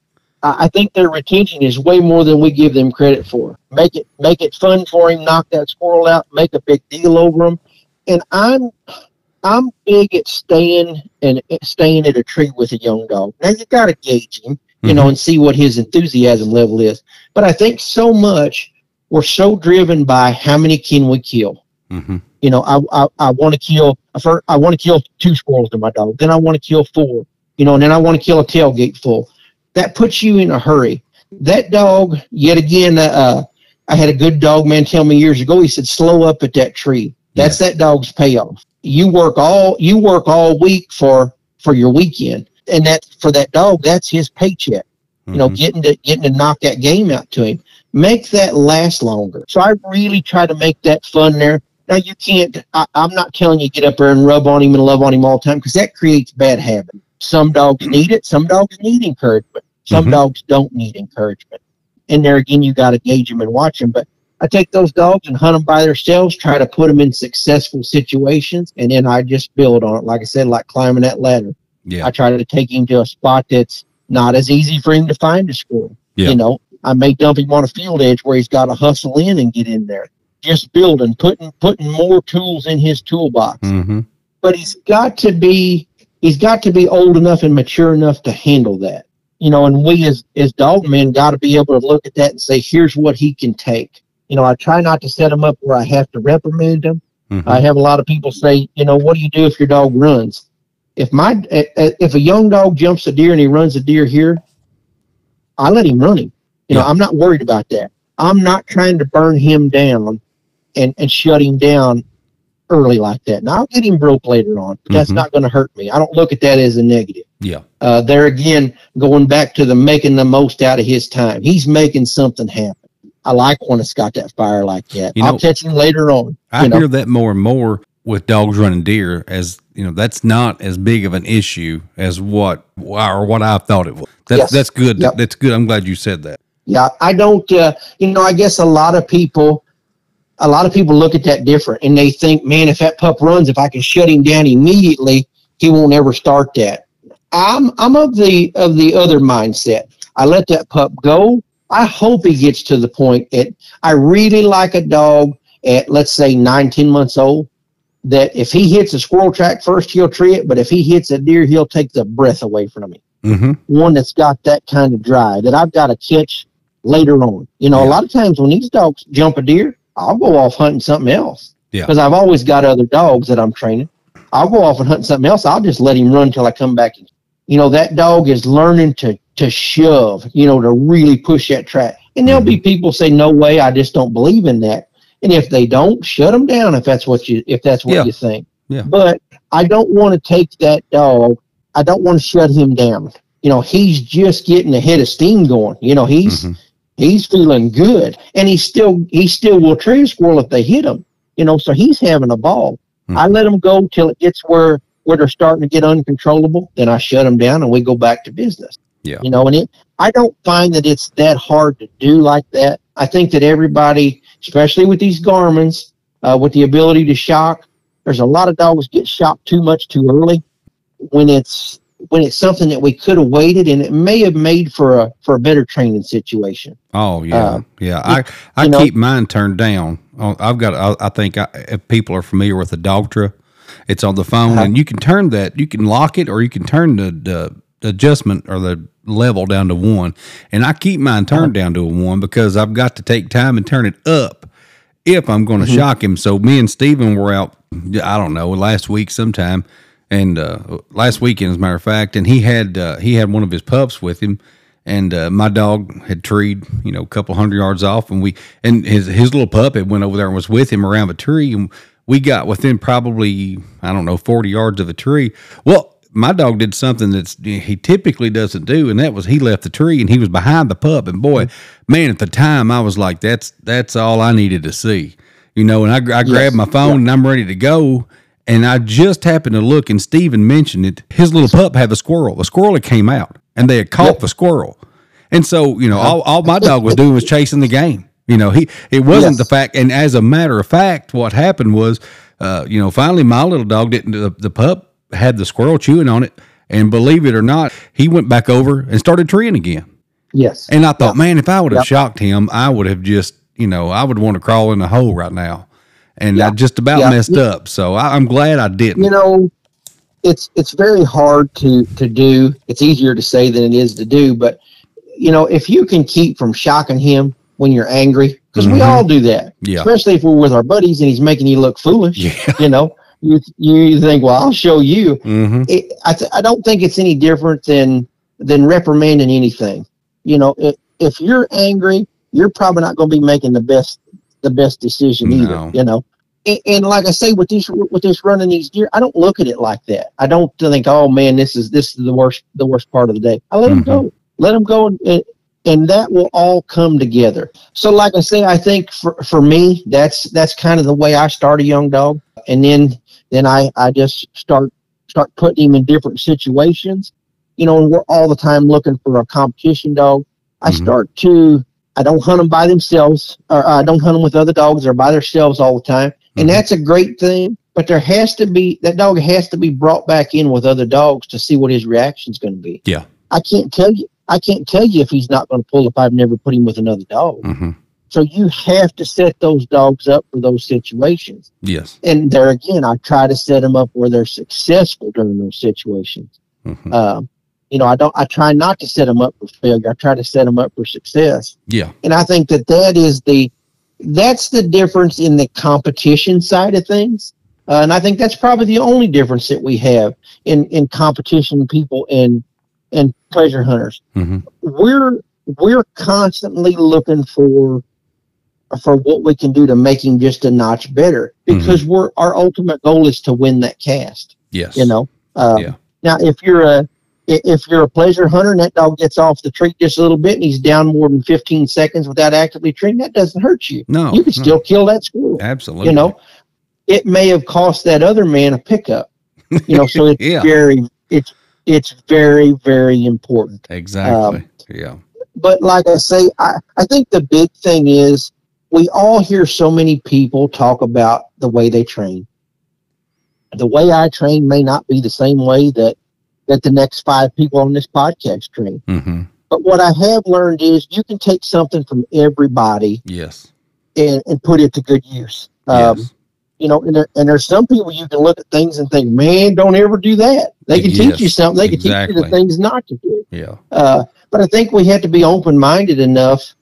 I think their retention is way more than we give them credit for. Make it make it fun for him. Knock that squirrel out. Make a big deal over him. And I'm I'm big at staying and staying at a tree with a young dog. Now you got to gauge him, you know, and see what his enthusiasm level is. But I think so much we're so driven by how many can we kill. hmm You know, I I, I want to kill I want to kill two squirrels to my dog. Then I want to kill four. You know, and then I want to kill a tailgate full. That puts you in a hurry. That dog, yet again, uh, I had a good dog man tell me years ago. He said, "Slow up at that tree." That's that dog's payoff. You work all you work all week for for your weekend, and that for that dog, that's his paycheck. You know, Mhm. getting to getting to knock that game out to him. Make that last longer. So I really try to make that fun there. Now you can't. I, I'm not telling you get up there and rub on him and love on him all the time because that creates bad habit. Some dogs need it. Some dogs need encouragement. Some Mhm. dogs don't need encouragement. And there again, you got to gauge them and watch them. But I take those dogs and hunt them by themselves, try to put them in successful situations, and then I just build on it. Like I said, like climbing that ladder. Yeah. I try to take him to a spot that's not as easy for him to find a squirrel. Yeah. You know, I may dump him on a field edge where he's got to hustle in and get in there. Just building, putting putting more tools in his toolbox. hmm But he's got to be he's got to be old enough and mature enough to handle that. You know, and we as as dog men got to be able to look at that and say, here's what he can take. You know, I try not to set them up where I have to reprimand him. hmm I have a lot of people say, you know, what do you do if your dog runs? If my eh, eh, if a young dog jumps a deer and he runs a deer here, I let him run him. You know, I'm not worried about that. I'm not trying to burn him down and and shut him down early like that. Now I'll get him broke later on, but that's Mhm. not going to hurt me. I don't look at that as a negative. Yeah. Uh, there again, going back to the making the most out of his time. He's making something happen. I like when it's got that fire like that. You I'll catch him later on. I know. hear that more and more with dogs running deer as you know that's not as big of an issue as what or what I thought it was. That's Yes. that's good. Yep. That's good. I'm glad you said that. Yeah, I don't. Uh, you know, I guess a lot of people, a lot of people look at that different, and they think, man, if that pup runs, if I can shut him down immediately, he won't ever start that. I'm I'm of the of the other mindset. I let that pup go. I hope he gets to the point at. I really like a dog at let's say nine, ten months old. That if he hits a squirrel track first, he'll tree it. But if he hits a deer, he'll take the breath away from him hmm one that's got that kind of drive that I've got to catch later on. You know, a lot of times when these dogs jump a deer, I'll go off hunting something else. Yeah. Because I've always got other dogs that I'm training. I'll go off and hunt something else. I'll just let him run till I come back. You know, that dog is learning to to shove, you know, to really push that track. And there'll be people say, No way, I just don't believe in that. And if they don't, shut them down if that's what you if that's what Yeah. you think. Yeah. But I don't want to take that dog. I don't want to shut him down. You know, he's just getting a head of steam going. You know, he's Mhm. he's feeling good, and he still he still will a squirrel if they hit him. You know, so he's having a ball. I Mhm. let him go till it gets where where they're starting to get uncontrollable. Then I shut them down, and we go back to business. Yeah. You know, and it I don't find that it's that hard to do like that. I think that everybody, especially with these Garmins, uh, with the ability to shock, there's a lot of dogs get shocked too much too early when it's when it's something that we could have waited and it may have made for a for a better training situation. Oh yeah, Uh, yeah. I I you know- keep mine turned down. Oh, I've got. I, I think I, if people are familiar with the Dogtra, it's on the phone, Uh-huh. and you can turn that. You can lock it, or you can turn the, the, adjustment or the level down to one. And I keep mine turned Uh-huh. down to a one because I've got to take time and turn it up if I'm going to Mm-hmm. shock him. So me and Steven were out. I don't know last week sometime, and uh, last weekend as a matter of fact, and he had uh, he had one of his pups with him and uh, my dog had treed, you know, a couple hundred yards off, and we and his his little pup had went over there and was with him around the tree, and we got within probably I don't know forty yards of a tree. Well, my dog did something that's he typically doesn't do, and that was he left the tree and he was behind the pup, and boy, mm-hmm. man, at the time I was like, that's that's all I needed to see, you know, and I, I grabbed my phone and I'm ready to go. And I just happened to look, and Steven mentioned it. His little pup had a squirrel. The squirrel had came out, and they had caught the squirrel. And so, you know, all, all my dog was doing was chasing the game. You know, he it wasn't Yes. the fact. And as a matter of fact, what happened was, uh, you know, finally my little dog didn't. The, the pup had the squirrel chewing on it, and believe it or not, he went back over and started treeing again. Yes. And I thought, man, if I would have Yep. shocked him, I would have just, you know, I would want to crawl in the hole right now. And I just about Yeah. messed up. So I, I'm glad I didn't. you know it's it's very hard to to do it's easier to say than it is to do but you know if you can keep from shocking him when you're angry because we Mhm. all do that Yeah. especially if we're with our buddies and he's making you look foolish Yeah. you know you you think well i'll show you hmm it, I, th- I don't think it's any different than than reprimanding anything you know if, if you're angry you're probably not going to be making the best the best decision either No. you know and, and like i say with this with this running these deer i don't look at it like that i don't think oh man this is this is the worst the worst part of the day i let them Mhm. go let them go and, and that will all come together. So like i say i think for, for me that's that's kind of the way i start a young dog. And then then i i just start start putting him in different situations. You know and we're all the time looking for a competition dog. I Mhm. start to i don't hunt them by themselves or i don't hunt them with other dogs. Or by themselves all the time. And that's a great thing but there has to be that dog has to be brought back in with other dogs to see what his reaction is going to be. Yeah. i can't tell you i can't tell you if he's not going to pull if i've never put him with another dog hmm so you have to set those dogs up for those situations Yes. and there again, I try to set them up where they're successful during those situations. hmm Um, you know, I don't. I try not to set them up for failure. I try to set them up for success. Yeah. And I think that that is the that's the difference in the competition side of things. Uh, and I think that's probably the only difference that we have in in competition people and and pleasure hunters. hmm We're we're constantly looking for for what we can do to make him just a notch better because we're our ultimate goal is to win that cast Yes. you know um, Yeah. now if you're a if you're a pleasure hunter and that dog gets off the tree just a little bit and he's down more than 15 seconds without actively treeing that doesn't hurt you No. you can no. still kill that squirrel Absolutely. you know it may have cost that other man a pickup you know so it's Yeah. very it's it's very very important Exactly. um, yeah. but like I say, I, I think the big thing is we all hear so many people talk about the way they train. The way I train may not be the same way that that the next five people on this podcast train. hmm But what I have learned is you can take something from everybody Yes. and, and put it to good use. Um, yes. You know, and, there, and there's some people you can look at things and think, man, don't ever do that. They can teach you something. They can teach you the things not to do. Yeah. Uh, but I think we have to be open minded enough.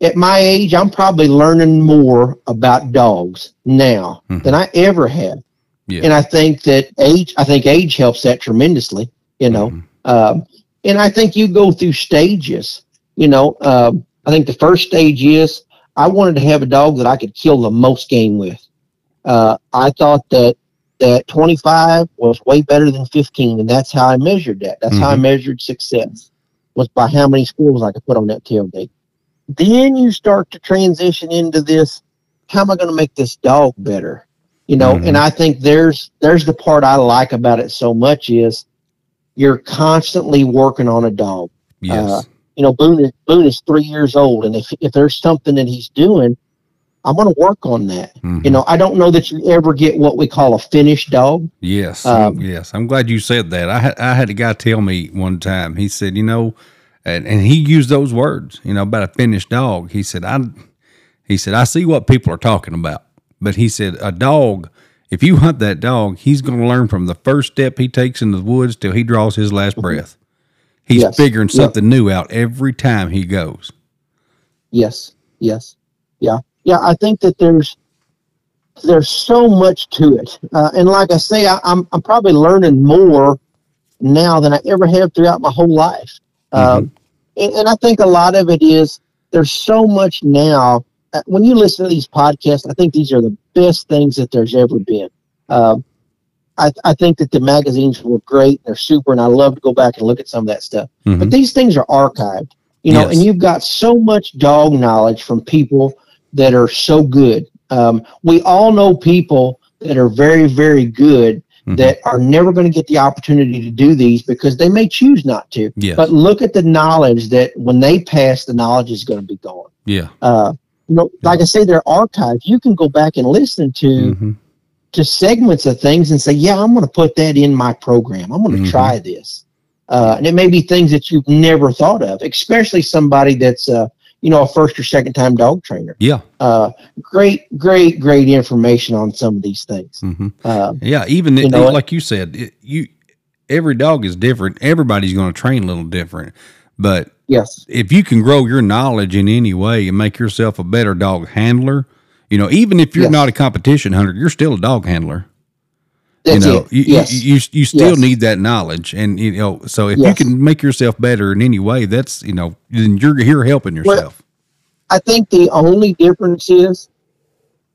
At my age, I'm probably learning more about dogs now Mhm. than I ever have. Yeah. And I think that age, I think age helps that tremendously, you know. Mhm. Um, and I think you go through stages, you know. Um, I think the first stage is I wanted to have a dog that I could kill the most game with. Uh, I thought that that 25 was way better than 15, and that's how I measured that. That's how I Mhm. measured success was by how many squirrels I could put on that tailgate. Then you start to transition into this: how am I going to make this dog better? You know, Mhm. and I think there's there's the part I like about it so much is you're constantly working on a dog Yes. Uh, you know, Boone is, Boone is three years old, and if if there's something that he's doing, I'm going to work on that. Mhm. You know, I don't know that you ever get what we call a finished dog. Yes, Um, yes. I'm glad you said that. I had I had a guy tell me one time. He said, you know, and, and he used those words, you know, about a finished dog. He said, I, he said, I see what people are talking about, but he said, a dog. If you hunt that dog, he's going to learn from the first step he takes into the woods till he draws his last breath. He's Yes. figuring Yep. something new out every time he goes. Yes, yes, yeah, yeah. I think that there's there's so much to it, uh, and like I say, I, I'm I'm probably learning more now than I ever have throughout my whole life. Um, and, and I think a lot of it is there's so much now. Uh, When you listen to these podcasts, I think these are the best things that there's ever been. Um, I, I think that the magazines were great. They're super, and I love to go back and look at some of that stuff. Mhm. But these things are archived, you know, Yes. and you've got so much dog knowledge from people that are so good. Um, we all know people that are very, very good Mhm. that are never going to get the opportunity to do these because they may choose not to. Yes. But look at the knowledge that when they pass, the knowledge is going to be gone. yeah. Uh, you know, like I say, they're archived. You can go back and listen to Mhm. to segments of things and say, yeah, I'm going to put that in my program. I'm going to Mhm. try this. Uh, and it may be things that you've never thought of, especially somebody that's, uh, you know, a first or second time dog trainer. Yeah. Uh, great, great, great information on some of these things. hmm Uh, Yeah, even You know like you said, it, you every dog is different. Everybody's going to train a little different, but yes. if you can grow your knowledge in any way and make yourself a better dog handler, you know, even if you're Yes. not a competition hunter, you're still a dog handler. That's you know, you, yes. you, you you still Yes. need that knowledge, and you know, so if Yes. you can make yourself better in any way, that's you know, then you're you're helping yourself. I think the only difference is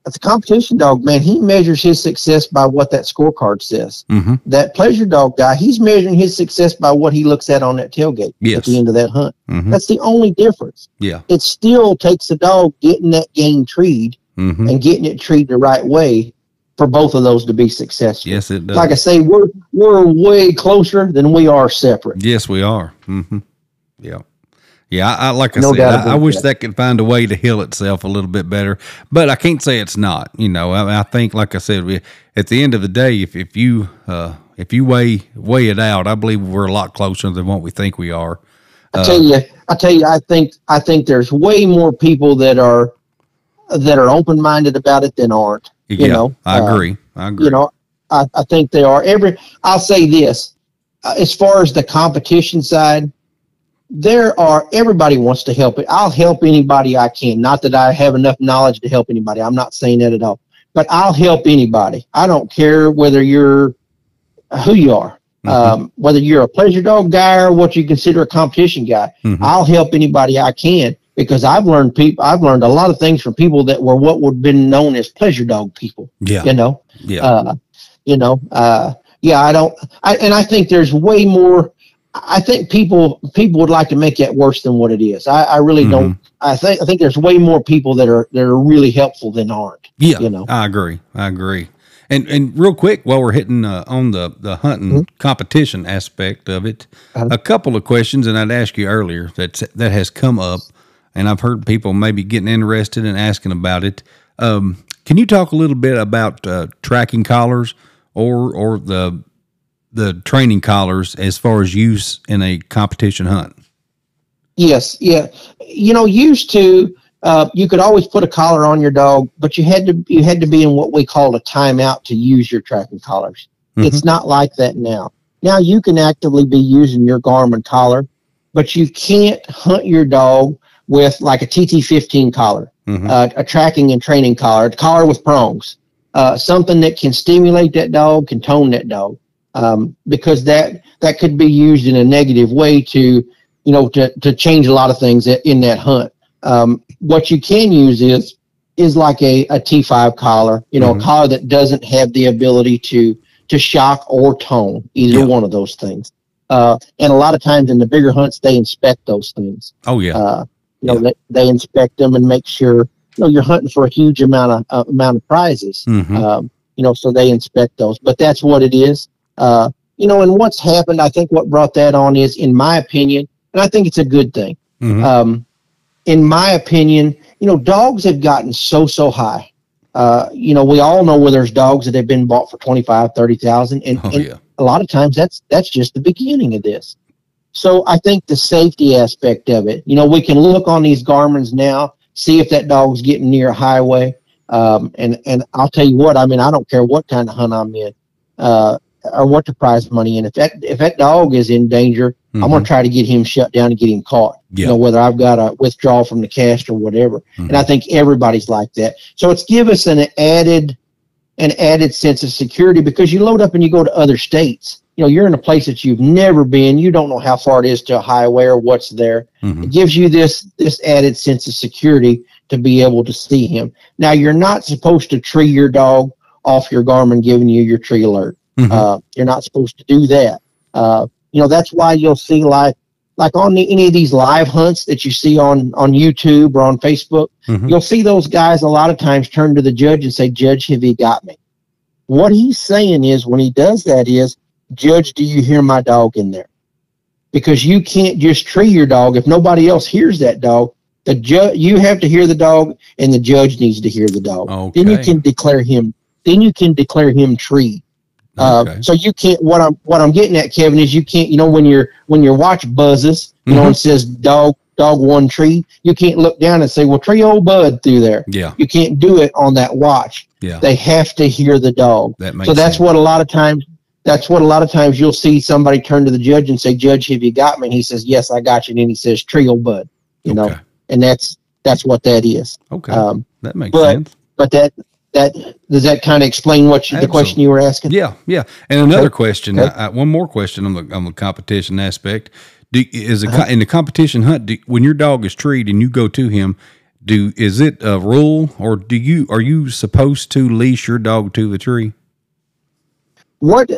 a competition dog, man, he measures his success by what that scorecard says. hmm That pleasure dog guy, he's measuring his success by what he looks at on that tailgate at the end of that hunt. hmm That's the only difference. Yeah. It still takes the dog getting that game treed hmm and getting it treed the right way for both of those to be successful. Yes, it does. Like I say, we're we're way closer than we are separate. Yes, we are. hmm Yeah. Yeah, I, I like I No said, I, I wish that. that could find a way to heal itself a little bit better, but I can't say it's not. You know, I, I think, like I said, we, at the end of the day, if if you uh, if you weigh weigh it out, I believe we're a lot closer than what we think we are. I tell you, I tell you, I think I think there's way more people that are that are open minded about it than aren't. Yeah, You know, I uh, agree. I agree. You know, I, I think they are. Every I'll say this, uh, as far as the competition side, there are everybody wants to help it. I'll help anybody I can. Not that I have enough knowledge to help anybody. I'm not saying that at all. But I'll help anybody. I don't care whether you're who you are. Mhm. Um, whether you're a pleasure dog guy or what you consider a competition guy, Mhm. I'll help anybody I can because I've learned people. I've learned a lot of things from people that were what would have been known as pleasure dog people. yeah, You know, yeah, uh, you know, uh, yeah. I don't, I, and I think there's way more. I think people people would like to make that worse than what it is. I, I really don't. Mm-hmm. I think I think there's way more people that are that are really helpful than aren't. yeah. you know. I agree. I agree. And and real quick, while we're hitting uh, on the the hunting Mm-hmm. competition aspect of it, Uh-huh. a couple of questions, and I'd ask you earlier that that has come up, and I've heard people maybe getting interested and asking about it. Um, can you talk a little bit about uh, tracking collars or or the the training collars as far as use in a competition hunt? Yes, yeah. You know, used to uh, you could always put a collar on your dog, but you had to you had to be in what we call a timeout to use your tracking collars. It's not like that now. Now you can actively be using your Garmin collar, but you can't hunt your dog with like a TT15 collar, Mhm. uh, a tracking and training collar, a collar with prongs, uh, something that can stimulate that dog, can tone that dog, um, because that that could be used in a negative way to you know to to change a lot of things in that hunt. Um, what you can use is is like a, a T5 collar, you know, Mhm. a collar that doesn't have the ability to to shock or tone, either Yeah. one of those things. Uh, and a lot of times in the bigger hunts, they inspect those things. Oh yeah. Uh, you know, Yeah. they, they inspect them and make sure, you know, you're hunting for a huge amount of uh, amount of prizes. Mhm. Um, you know, so they inspect those. But that's what it is. Uh, you know, and what's happened, I think what brought that on is, in my opinion, and I think it's a good thing. Mhm. Um, in my opinion, you know, dogs have gotten so so high. Uh, you know, we all know where there's dogs that have been bought for 25, 30,000 and, oh and yeah. a lot of times that's that's just the beginning of this. So I think the safety aspect of it, you know, we can look on these Garmin's now, see if that dog's getting near a highway. Um, and and I'll tell you what, I mean, I don't care what kind of hunt I'm in, uh, or what the prize money in. If that if that dog is in danger, I'm Mhm. gonna try to get him shut down and get him caught. Yeah. You know, whether I've got a withdrawal from the cast or whatever. Mhm. And I think everybody's like that. So it's give us an added an added sense of security because you load up and you go to other states. You know, you're in a place that you've never been. You don't know how far it is to a highway or what's there. Mhm. It gives you this this added sense of security to be able to see him. Now, you're not supposed to tree your dog off your Garmin giving you your tree alert. Mhm. Uh, you're not supposed to do that. Uh, you know, that's why you'll see like like on the, any of these live hunts that you see on on YouTube or on Facebook, Mhm. you'll see those guys a lot of times turn to the judge and say, "Judge, have you got me?" What he's saying is, when he does that, is, "Judge, do you hear my dog in there?" Because you can't just tree your dog if nobody else hears that dog. The judge, you have to hear the dog, and the judge needs to hear the dog. Then you can declare him. Then you can declare him tree. Uh, Okay. So you can't. What I'm what I'm getting at, Kevin, is you can't. You know when your when your watch buzzes, you know, Mhm. and says dog dog one tree, you can't look down and say, "Well, tree old bud through there." Yeah. You can't do it on that watch. Yeah. They have to hear the dog. That makes So that's sense. what a lot of times. That's what a lot of times you'll see somebody turn to the judge and say, "Judge, have you got me?" And he says, "Yes, I got you." And then he says, "Tree old bud," you know, Okay. and that's that's what that is. Okay. Um, that makes but- sense. but that that does that kind of explain what you, the question you were asking? Yeah, yeah. And another Okay. question, Okay. uh, one more question on the on the competition aspect. Do, is a, Uh-huh. in the competition hunt do, when your dog is treed and you go to him? Do is it a rule or do you are you supposed to leash your dog to the tree? What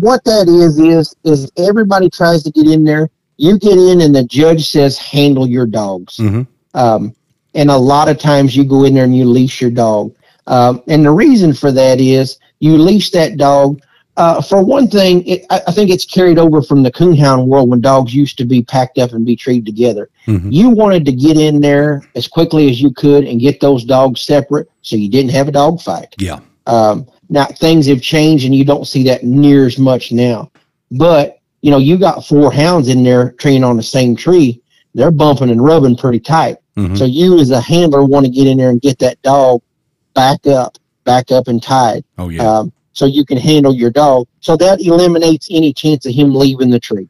what that is is is everybody tries to get in there. You get in, and the judge says, "Handle your dogs." Mm-hmm. Um, and a lot of times, you go in there and you leash your dog. Um, and the reason for that is you leash that dog. Uh, for one thing, it, I, I think it's carried over from the coonhound world when dogs used to be packed up and be treed together. Mhm. You wanted to get in there as quickly as you could and get those dogs separate, so you didn't have a dog fight. Yeah. Um, now things have changed and you don't see that near as much now. But you know, you got four hounds in there treeing on the same tree. They're bumping and rubbing pretty tight. Mhm. So you as a handler want to get in there and get that dog back up, back up and tied. Oh yeah. Um, so you can handle your dog. So that eliminates any chance of him leaving the tree.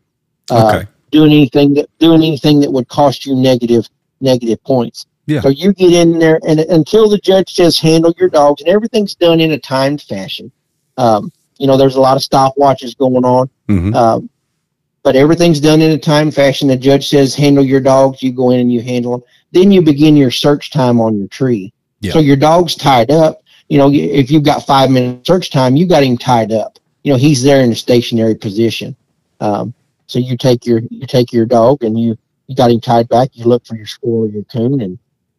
Uh, okay. doing anything that doing anything that would cost you negative negative points. Yeah. So you get in there, and until the judge says handle your dogs, and everything's done in a timed fashion. Um, you know, there's a lot of stopwatches going on, hmm um, but everything's done in a timed fashion. The judge says handle your dogs. You go in and you handle them. Then you begin your search time on your tree. Yeah. So your dog's tied up. You know, if you've got five minutes search time, you got him tied up. You know, he's there in a stationary position. Um, so you take your you take your dog and you you got him tied back. You look for your squirrel or your coon and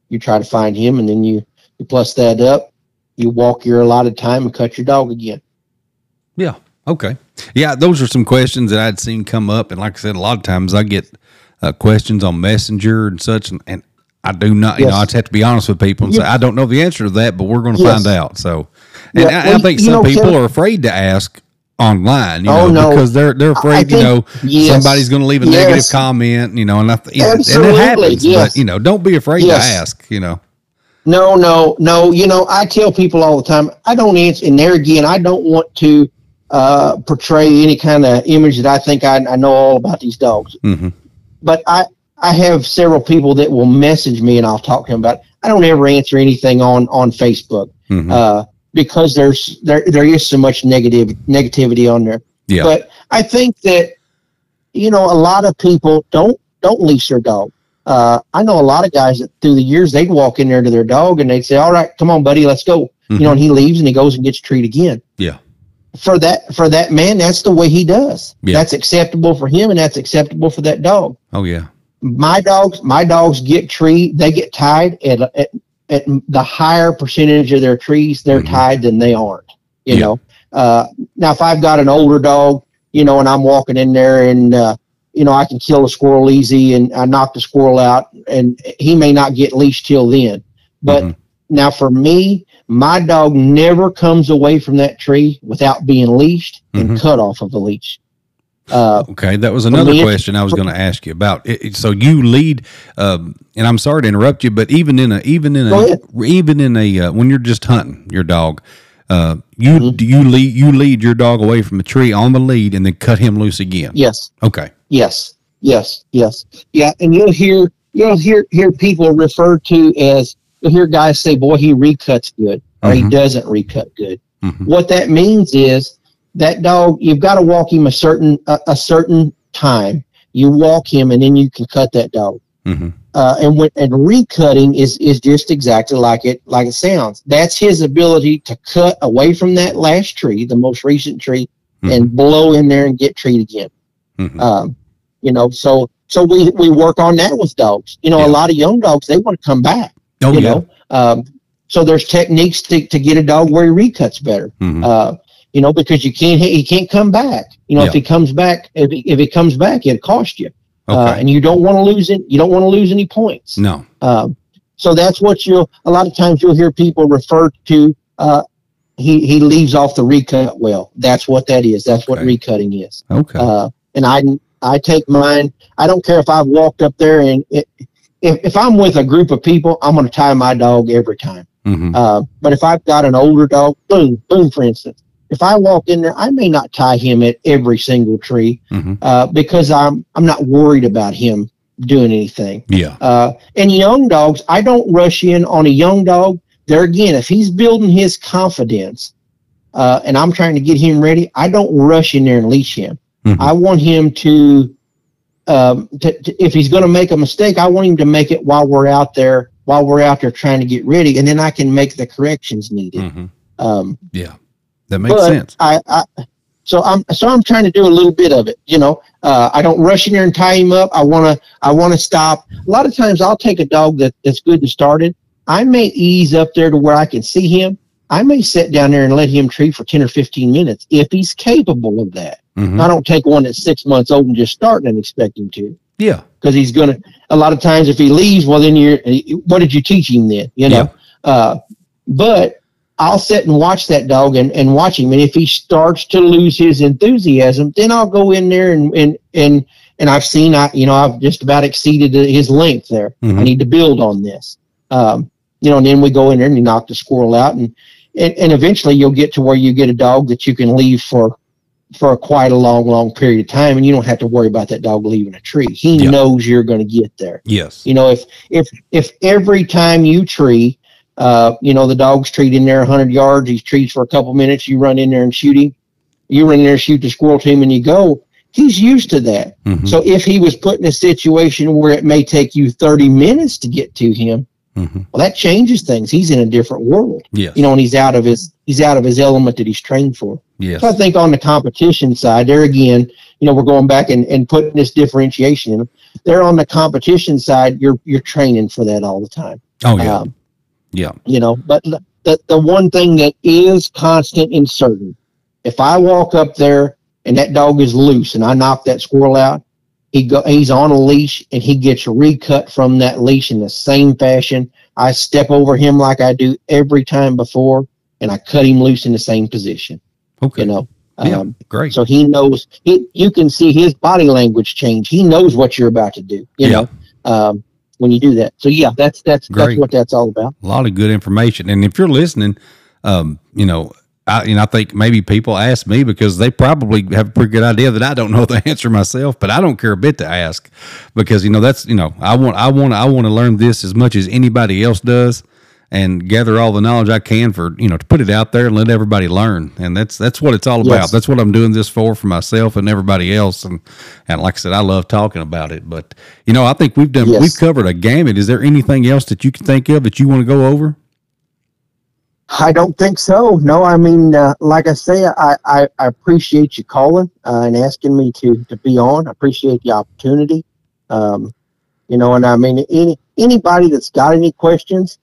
you try to find him, and then you you plus that up. You walk your allotted time and cut your dog again. Yeah. Okay. Yeah, those are some questions that I'd seen come up, and like I said, a lot of times I get uh, questions on Messenger and such, and, and I do not. You know, I just have to be honest with people and say I don't know the answer to that, but we're going to Yes. find out. So, and Yeah, I, I think some know, people Kevin- are afraid to ask online. You Oh, know, no. because they're they're afraid. you know, yes. somebody's going to leave a Yes. negative comment. You know, and I, th- and it happens. yes. But you know, don't be afraid Yes. to ask. You know. No, no, no. You know, I tell people all the time, I don't answer. And there again, I don't want to uh, portray any kind of image that I think I, I know all about these dogs. hmm But I, I have several people that will message me and I'll talk to them about. It. I don't ever answer anything on on Facebook hmm uh, because there's there there is so much negative negativity on there. yeah. But I think that you know a lot of people don't don't leash their dog. uh, I know a lot of guys that through the years they'd walk in there to their dog and they'd say, "All right, come on, buddy, let's go." Mm-hmm. You know, and he leaves and he goes and gets a tree again. Yeah. For that for that man, that's the way he does. Yeah. That's acceptable for him, and that's acceptable for that dog. Oh yeah. My dogs, my dogs get tree. They get tied at, at at the higher percentage of their trees. They're Mhm. tied than they aren't. You Yeah. know. Uh, now, if I've got an older dog, you know, and I'm walking in there and uh, you know I can kill a squirrel easy, and I knock the squirrel out, and he may not get leashed till then. But Mhm. now, for me, my dog never comes away from that tree without being leashed and Mhm. cut off of the leash. Uh, Okay, that was another me, question I was going to ask you about. It, so you lead, um, and I'm sorry to interrupt you, but even in a even in a even in a uh, when you're just hunting your dog, uh, you Mm-hmm. do you lead you lead your dog away from a tree on the lead and then cut him loose again. yes. Okay. Yes, yes, yes, yeah. And you'll hear you'll hear hear people referred to as you'll hear guys say, "Boy, he recuts good," or Mhm. "He doesn't recut good." Mhm. What that means is that dog you've got to walk him a certain a, a certain time. You walk him, and then you can cut that dog. hmm Uh, and when and recutting is is just exactly like it like it sounds. That's his ability to cut away from that last tree, the most recent tree, Mhm. and blow in there and get treed again. hmm Um, you know, so so we we work on that with dogs. You know, Yeah. a lot of young dogs they want to come back. oh you yeah. know, um, so there's techniques to, to get a dog where he recuts better. Mhm. Uh, you know, because you can't he can't come back. You know, Yeah. if he comes back, if he, if he comes back, it'll cost you. Uh, and you don't want to lose it. You don't want to lose any points. no. Um, so that's what you'll. A lot of times you'll hear people refer to. Uh, he he leaves off the recut well. That's what that is. That's what recutting is. Okay. Uh, and I I take mine. I don't care if I've walked up there and it, if if I'm with a group of people, I'm going to tie my dog every time. hmm Uh, but if I've got an older dog, Boone, Boone, for instance, if I walk in there, I may not tie him at every single tree hmm uh, because I'm I'm not worried about him doing anything. Yeah. Uh, and young dogs, I don't rush in on a young dog. There again, if he's building his confidence, uh, and I'm trying to get him ready, I don't rush in there and leash him. Mhm. I want him to, um, to, to if he's going to make a mistake, I want him to make it while we're out there, while we're out there trying to get ready, and then I can make the corrections needed. hmm Um, Yeah. That makes but sense. I, I, so I'm so I'm trying to do a little bit of it. You know, uh, I don't rush in there and tie him up. I want to I want to stop. A lot of times I'll take a dog that, that's good and started. I may ease up there to where I can see him. I may sit down there and let him tree for ten or fifteen minutes if he's capable of that. hmm I don't take one that's six months old and just starting and expect him to Yeah. because he's gonna. A lot of times if he leaves, well then you're. What did you teach him then? You know. Uh, but I'll sit and watch that dog and, and watch him. And if he starts to lose his enthusiasm, then I'll go in there and, and, and, and I've seen, I, you know, I've just about exceeded his length there. I Mhm. need to build on this. Um, you know, and then we go in there and you knock the squirrel out and, and, and eventually you'll get to where you get a dog that you can leave for, for quite a long, long period of time. And you don't have to worry about that dog leaving a tree. He Yeah. knows you're going to get there. Yes. You know, if if if every time you tree, uh, you know, the dog's treed in there 100 yards, he trees for a couple minutes, you run in there and shoot him, you run in there, shoot the squirrel to him, and you go. He's used to that. hmm So if he was put in a situation where it may take you 30 minutes to get to him, hmm well, that changes things. He's in a different world, Yes. you know, and he's out of his he's out of his element that he's trained for. yes. So I think on the competition side, there again, you know, we're going back and, and putting this differentiation in them. There on the competition side, you're you're training for that all the time. Oh yeah. Um, yeah. you know, but the, the one thing that is constant and certain, if I walk up there and that dog is loose and I knock that squirrel out, he go he's on a leash and he gets recut from that leash in the same fashion. I step over him like I do every time before, and I cut him loose in the same position. Okay. You know, Yeah. um, Great. so he knows. He, you can see his body language change. He knows what you're about to do. You Yeah. know, um, when you do that. So yeah, that's that's Great. that's what that's all about. a lot of good information. And if you're listening, um, you know, I, know, I think maybe people ask me because they probably have a pretty good idea that I don't know the answer myself, but I don't care a bit to ask because, you know, that's, you know, I want, I want, I want to learn this as much as anybody else does. And gather all the knowledge I can for you know to put it out there and let everybody learn. And that's that's what it's all about. Yes. That's what I'm doing this for for myself and everybody else. And and like I said, I love talking about it. But you know, I think we've done Yes. we've covered a gamut. Is there anything else that you can think of that you want to go over? I don't think so. No, I mean, uh, like I say, I, I, I appreciate you calling uh, and asking me to, to be on. I appreciate the opportunity. Um, you know, and I mean, any anybody that's got any questions,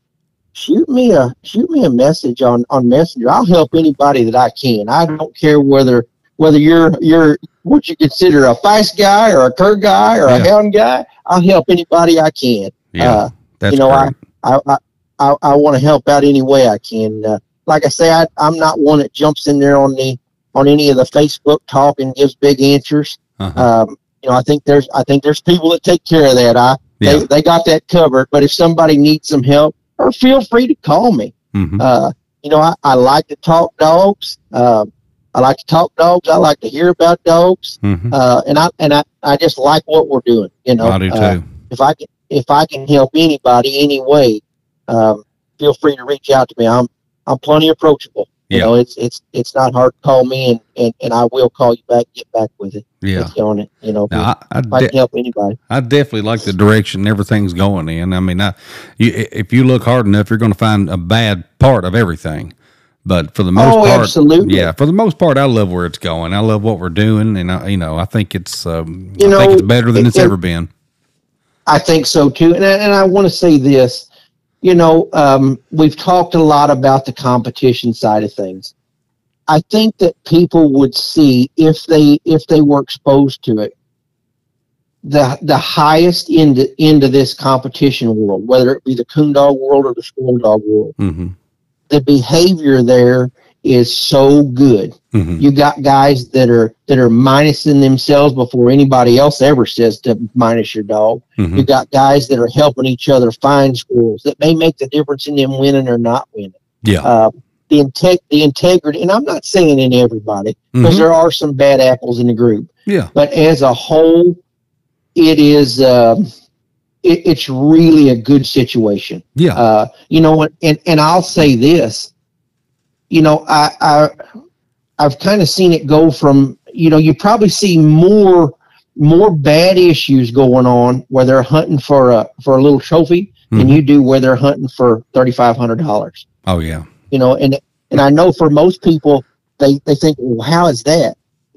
shoot me a shoot me a message on on Messenger. I'll help anybody that I can. I don't care whether whether you're you're what you consider a feist guy or a cur guy or a Yeah. hound guy. I'll help anybody I can. Uh, that's you know, great. I, I, I, I want to help out any way I can. Uh, like I say, I, I'm not one that jumps in there on the on any of the Facebook talk and gives big answers. uh-huh. Um, you know, I think there's I think there's people that take care of that. I yeah. they, they got that covered. But if somebody needs some help, or feel free to call me. Mhm. Uh, you know, I, I like to talk dogs. Um, I like to talk dogs. I like to hear about dogs. Mhm. Uh, and I and I, I just like what we're doing. You know, I do too. Uh, if I can if I can help anybody any way, um, feel free to reach out to me. I'm I'm plenty approachable. You Yeah. know, it's it's it's not hard to call me, and, and, and I will call you back, get back with it, yeah. on it. You know, Now, I, I, if I de- can help anybody. I definitely like the direction everything's going in. I mean, I, you, if you look hard enough, you're going to find a bad part of everything. But for the most Oh, part, absolutely. yeah, for the most part, I love where it's going. I love what we're doing, and I, you know, I think it's, um, You I think know, it's better than it- it's it- ever been. I think so too. And I, and I want to say this, you know, um, we've talked a lot about the competition side of things. I think that people would see if they if they were exposed to it, the the highest end end of this competition world, whether it be the coon dog world or the squirrel dog world, hmm the behavior there is so good. hmm You got guys that are that are minusing themselves before anybody else ever says to minus your dog. hmm You got guys that are helping each other find schools that may make the difference in them winning or not winning. Yeah. Uh, the integ- the integrity, and I'm not saying in everybody because Mhm. there are some bad apples in the group, Yeah. but as a whole, it is it, it's really a good situation. Yeah. Uh, you know, and and I'll say this, you know, I, I I've kind of seen it go from, you know, you probably see more more bad issues going on where they're hunting for a for a little trophy than Mhm. you do where they're hunting for thirty five hundred dollars. Oh, yeah. You know, and and I know for most people they they think, well, how is that?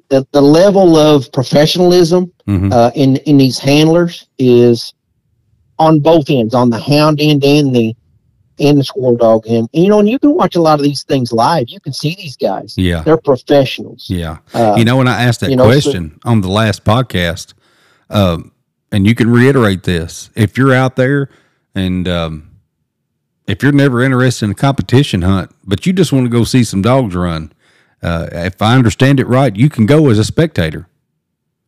The the level of professionalism hmm uh, in in these handlers is on both ends, on the hound end and the and the squirrel dog. And you know, and you can watch a lot of these things live. You can see these guys; Yeah. they're professionals. Yeah. Uh, you know, when I asked that you know, so- question on the last podcast, um, and you can reiterate this if you're out there and um, if you're never interested in a competition hunt, but you just want to go see some dogs run, uh, if I understand it right, you can go as a spectator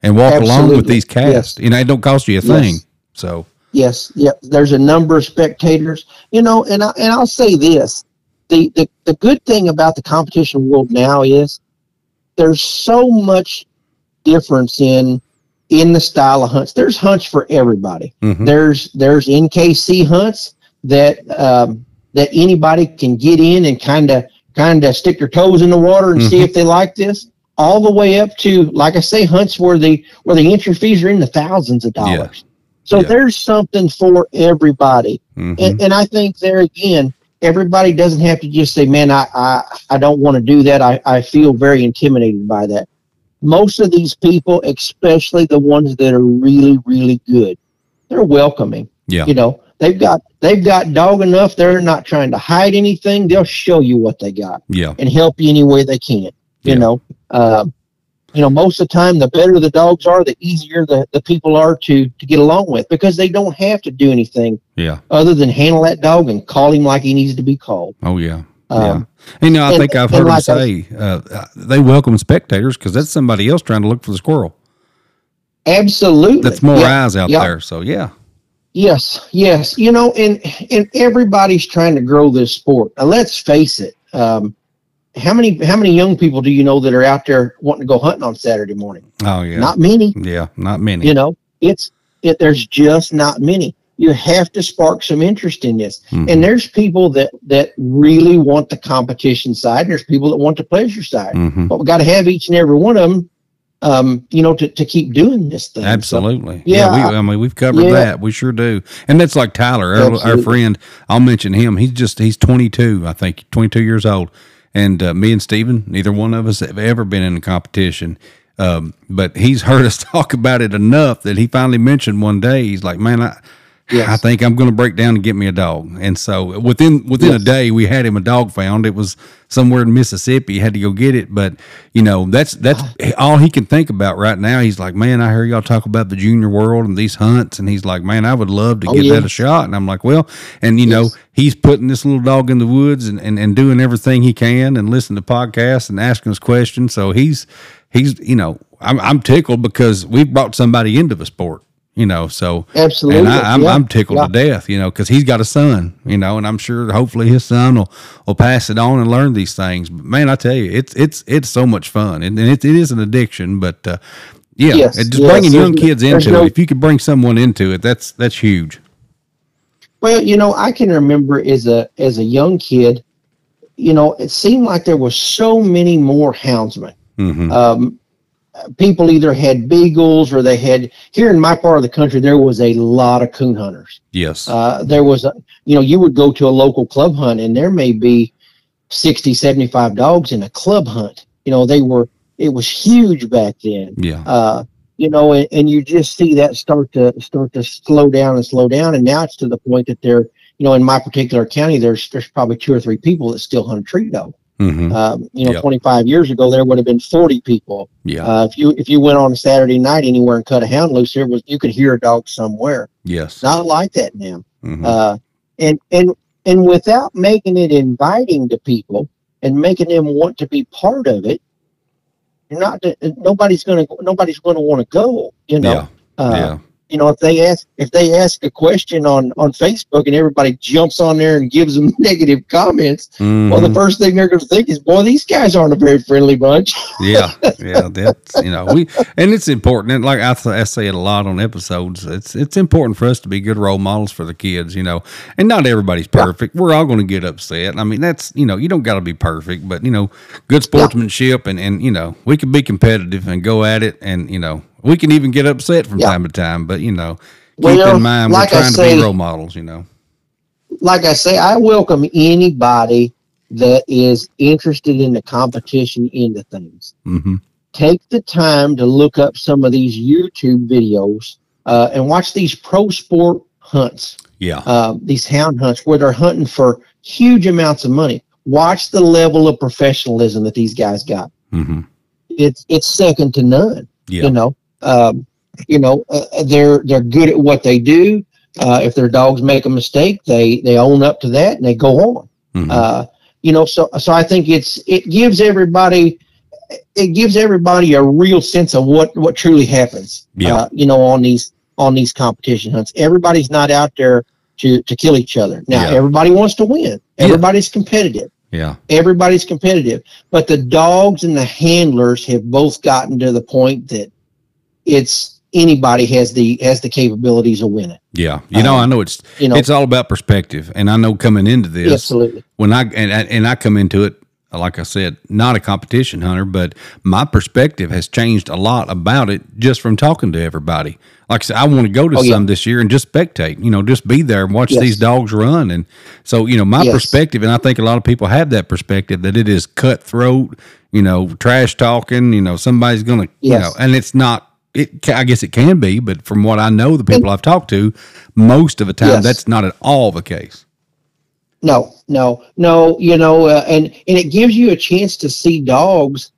and walk along with these casts. You know, it don't cost you a thing. Yes. So, Yes, yep. There's a number of spectators, you know, and I, and I'll say this: the, the the good thing about the competition world now is there's so much difference in in the style of hunts. There's hunts for everybody. mhm. There's there's NKC hunts that um, that anybody can get in and kind of kind of stick their toes in the water and see Mhm. if they like this. All the way up to, like I say, hunts where the where the entry fees are in the thousands of Yeah. So Yeah. there's something for everybody, Mhm. and, and I think there again, everybody doesn't have to just say, "Man, I I, I don't want to do that." I, I feel very intimidated by that. Most of these people, especially the ones that are really really good, they're welcoming yeah. you know they've got they've got dog enough they're not trying to hide anything they'll show you what they got Yeah. and help you any way they can you Yeah. know um, you know most of the time the better the dogs are the easier the, the people are to to get along with because they don't have to do anything Yeah. other than handle that dog and call him like he needs to be called Oh, yeah. um, yeah. You know, I and- think I've heard like them say uh, they welcome spectators because that's somebody else trying to look for the squirrel. absolutely That's more Yeah. eyes out yeah. there. So yeah, Yes, yes. You know, and and everybody's trying to grow this sport. Now, let's face it. Um, how many how many young people do you know that are out there wanting to go hunting on Saturday morning? oh yeah, Not many. yeah, not many. You know, it's it. There's just not many. you have to spark some interest in this. Mhm. And there's people that that really want the competition side, and there's people that want the pleasure side. Mhm. But we got to have each and every one of them, um, you know, to, to keep doing this thing. So, Absolutely. yeah, yeah. We, I mean, we've covered yeah. that. We sure do. And that's like Tyler, our, our friend. I'll mention him. He's just, he's 22, I think, 22 years old. And uh, me and Steven, neither one of us have ever been in a competition. Um, but he's heard us talk about it enough that he finally mentioned one day, he's like, man, I, Yes. I think I'm going to break down and get me a dog. And so within within Yes. a day, we had him a dog found. It was somewhere in Mississippi. He had to go get it. But you know, that's that's oh. all he can think about right now. He's like, man, I hear y'all talk about the junior world and these hunts, and he's like, man, I would love to Oh, give yeah. that a shot. And I'm like, well, and you know, he's putting this little dog in the woods and, and and doing everything he can and listening to podcasts and asking us questions. So he's he's you know, I'm I'm tickled because we've brought somebody into the sport. You know, so Absolutely. and I, I'm, Yeah. I'm tickled Yeah. to death, you know, because he's got a son, you know, and I'm sure hopefully his son will, will pass it on and learn these things. But man, I tell you, it's it's it's so much fun, and, and it, it is an addiction. But uh, yeah, Yes, just yes, bringing young kids into no- it. If you could bring someone into it, that's that's huge. Well, you know, I can remember as a as a young kid, you know, it seemed like there were so many more houndsmen. hmm Um, people either had beagles or they had here in my part of the country there was a lot of coon hunters. yes, Uh, there was a you know you would go to a local club hunt and there may be 60 75 dogs in a club hunt. You know they were it was huge back then. Yeah, uh, you know, and, and you just see that start to start to slow down and slow down, and now it's to the point that they're, you know, in my particular county, there's there's probably two or three people that still hunt a tree dog. Hmm Um, you know, Yeah. 25 years ago, there would have been 40 people. yeah, Uh, if you if you went on a Saturday night anywhere and cut a hound loose, there was you could hear a dog somewhere. yes, Not like that now. mhm, Uh, and and and without making it inviting to people and making them want to be part of it, you're not. Nobody's gonna. Nobody's gonna want to go. You know. yeah, Uh, yeah, You know, if they ask if they ask a question on on Facebook and everybody jumps on there and gives them negative comments, well, the mhm, first thing they're going to think is, "Boy, these guys aren't a very friendly bunch." yeah, yeah. That's you know we and it's important. And like I, th- I say it a lot on episodes. It's it's important for us to be good role models for the kids. You know, and not everybody's perfect. We're all going to get upset. I mean, that's you know you don't got to be perfect, but you know, good sportsmanship and and you know we can be competitive and go at it, and you know we can even get upset from Yeah. time to time. But you know, Well, keep in mind like we're trying to say- be role models. You know. like I say, I welcome anybody that is interested in the competition into things. hmm Take the time to look up some of these YouTube videos uh, and watch these pro sport hunts. Yeah. uh, these hound hunts where they're hunting for huge amounts of money. Watch the level of professionalism that these guys got. hmm It's it's second to none. Yeah. You know, um, you know uh, they're they're good at what they do. Uh, if their dogs make a mistake, they they own up to that and they go on. Mhm. Uh, you know, so so I think it's it gives everybody it gives everybody a real sense of what what truly happens. Yeah. Uh, you know, on these on these competition hunts, everybody's not out there to to kill each other. Now, Yeah. everybody wants to win. Yeah. Everybody's competitive. yeah. Everybody's competitive, but the dogs and the handlers have both gotten to the point that it's anybody has the has the capabilities of winning. Yeah. You know, Um, I know it's You know, it's all about perspective, and I know coming into this, absolutely. when I and, I- and I come into it, like I said, not a competition hunter, but my perspective has changed a lot about it just from talking to everybody. Like I said, I want to go to Oh, yeah. some this year and just spectate, you know, just be there and watch Yes. these dogs run. And so, you know, my Yes. perspective, and I think a lot of people have that perspective that it is cutthroat, you know, trash talking, you know, somebody's going to, you know, and it's not. It, I guess it can be, but from what I know, the people I've talked to, most of the time, Yes. that's not at all the case. No, no, no. You know, uh, and and it gives you a chance to see dogs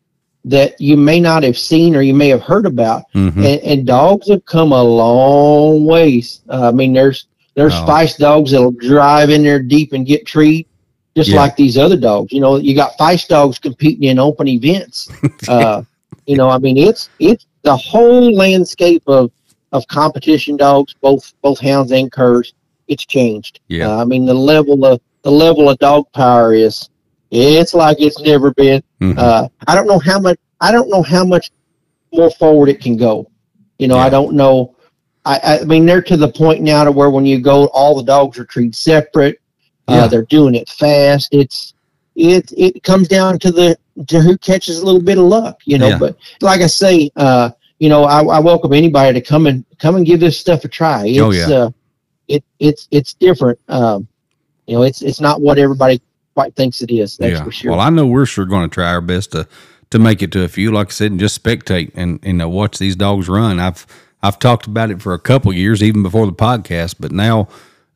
that you may not have seen or you may have heard about, Mhm. and, and dogs have come a long ways. Uh, I mean, there's there's Oh. feist dogs that'll drive in there deep and get treed, just Yeah. like these other dogs. You know, you got feist dogs competing in open events. uh, you know, I mean, it's it's the whole landscape of of competition dogs, both both hounds and curs. It's changed. Yeah. Uh, I mean, the level of the level of dog power is it's like it's never been. Mhm. Uh, I don't know how much I don't know how much more forward it can go. You know, Yeah. I don't know. I, I mean, they're to the point now to where when you go, all the dogs are treated separate. Uh, Yeah. they're doing it fast. It's it it comes down to the who catches a little bit of luck, you know. Yeah. But like I say, uh, you know, I, I welcome anybody to come and come and give this stuff a try. It's, Oh, yeah. uh, it it's it's different. Um, you know, it's it's not what everybody quite thinks it is. That's for sure. Well, I know we're sure going to try our best to to make it to a few. Like I said, and just spectate and and know watch these dogs run. I've I've talked about it for a couple years, even before the podcast. But now,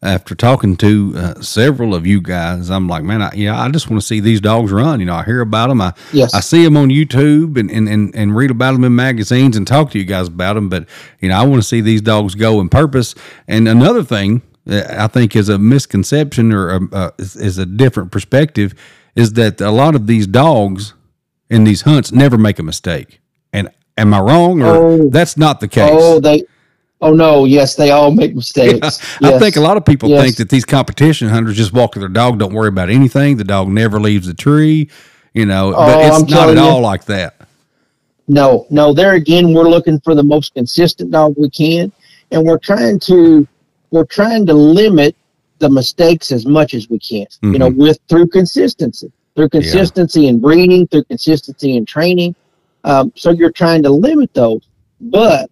after talking to uh, several of you guys, I'm like, man, I, yeah, I just want to see these dogs run. You know, I hear about them. I Yes. I see them on YouTube and, and, and, and read about them in magazines and talk to you guys about them. But, you know, I want to see these dogs go in purpose. And another thing that I think is a misconception or a, uh, is, is a different perspective is that a lot of these dogs in these hunts never make a mistake. And am I wrong or Oh. that's not the case? Oh, they. Oh no! Yes, they all make mistakes. I Yes. think a lot of people Yes. think that these competition hunters just walk with their dog, don't worry about anything. The dog never leaves the tree, you know, but Oh, it's I'm not at telling you. all like that. No, no. There again, we're looking for the most consistent dog we can, and we're trying to we're trying to limit the mistakes as much as we can. You know, with through consistency, through consistency in breeding, through consistency in training. Um, so you're trying to limit those, but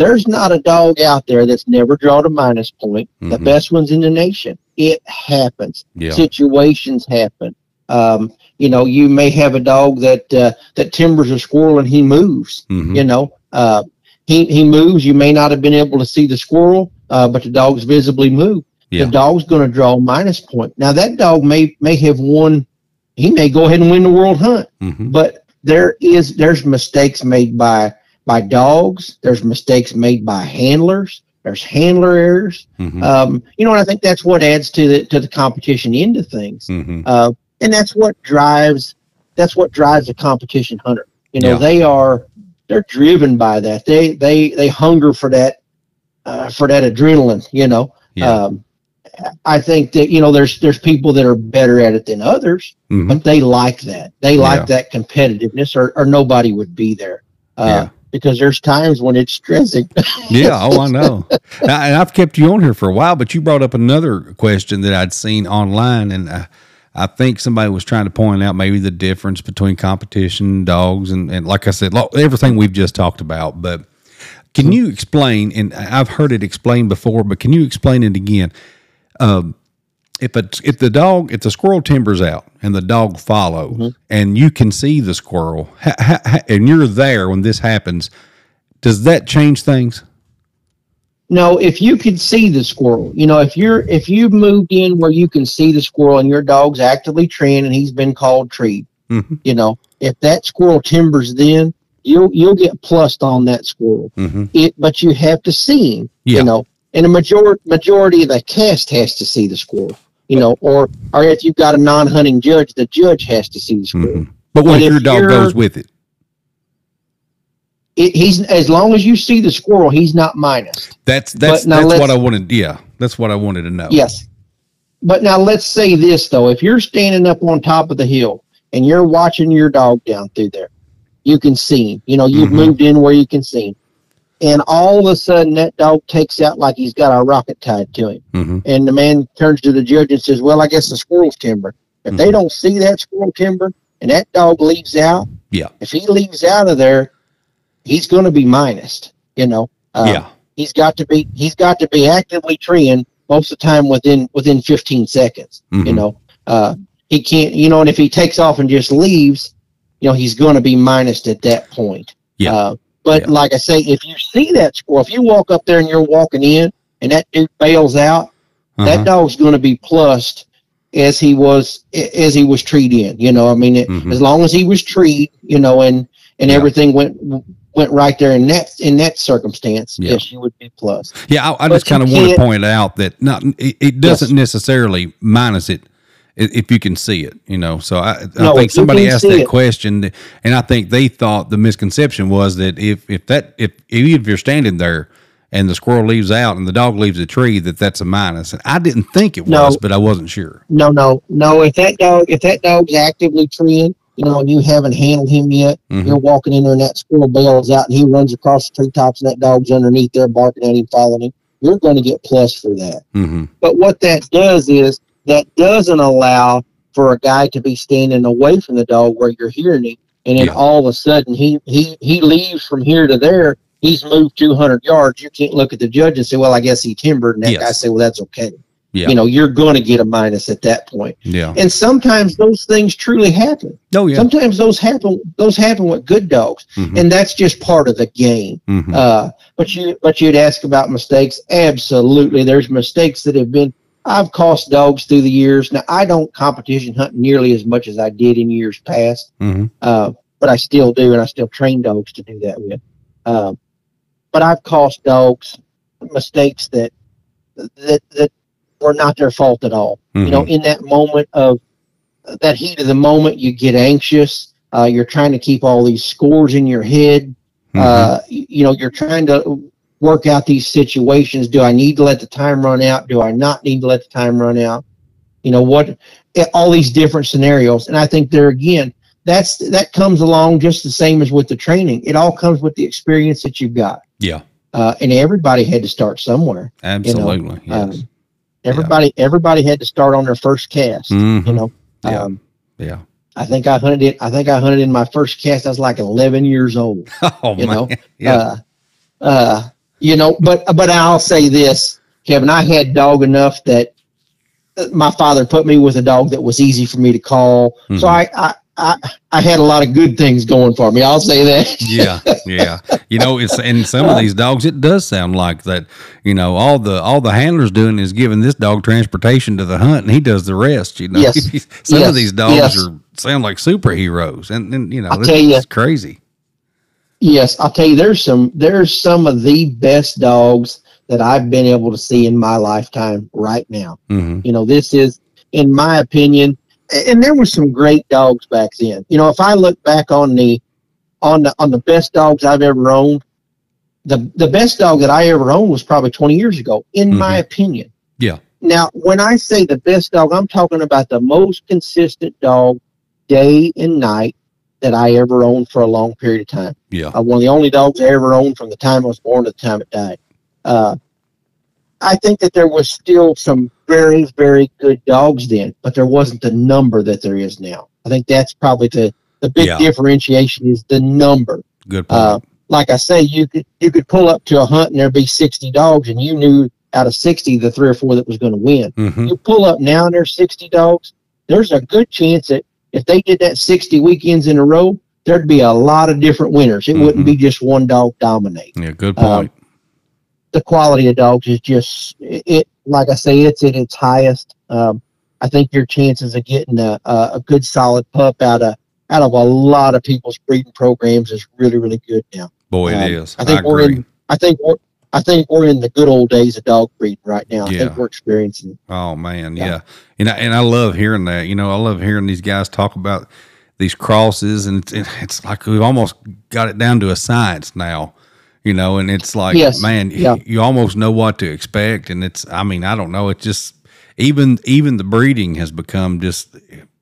there's not a dog out there that's never drawn a minus point. The Mhm. best ones in the nation. It happens. Yeah. Situations happen. Um, you know, you may have a dog that uh, that timbers a squirrel and he moves. Mhm. You know, uh, he he moves. You may not have been able to see the squirrel, uh, but the dog's visibly moved. Yeah. The dog's going to draw a minus point. Now that dog may may have won. He may go ahead and win the world hunt, Mhm. but there is there's mistakes made by by dogs. There's mistakes made by handlers. There's handler errors. Mhm. Um, you know, and I think that's what adds to the to the competition into things Mhm. uh, and that's what drives that's what drives a competition hunter. You know, Yeah. they are they're driven by that. They they they hunger for that uh, for that adrenaline. You know, Yeah. um, I think that you know there's there's people that are better at it than others, Mhm. but they like that. They like Yeah. that competitiveness, or or nobody would be there. Uh, Yeah. Because there's times when it's stressing. Yeah, oh, I know. Now, and I've kept you on here for a while, but you brought up another question that I'd seen online, and uh, I think somebody was trying to point out maybe the difference between competition dogs and, and like I said, everything we've just talked about. But can you explain? And I've heard it explained before, but can you explain it again? Um, if a, if the dog if the squirrel timbers out and the dog follows and you can see the squirrel ha, ha, ha- and you're there when this happens does that change things No, if you could see the squirrel, you know, if you're if you've moved in where you can see the squirrel and your dog's actively trained and he's been called treed, Mhm. you know, if that squirrel timbers then you'll you'll get plussed on that squirrel. Mm-hmm. It but you have to see him, Yeah. you know. And a majority majority of the cast has to see the squirrel, you know, or or if you've got a non hunting judge, the judge has to see the squirrel. But what if your dog goes with it? It, he's as long as you see the squirrel, he's not minus. That's that's that's what I wanted. Yeah, that's what I wanted to know. Yes. But now let's say this though. If you're standing up on top of the hill and you're watching your dog down through there, you can see him. You know, you've Mhm. moved in where you can see him. And all of a sudden that dog takes out like he's got a rocket tied to him. hmm And the man turns to the judge and says, Well, I guess the squirrel's timber. If they Mhm. don't see that squirrel timber and that dog leaves out, Yeah. if he leaves out of there, he's gonna be minused, you know. Um, yeah. he's got to be he's got to be actively treeing most of the time within within 15 seconds you Mhm. know uh he can't you know and if he takes off and just leaves you know he's going to be minused at that point Yeah. uh, but Yeah. like i say if you see that squirrel if you walk up there and you're walking in and that dude bails out Uh-huh. that dog's going to be plussed as he was as he was treed in you know i mean it, Mhm. as long as he was treed you know and and Yeah. everything went went right there in that in that circumstance Yeah. yes you would be plus Yeah, I, I just kind of want to point out that not it, it doesn't necessarily minus it if you can see it, you know. So I, I think somebody asked that it. question, and I think they thought the misconception was that if if that if even if you're standing there and the squirrel leaves out and the dog leaves the tree, that that's a minus. And I didn't think it No. was, but I wasn't sure. No, no, no. If that dog, if that dog's actively treeing you know, and you haven't handled him yet, Mhm. you're walking in there and that squirrel bails out and he runs across the treetops and that dog's underneath there barking at him, following him. You're going to get plus for that. Mm-hmm. But what that does is that doesn't allow for a guy to be standing away from the dog where you're hearing him, and then Yeah. all of a sudden he he he leaves from here to there. He's moved 200 yards. You can't look at the judge and say, "Well, I guess he timbered," and that Yes. guy say, "Well, that's okay." Yeah. You know, you're going to get a minus at that point. Yeah. And sometimes those things truly happen. Oh yeah. Sometimes those happen. Those happen with good dogs, Mhm. and that's just part of the game. Mhm. Uh, but you but you'd ask about mistakes. Absolutely, there's mistakes that have been. I've cost dogs through the years. Now I don't competition hunt nearly as much as I did in years past, Mhm. uh, but I still do, and I still train dogs to do that with. Um, but I've cost dogs mistakes that that that were not their fault at all. You know, in that moment of that heat of the moment, you get anxious. Uh, you're trying to keep all these scores in your head. Mhm. Uh, you know, you're trying to work out these situations. Do I need to let the time run out? Do I not need to let the time run out? You know what? eh, All these different scenarios, and I think there again, that's that comes along just the same as with the training. It all comes with the experience that you've got, yeah. uh, and everybody had to start somewhere. Absolutely. yes. Um, everybody, everybody had to start on their first cast. Mhm. You know, Yeah. um, Yeah. I think I hunted it. I think I hunted in my first cast. I was like 11 years old. Oh You man. know, yeah. Uh, uh, you know, but but I'll say this, Kevin. I had dog enough that uh, my father put me with a dog that was easy for me to call. Mhm. So I, I I I had a lot of good things going for me. I'll say that. yeah, yeah. You know, it's and some of these dogs, it does sound like that. You know, all the all the handler's doing is giving this dog transportation to the hunt, and he does the rest. You know, Yes. some Yes. of these dogs Yes. are sound like superheroes, and and you know, I'll this tell ya. is crazy. Yes, I'll tell you, there's some there's some of the best dogs that I've been able to see in my lifetime right now. hmm You know, this is, in my opinion, and there were some great dogs back then. You know, if I look back on the on the on the best dogs I've ever owned, the the best dog that I ever owned was probably 20 years ago, in my opinion. Yeah. Now, when I say the best dog, I'm talking about the most consistent dog, day and night, that I ever owned for a long period of time Yeah, uh, one of the only dogs I ever owned from the time I was born to the time it died. Uh, I think that there was still some very, very good dogs then, but there wasn't the number that there is now. I think that's probably the, the big Yeah. differentiation is the number. good point. Uh, like I say, you could you could pull up to a hunt and there'd be sixty dogs, and you knew out of sixty the three or four that was going to win. hmm You pull up now and there's 60 dogs. There's a good chance that if they did that 60 weekends in a row, there'd be a lot of different winners. It wouldn't be just one dog dominating. Yeah, good um, point. The quality of dogs is just it. Like I say, it's at its highest. Um, I think your chances of getting a, a, a good solid pup out of out of a lot of people's breeding programs is really really good now. Boy, um, it is. I think I we're in. I think we're. I think we're in the good old days of dog breeding right now. Yeah. I think we're experiencing. Oh man, Yeah. yeah. And I, and I love hearing that. You know, I love hearing these guys talk about these crosses, and it's, it's like we've almost got it down to a science now. You know, and it's like, Yes. man, Yeah. you almost know what to expect, and it's. I mean, I don't know. It's just even even the breeding has become just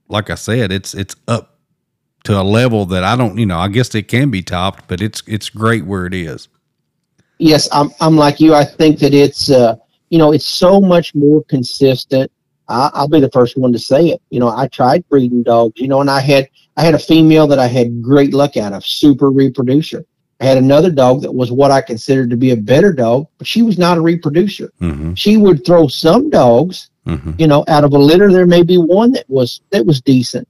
like I said. It's it's up to a level that I don't. You know, I guess it can be topped, but it's it's great where it is. Yes, I'm I'm like you. I think that it's uh, you know it's so much more consistent. I, I'll be the first one to say it. You know, I tried breeding dogs. You know, and I had I had a female that I had great luck out of, super reproducer. I had another dog that was what I considered to be a better dog, but she was not a reproducer. Mm-hmm. She would throw some dogs, Mm-hmm. you know, out of a litter. There may be one that was that was decent,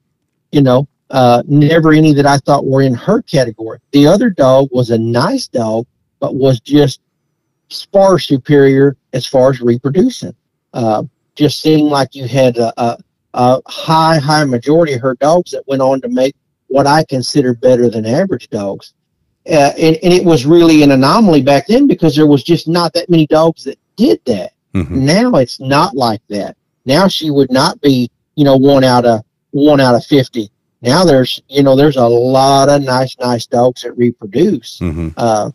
you know. Uh, never any that I thought were in her category. The other dog was a nice dog, but was just far superior as far as reproducing. Uh, just seemed like you had a, a, a high, high majority of her dogs that went on to make what I consider better than average dogs. Uh, and, and it was really an anomaly back then because there was just not that many dogs that did that. Mm-hmm. Now it's not like that. Now she would not be, you know, one out of one out of fifty. Now there's, you know, there's a lot of nice, nice dogs that reproduce. Mm-hmm. Uh,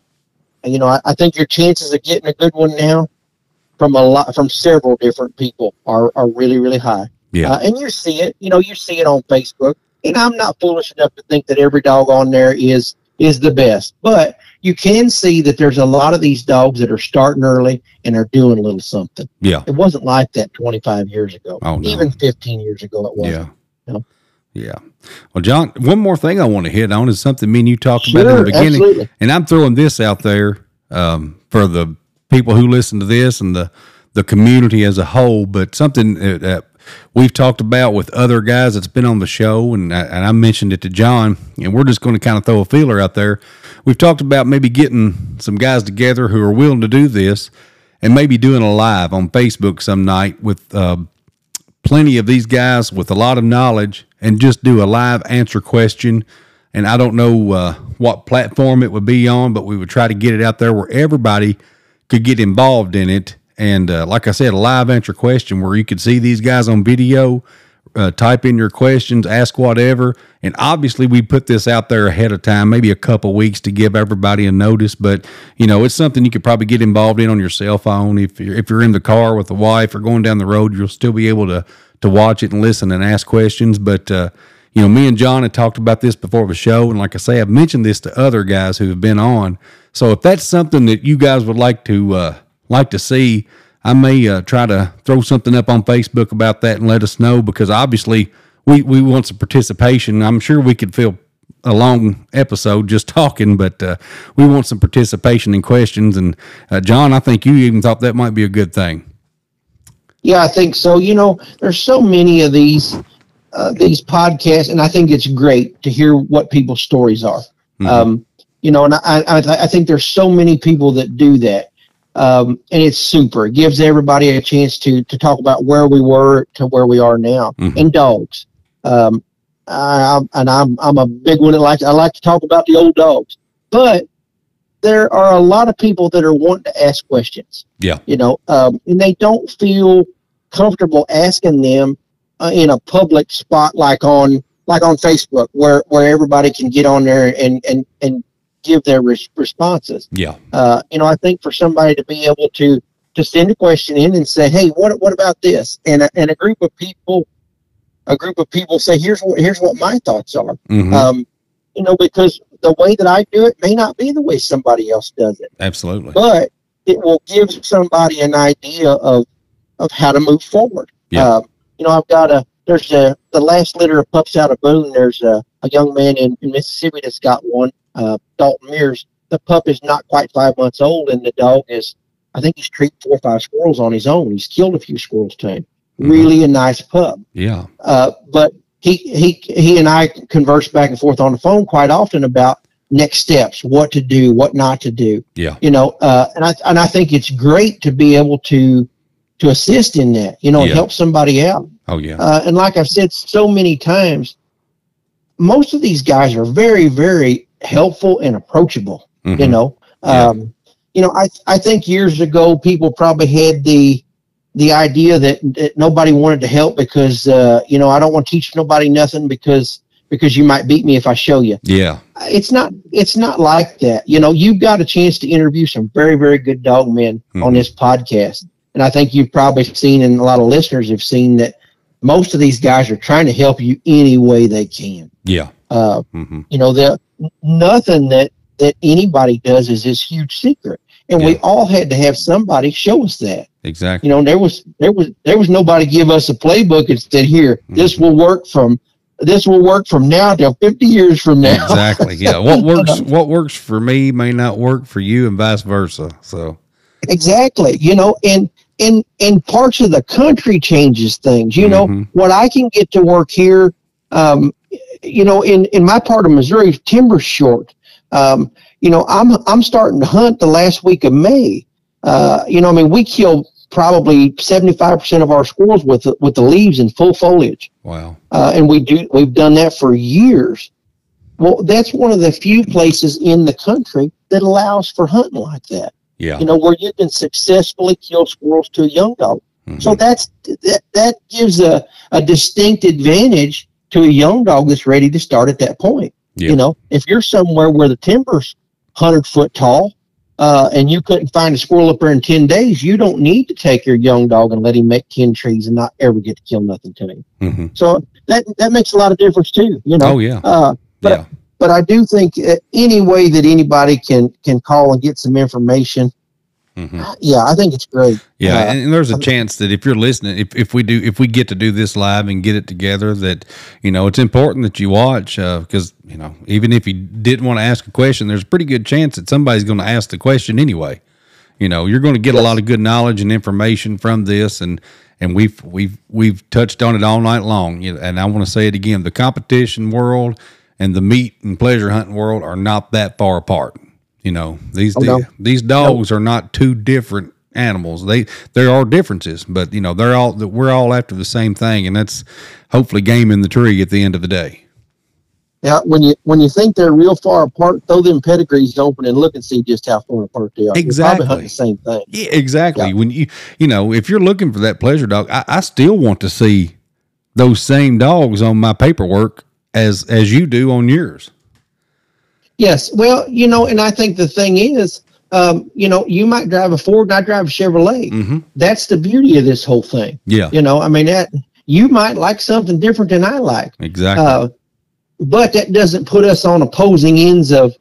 you know, I, I think your chances of getting a good one now from a lot from several different people are are really, really high. Yeah. Uh, and you see it, you know, you see it on Facebook. and I'm not foolish enough to think that every dog on there is is the best, but you can see that there's a lot of these dogs that are starting early and are doing a little something. Yeah. It wasn't like that 25 years ago. Oh, no. Even 15 years ago, it wasn't. Yeah. No. Yeah. Well, John, one more thing I want to hit on is something me and you talked about in the beginning. absolutely. And I'm throwing this out there um, for the people who listen to this and the, the community as a whole, but something that, that we've talked about with other guys that's been on the show, and I, and I mentioned it to John, and we're just going to kind of throw a feeler out there. We've talked about maybe getting some guys together who are willing to do this and maybe doing a live on Facebook some night with uh, plenty of these guys with a lot of knowledge and just do a live answer question. And I don't know uh, what platform it would be on, but we would try to get it out there where everybody could get involved in it. And uh, like I said, a live answer question where you could see these guys on video, uh, type in your questions, ask whatever. And obviously, we put this out there ahead of time, maybe a couple weeks to give everybody a notice. But you know, it's something you could probably get involved in on your cell phone. If you're if you're in the car with the wife or going down the road, you'll still be able to to watch it and listen and ask questions. But uh, you know, me and John had talked about this before the show, and like I say, I've mentioned this to other guys who have been on. So if that's something that you guys would like to uh, like to see, I may uh, try to throw something up on Facebook about that and let us know because obviously we we want some participation. I'm sure we could fill a long episode just talking, but uh, we want some participation and questions. And uh, John, I think you even thought that might be a good thing. Yeah, I think so. You know, there's so many of these uh, these podcasts, and I think it's great to hear what people's stories are. Mhm. Um, you know, and I, I I think there's so many people that do that, um, and it's super. It gives everybody a chance to to talk about where we were to where we are now, Mhm. and dogs. Um, I, I'm- and I'm I'm a big one that likes I like to talk about the old dogs, but there are a lot of people that are wanting to ask questions Yeah. you know, um, and they don't feel comfortable asking them uh, in a public spot like on like on Facebook, where where everybody can get on there and and and give their res- responses. Yeah. Uh, you know, I think for somebody to be able to to send a question in and say, "Hey, what what about this?" and a, and a group of people, a group of people say, "Here's what here's what my thoughts are." hmm Um, you know, because the way that I do it may not be the way somebody else does it Absolutely. but it will give somebody an idea of of how to move forward. Yeah. Um, you know, I've got a there's a the last litter of pups out of Boone. There's a, a young man in, in Mississippi that's got one, uh, Dalton Mears. The pup is not quite five months old, and the dog is I think he's treed four or five squirrels on his own. He's killed a few squirrels too. him. Mhm. Really a nice pup. Yeah. Uh, but he he he and I converse back and forth on the phone quite often about next steps, what to do, what not to do. Yeah. You know, uh, and I and I think it's great to be able to to assist in that. You know, and Yeah. help somebody out. Oh yeah. Uh, and like I've said so many times, most of these guys are very very helpful and approachable. You Mhm. know, Yeah. um, you know, I I think years ago people probably had the the idea that, that nobody wanted to help because uh, you know I don't want to teach nobody nothing because because you might beat me if I show you. Yeah. It's not it's not like that. You know, you've got a chance to interview some very very good dog men Mhm. on this podcast, and I think you've probably seen and a lot of listeners have seen that most of these guys are trying to help you any way they can. Yeah. Uh, hmm you know, the nothing that that anybody does is this huge secret, and we all had to have somebody show us that. Exactly. You know, there was there was there was nobody give us a playbook and said, "Here, this will work from this will work from now till fifty years from now." Exactly. Yeah. What works what works for me may not work for you and vice versa. So exactly. You know, and in in parts of the country changes things. You know, Mhm. what I can get to work here. Um, you know, in in my part of Missouri, timber's short. Um, you know, I'm I'm starting to hunt the last week of May. Uh, you know, I mean, we kill probably seventy five percent of our squirrels with the, with the leaves in full foliage. wow. uh, and we do we've done that for years. Well, that's one of the few places in the country that allows for hunting like that. Yeah. You know, where you can successfully kill squirrels to a young dog. Mhm. So that's that that gives a, a distinct advantage to a young dog that's ready to start at that point. Yeah. You know, if you're somewhere where the timber's hundred foot tall, uh, and you couldn't find a squirrel up there in ten days, you don't need to take your young dog and let him make ten trees and not ever get to kill nothing to him. Mhm. So that that makes a lot of difference too. You know. Oh yeah. Uh, but yeah. but I do think uh, any way that anybody can can call and get some information. Mhm. Yeah, I think it's great. Yeah, Uh, and there's a chance that if you're listening, if, if we do, if we get to do this live and get it together, that you know it's important that you watch because you know even if you didn't want to ask a question, there's a pretty good chance that somebody's going to ask the question anyway. You know, you're going to get a lot of good knowledge and information from this, and and we've we've we've touched on it all night long. You know, and I want to say it again: the competition world and the meat and pleasure hunting world are not that far apart. You know, these Oh, no. these dogs are not two different animals. They there are differences, but you know they're all we're all after the same thing, and that's hopefully game in the tree at the end of the day. Now, when you when you think they're real far apart, throw them pedigrees open and look and see just how far apart they are. Exactly. the same thing. Yeah, exactly. Yeah. When you you know if you're looking for that pleasure dog, I, I still want to see those same dogs on my paperwork as as you do on yours. Yes. Well, you know, and I think the thing is, um, you know, you might drive a Ford and I drive a Chevrolet. Mm-hmm. That's the beauty of this whole thing. Yeah, You know, I mean, that you might like something different than I like, exactly. uh, but that doesn't put us on opposing ends of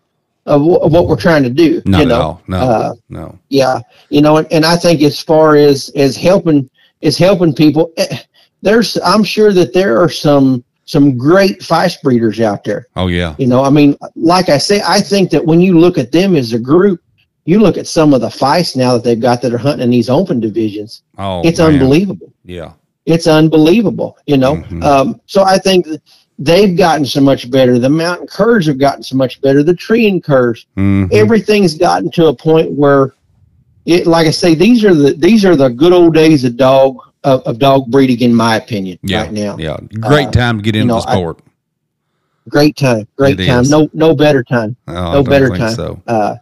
of, of what we're trying to do. Not you at all. No, uh, no. Yeah, you know, and, and I think as far as as helping is helping people, eh, there's I'm sure that there are some some great feist breeders out there. Oh yeah, You know, I mean, like I say, I think that when you look at them as a group, you look at some of the feist now that they've got that are hunting in these open divisions. oh it's man. unbelievable. Yeah, It's unbelievable. You know, Mhm. um, so I think they've gotten so much better. The mountain curs have gotten so much better. The treeing curs, Mhm. everything's gotten to a point where it like I say, these are the these are the good old days of dog of, of dog breeding, in my opinion, yeah, right now. yeah. Great Uh, time to get into know, the I- sport. Great time, great It time. is. No no better time. Oh, I no better time. So Uh,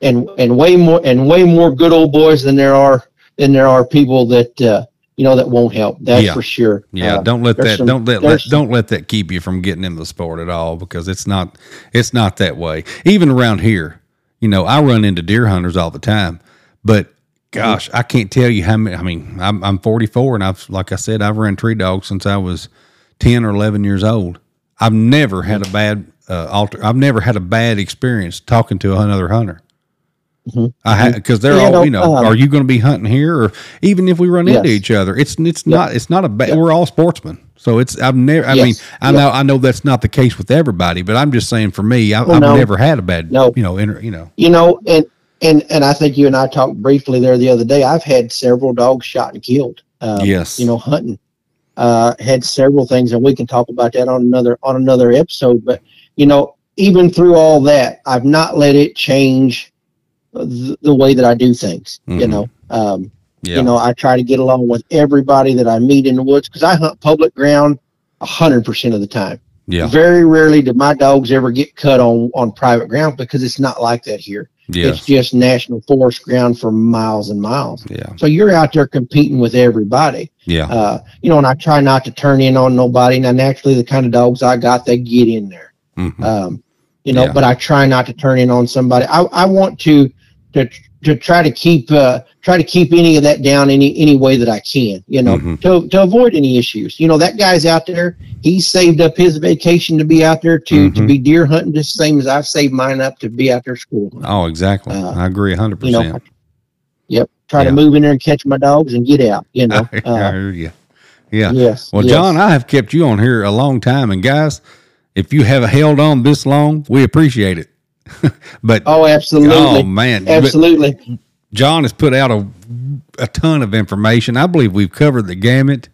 and and way more and way more good old boys than there are than there are people that uh, you know that won't help. That's Yeah. for sure. Yeah, Uh, don't let that some- don't let, let don't let that keep you from getting into the sport at all because it's not it's not that way. Even around here, you know, I run into deer hunters all the time, but gosh, I can't tell you how many. I mean, I'm I'm 44 and I've like I said, I've run tree dogs since I was 10 or 11 years old. I've never had a bad uh, alter. I've never had a bad experience talking to another hunter. Mhm. I had because they're Yeah, all you know. um, are you going to be hunting here, or even if we run into each other? It's it's not it's not a bad. We're all sportsmen, so it's I've never. I Yes. mean, I Yeah. know I know that's not the case with everybody, but I'm just saying for me, I, Oh, I've no. never had a bad. No. you know, inter, you know. You know, and and and I think you and I talked briefly there the other day. I've had several dogs shot and killed. Um, yes, You know, hunting. Uh, had several things, and we can talk about that on another on another episode. But you know, even through all that, I've not let it change the, the way that I do things. You Mhm. know, um, yeah, You know, I try to get along with everybody that I meet in the woods because I hunt public ground a hundred percent of the time. Yeah, Very rarely do my dogs ever get cut on on private ground because it's not like that here. It's just national forest ground for miles and miles. yeah, So you're out there competing with everybody. yeah, Uh, you know, and I try not to turn in on nobody. Now, naturally, the kind of dogs I got, they get in there. mhm, Um, you know, Yeah. but I try not to turn in on somebody. I, I want to to to try to keep uh, try to keep any of that down any any way that I can. You know, Mhm. to to avoid any issues. You know, that guy's out there. He saved up his vacation to be out there to to Mhm. be deer hunting, just the same as I've saved mine up to be out there school. Oh, exactly. Uh, I agree, hundred You know, percent. yep. Try Yeah. to move in there and catch my dogs and get out. You know. I Uh, hear you. Yeah. yes. Well, yes. John, I have kept you on here a long time, and guys, if you have held on this long, we appreciate it. but Oh, absolutely. oh man, But absolutely. John has put out a a ton of information. I believe we've covered the gamut.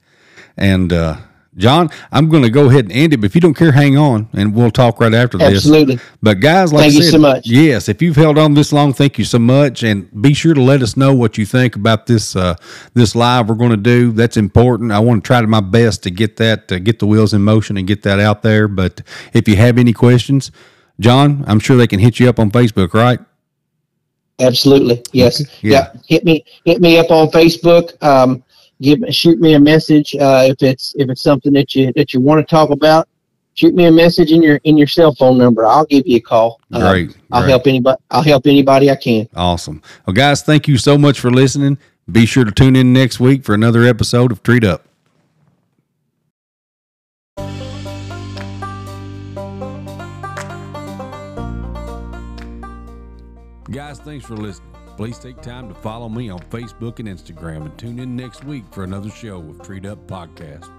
And uh, John, I'm going to go ahead and end it. But if you don't care, hang on, and we'll talk right after this. Absolutely. But guys, like Thank I you so much. Yes, if you've held on this long, thank you so much, and be sure to let us know what you think about this uh, this live we're going to do. That's important. I want to try to my best to get that to get the wheels in motion and get that out there. But if you have any questions, John, I'm sure they can hit you up on Facebook, right? Absolutely. Yes. Okay. Yeah. Yeah. Hit me hit me up on Facebook. Um give shoot me a message uh if it's if it's something that you that you want to talk about. Shoot me a message in your in your cell phone number. I'll give you a call. Uh, Great. I'll great. help anybody I'll help anybody I can. Awesome. Well, guys, thank you so much for listening. Be sure to tune in next week for another episode of Treed Up. Thanks for listening. Please take time to follow me on Facebook and Instagram and tune in next week for another show of Treed Up Podcast.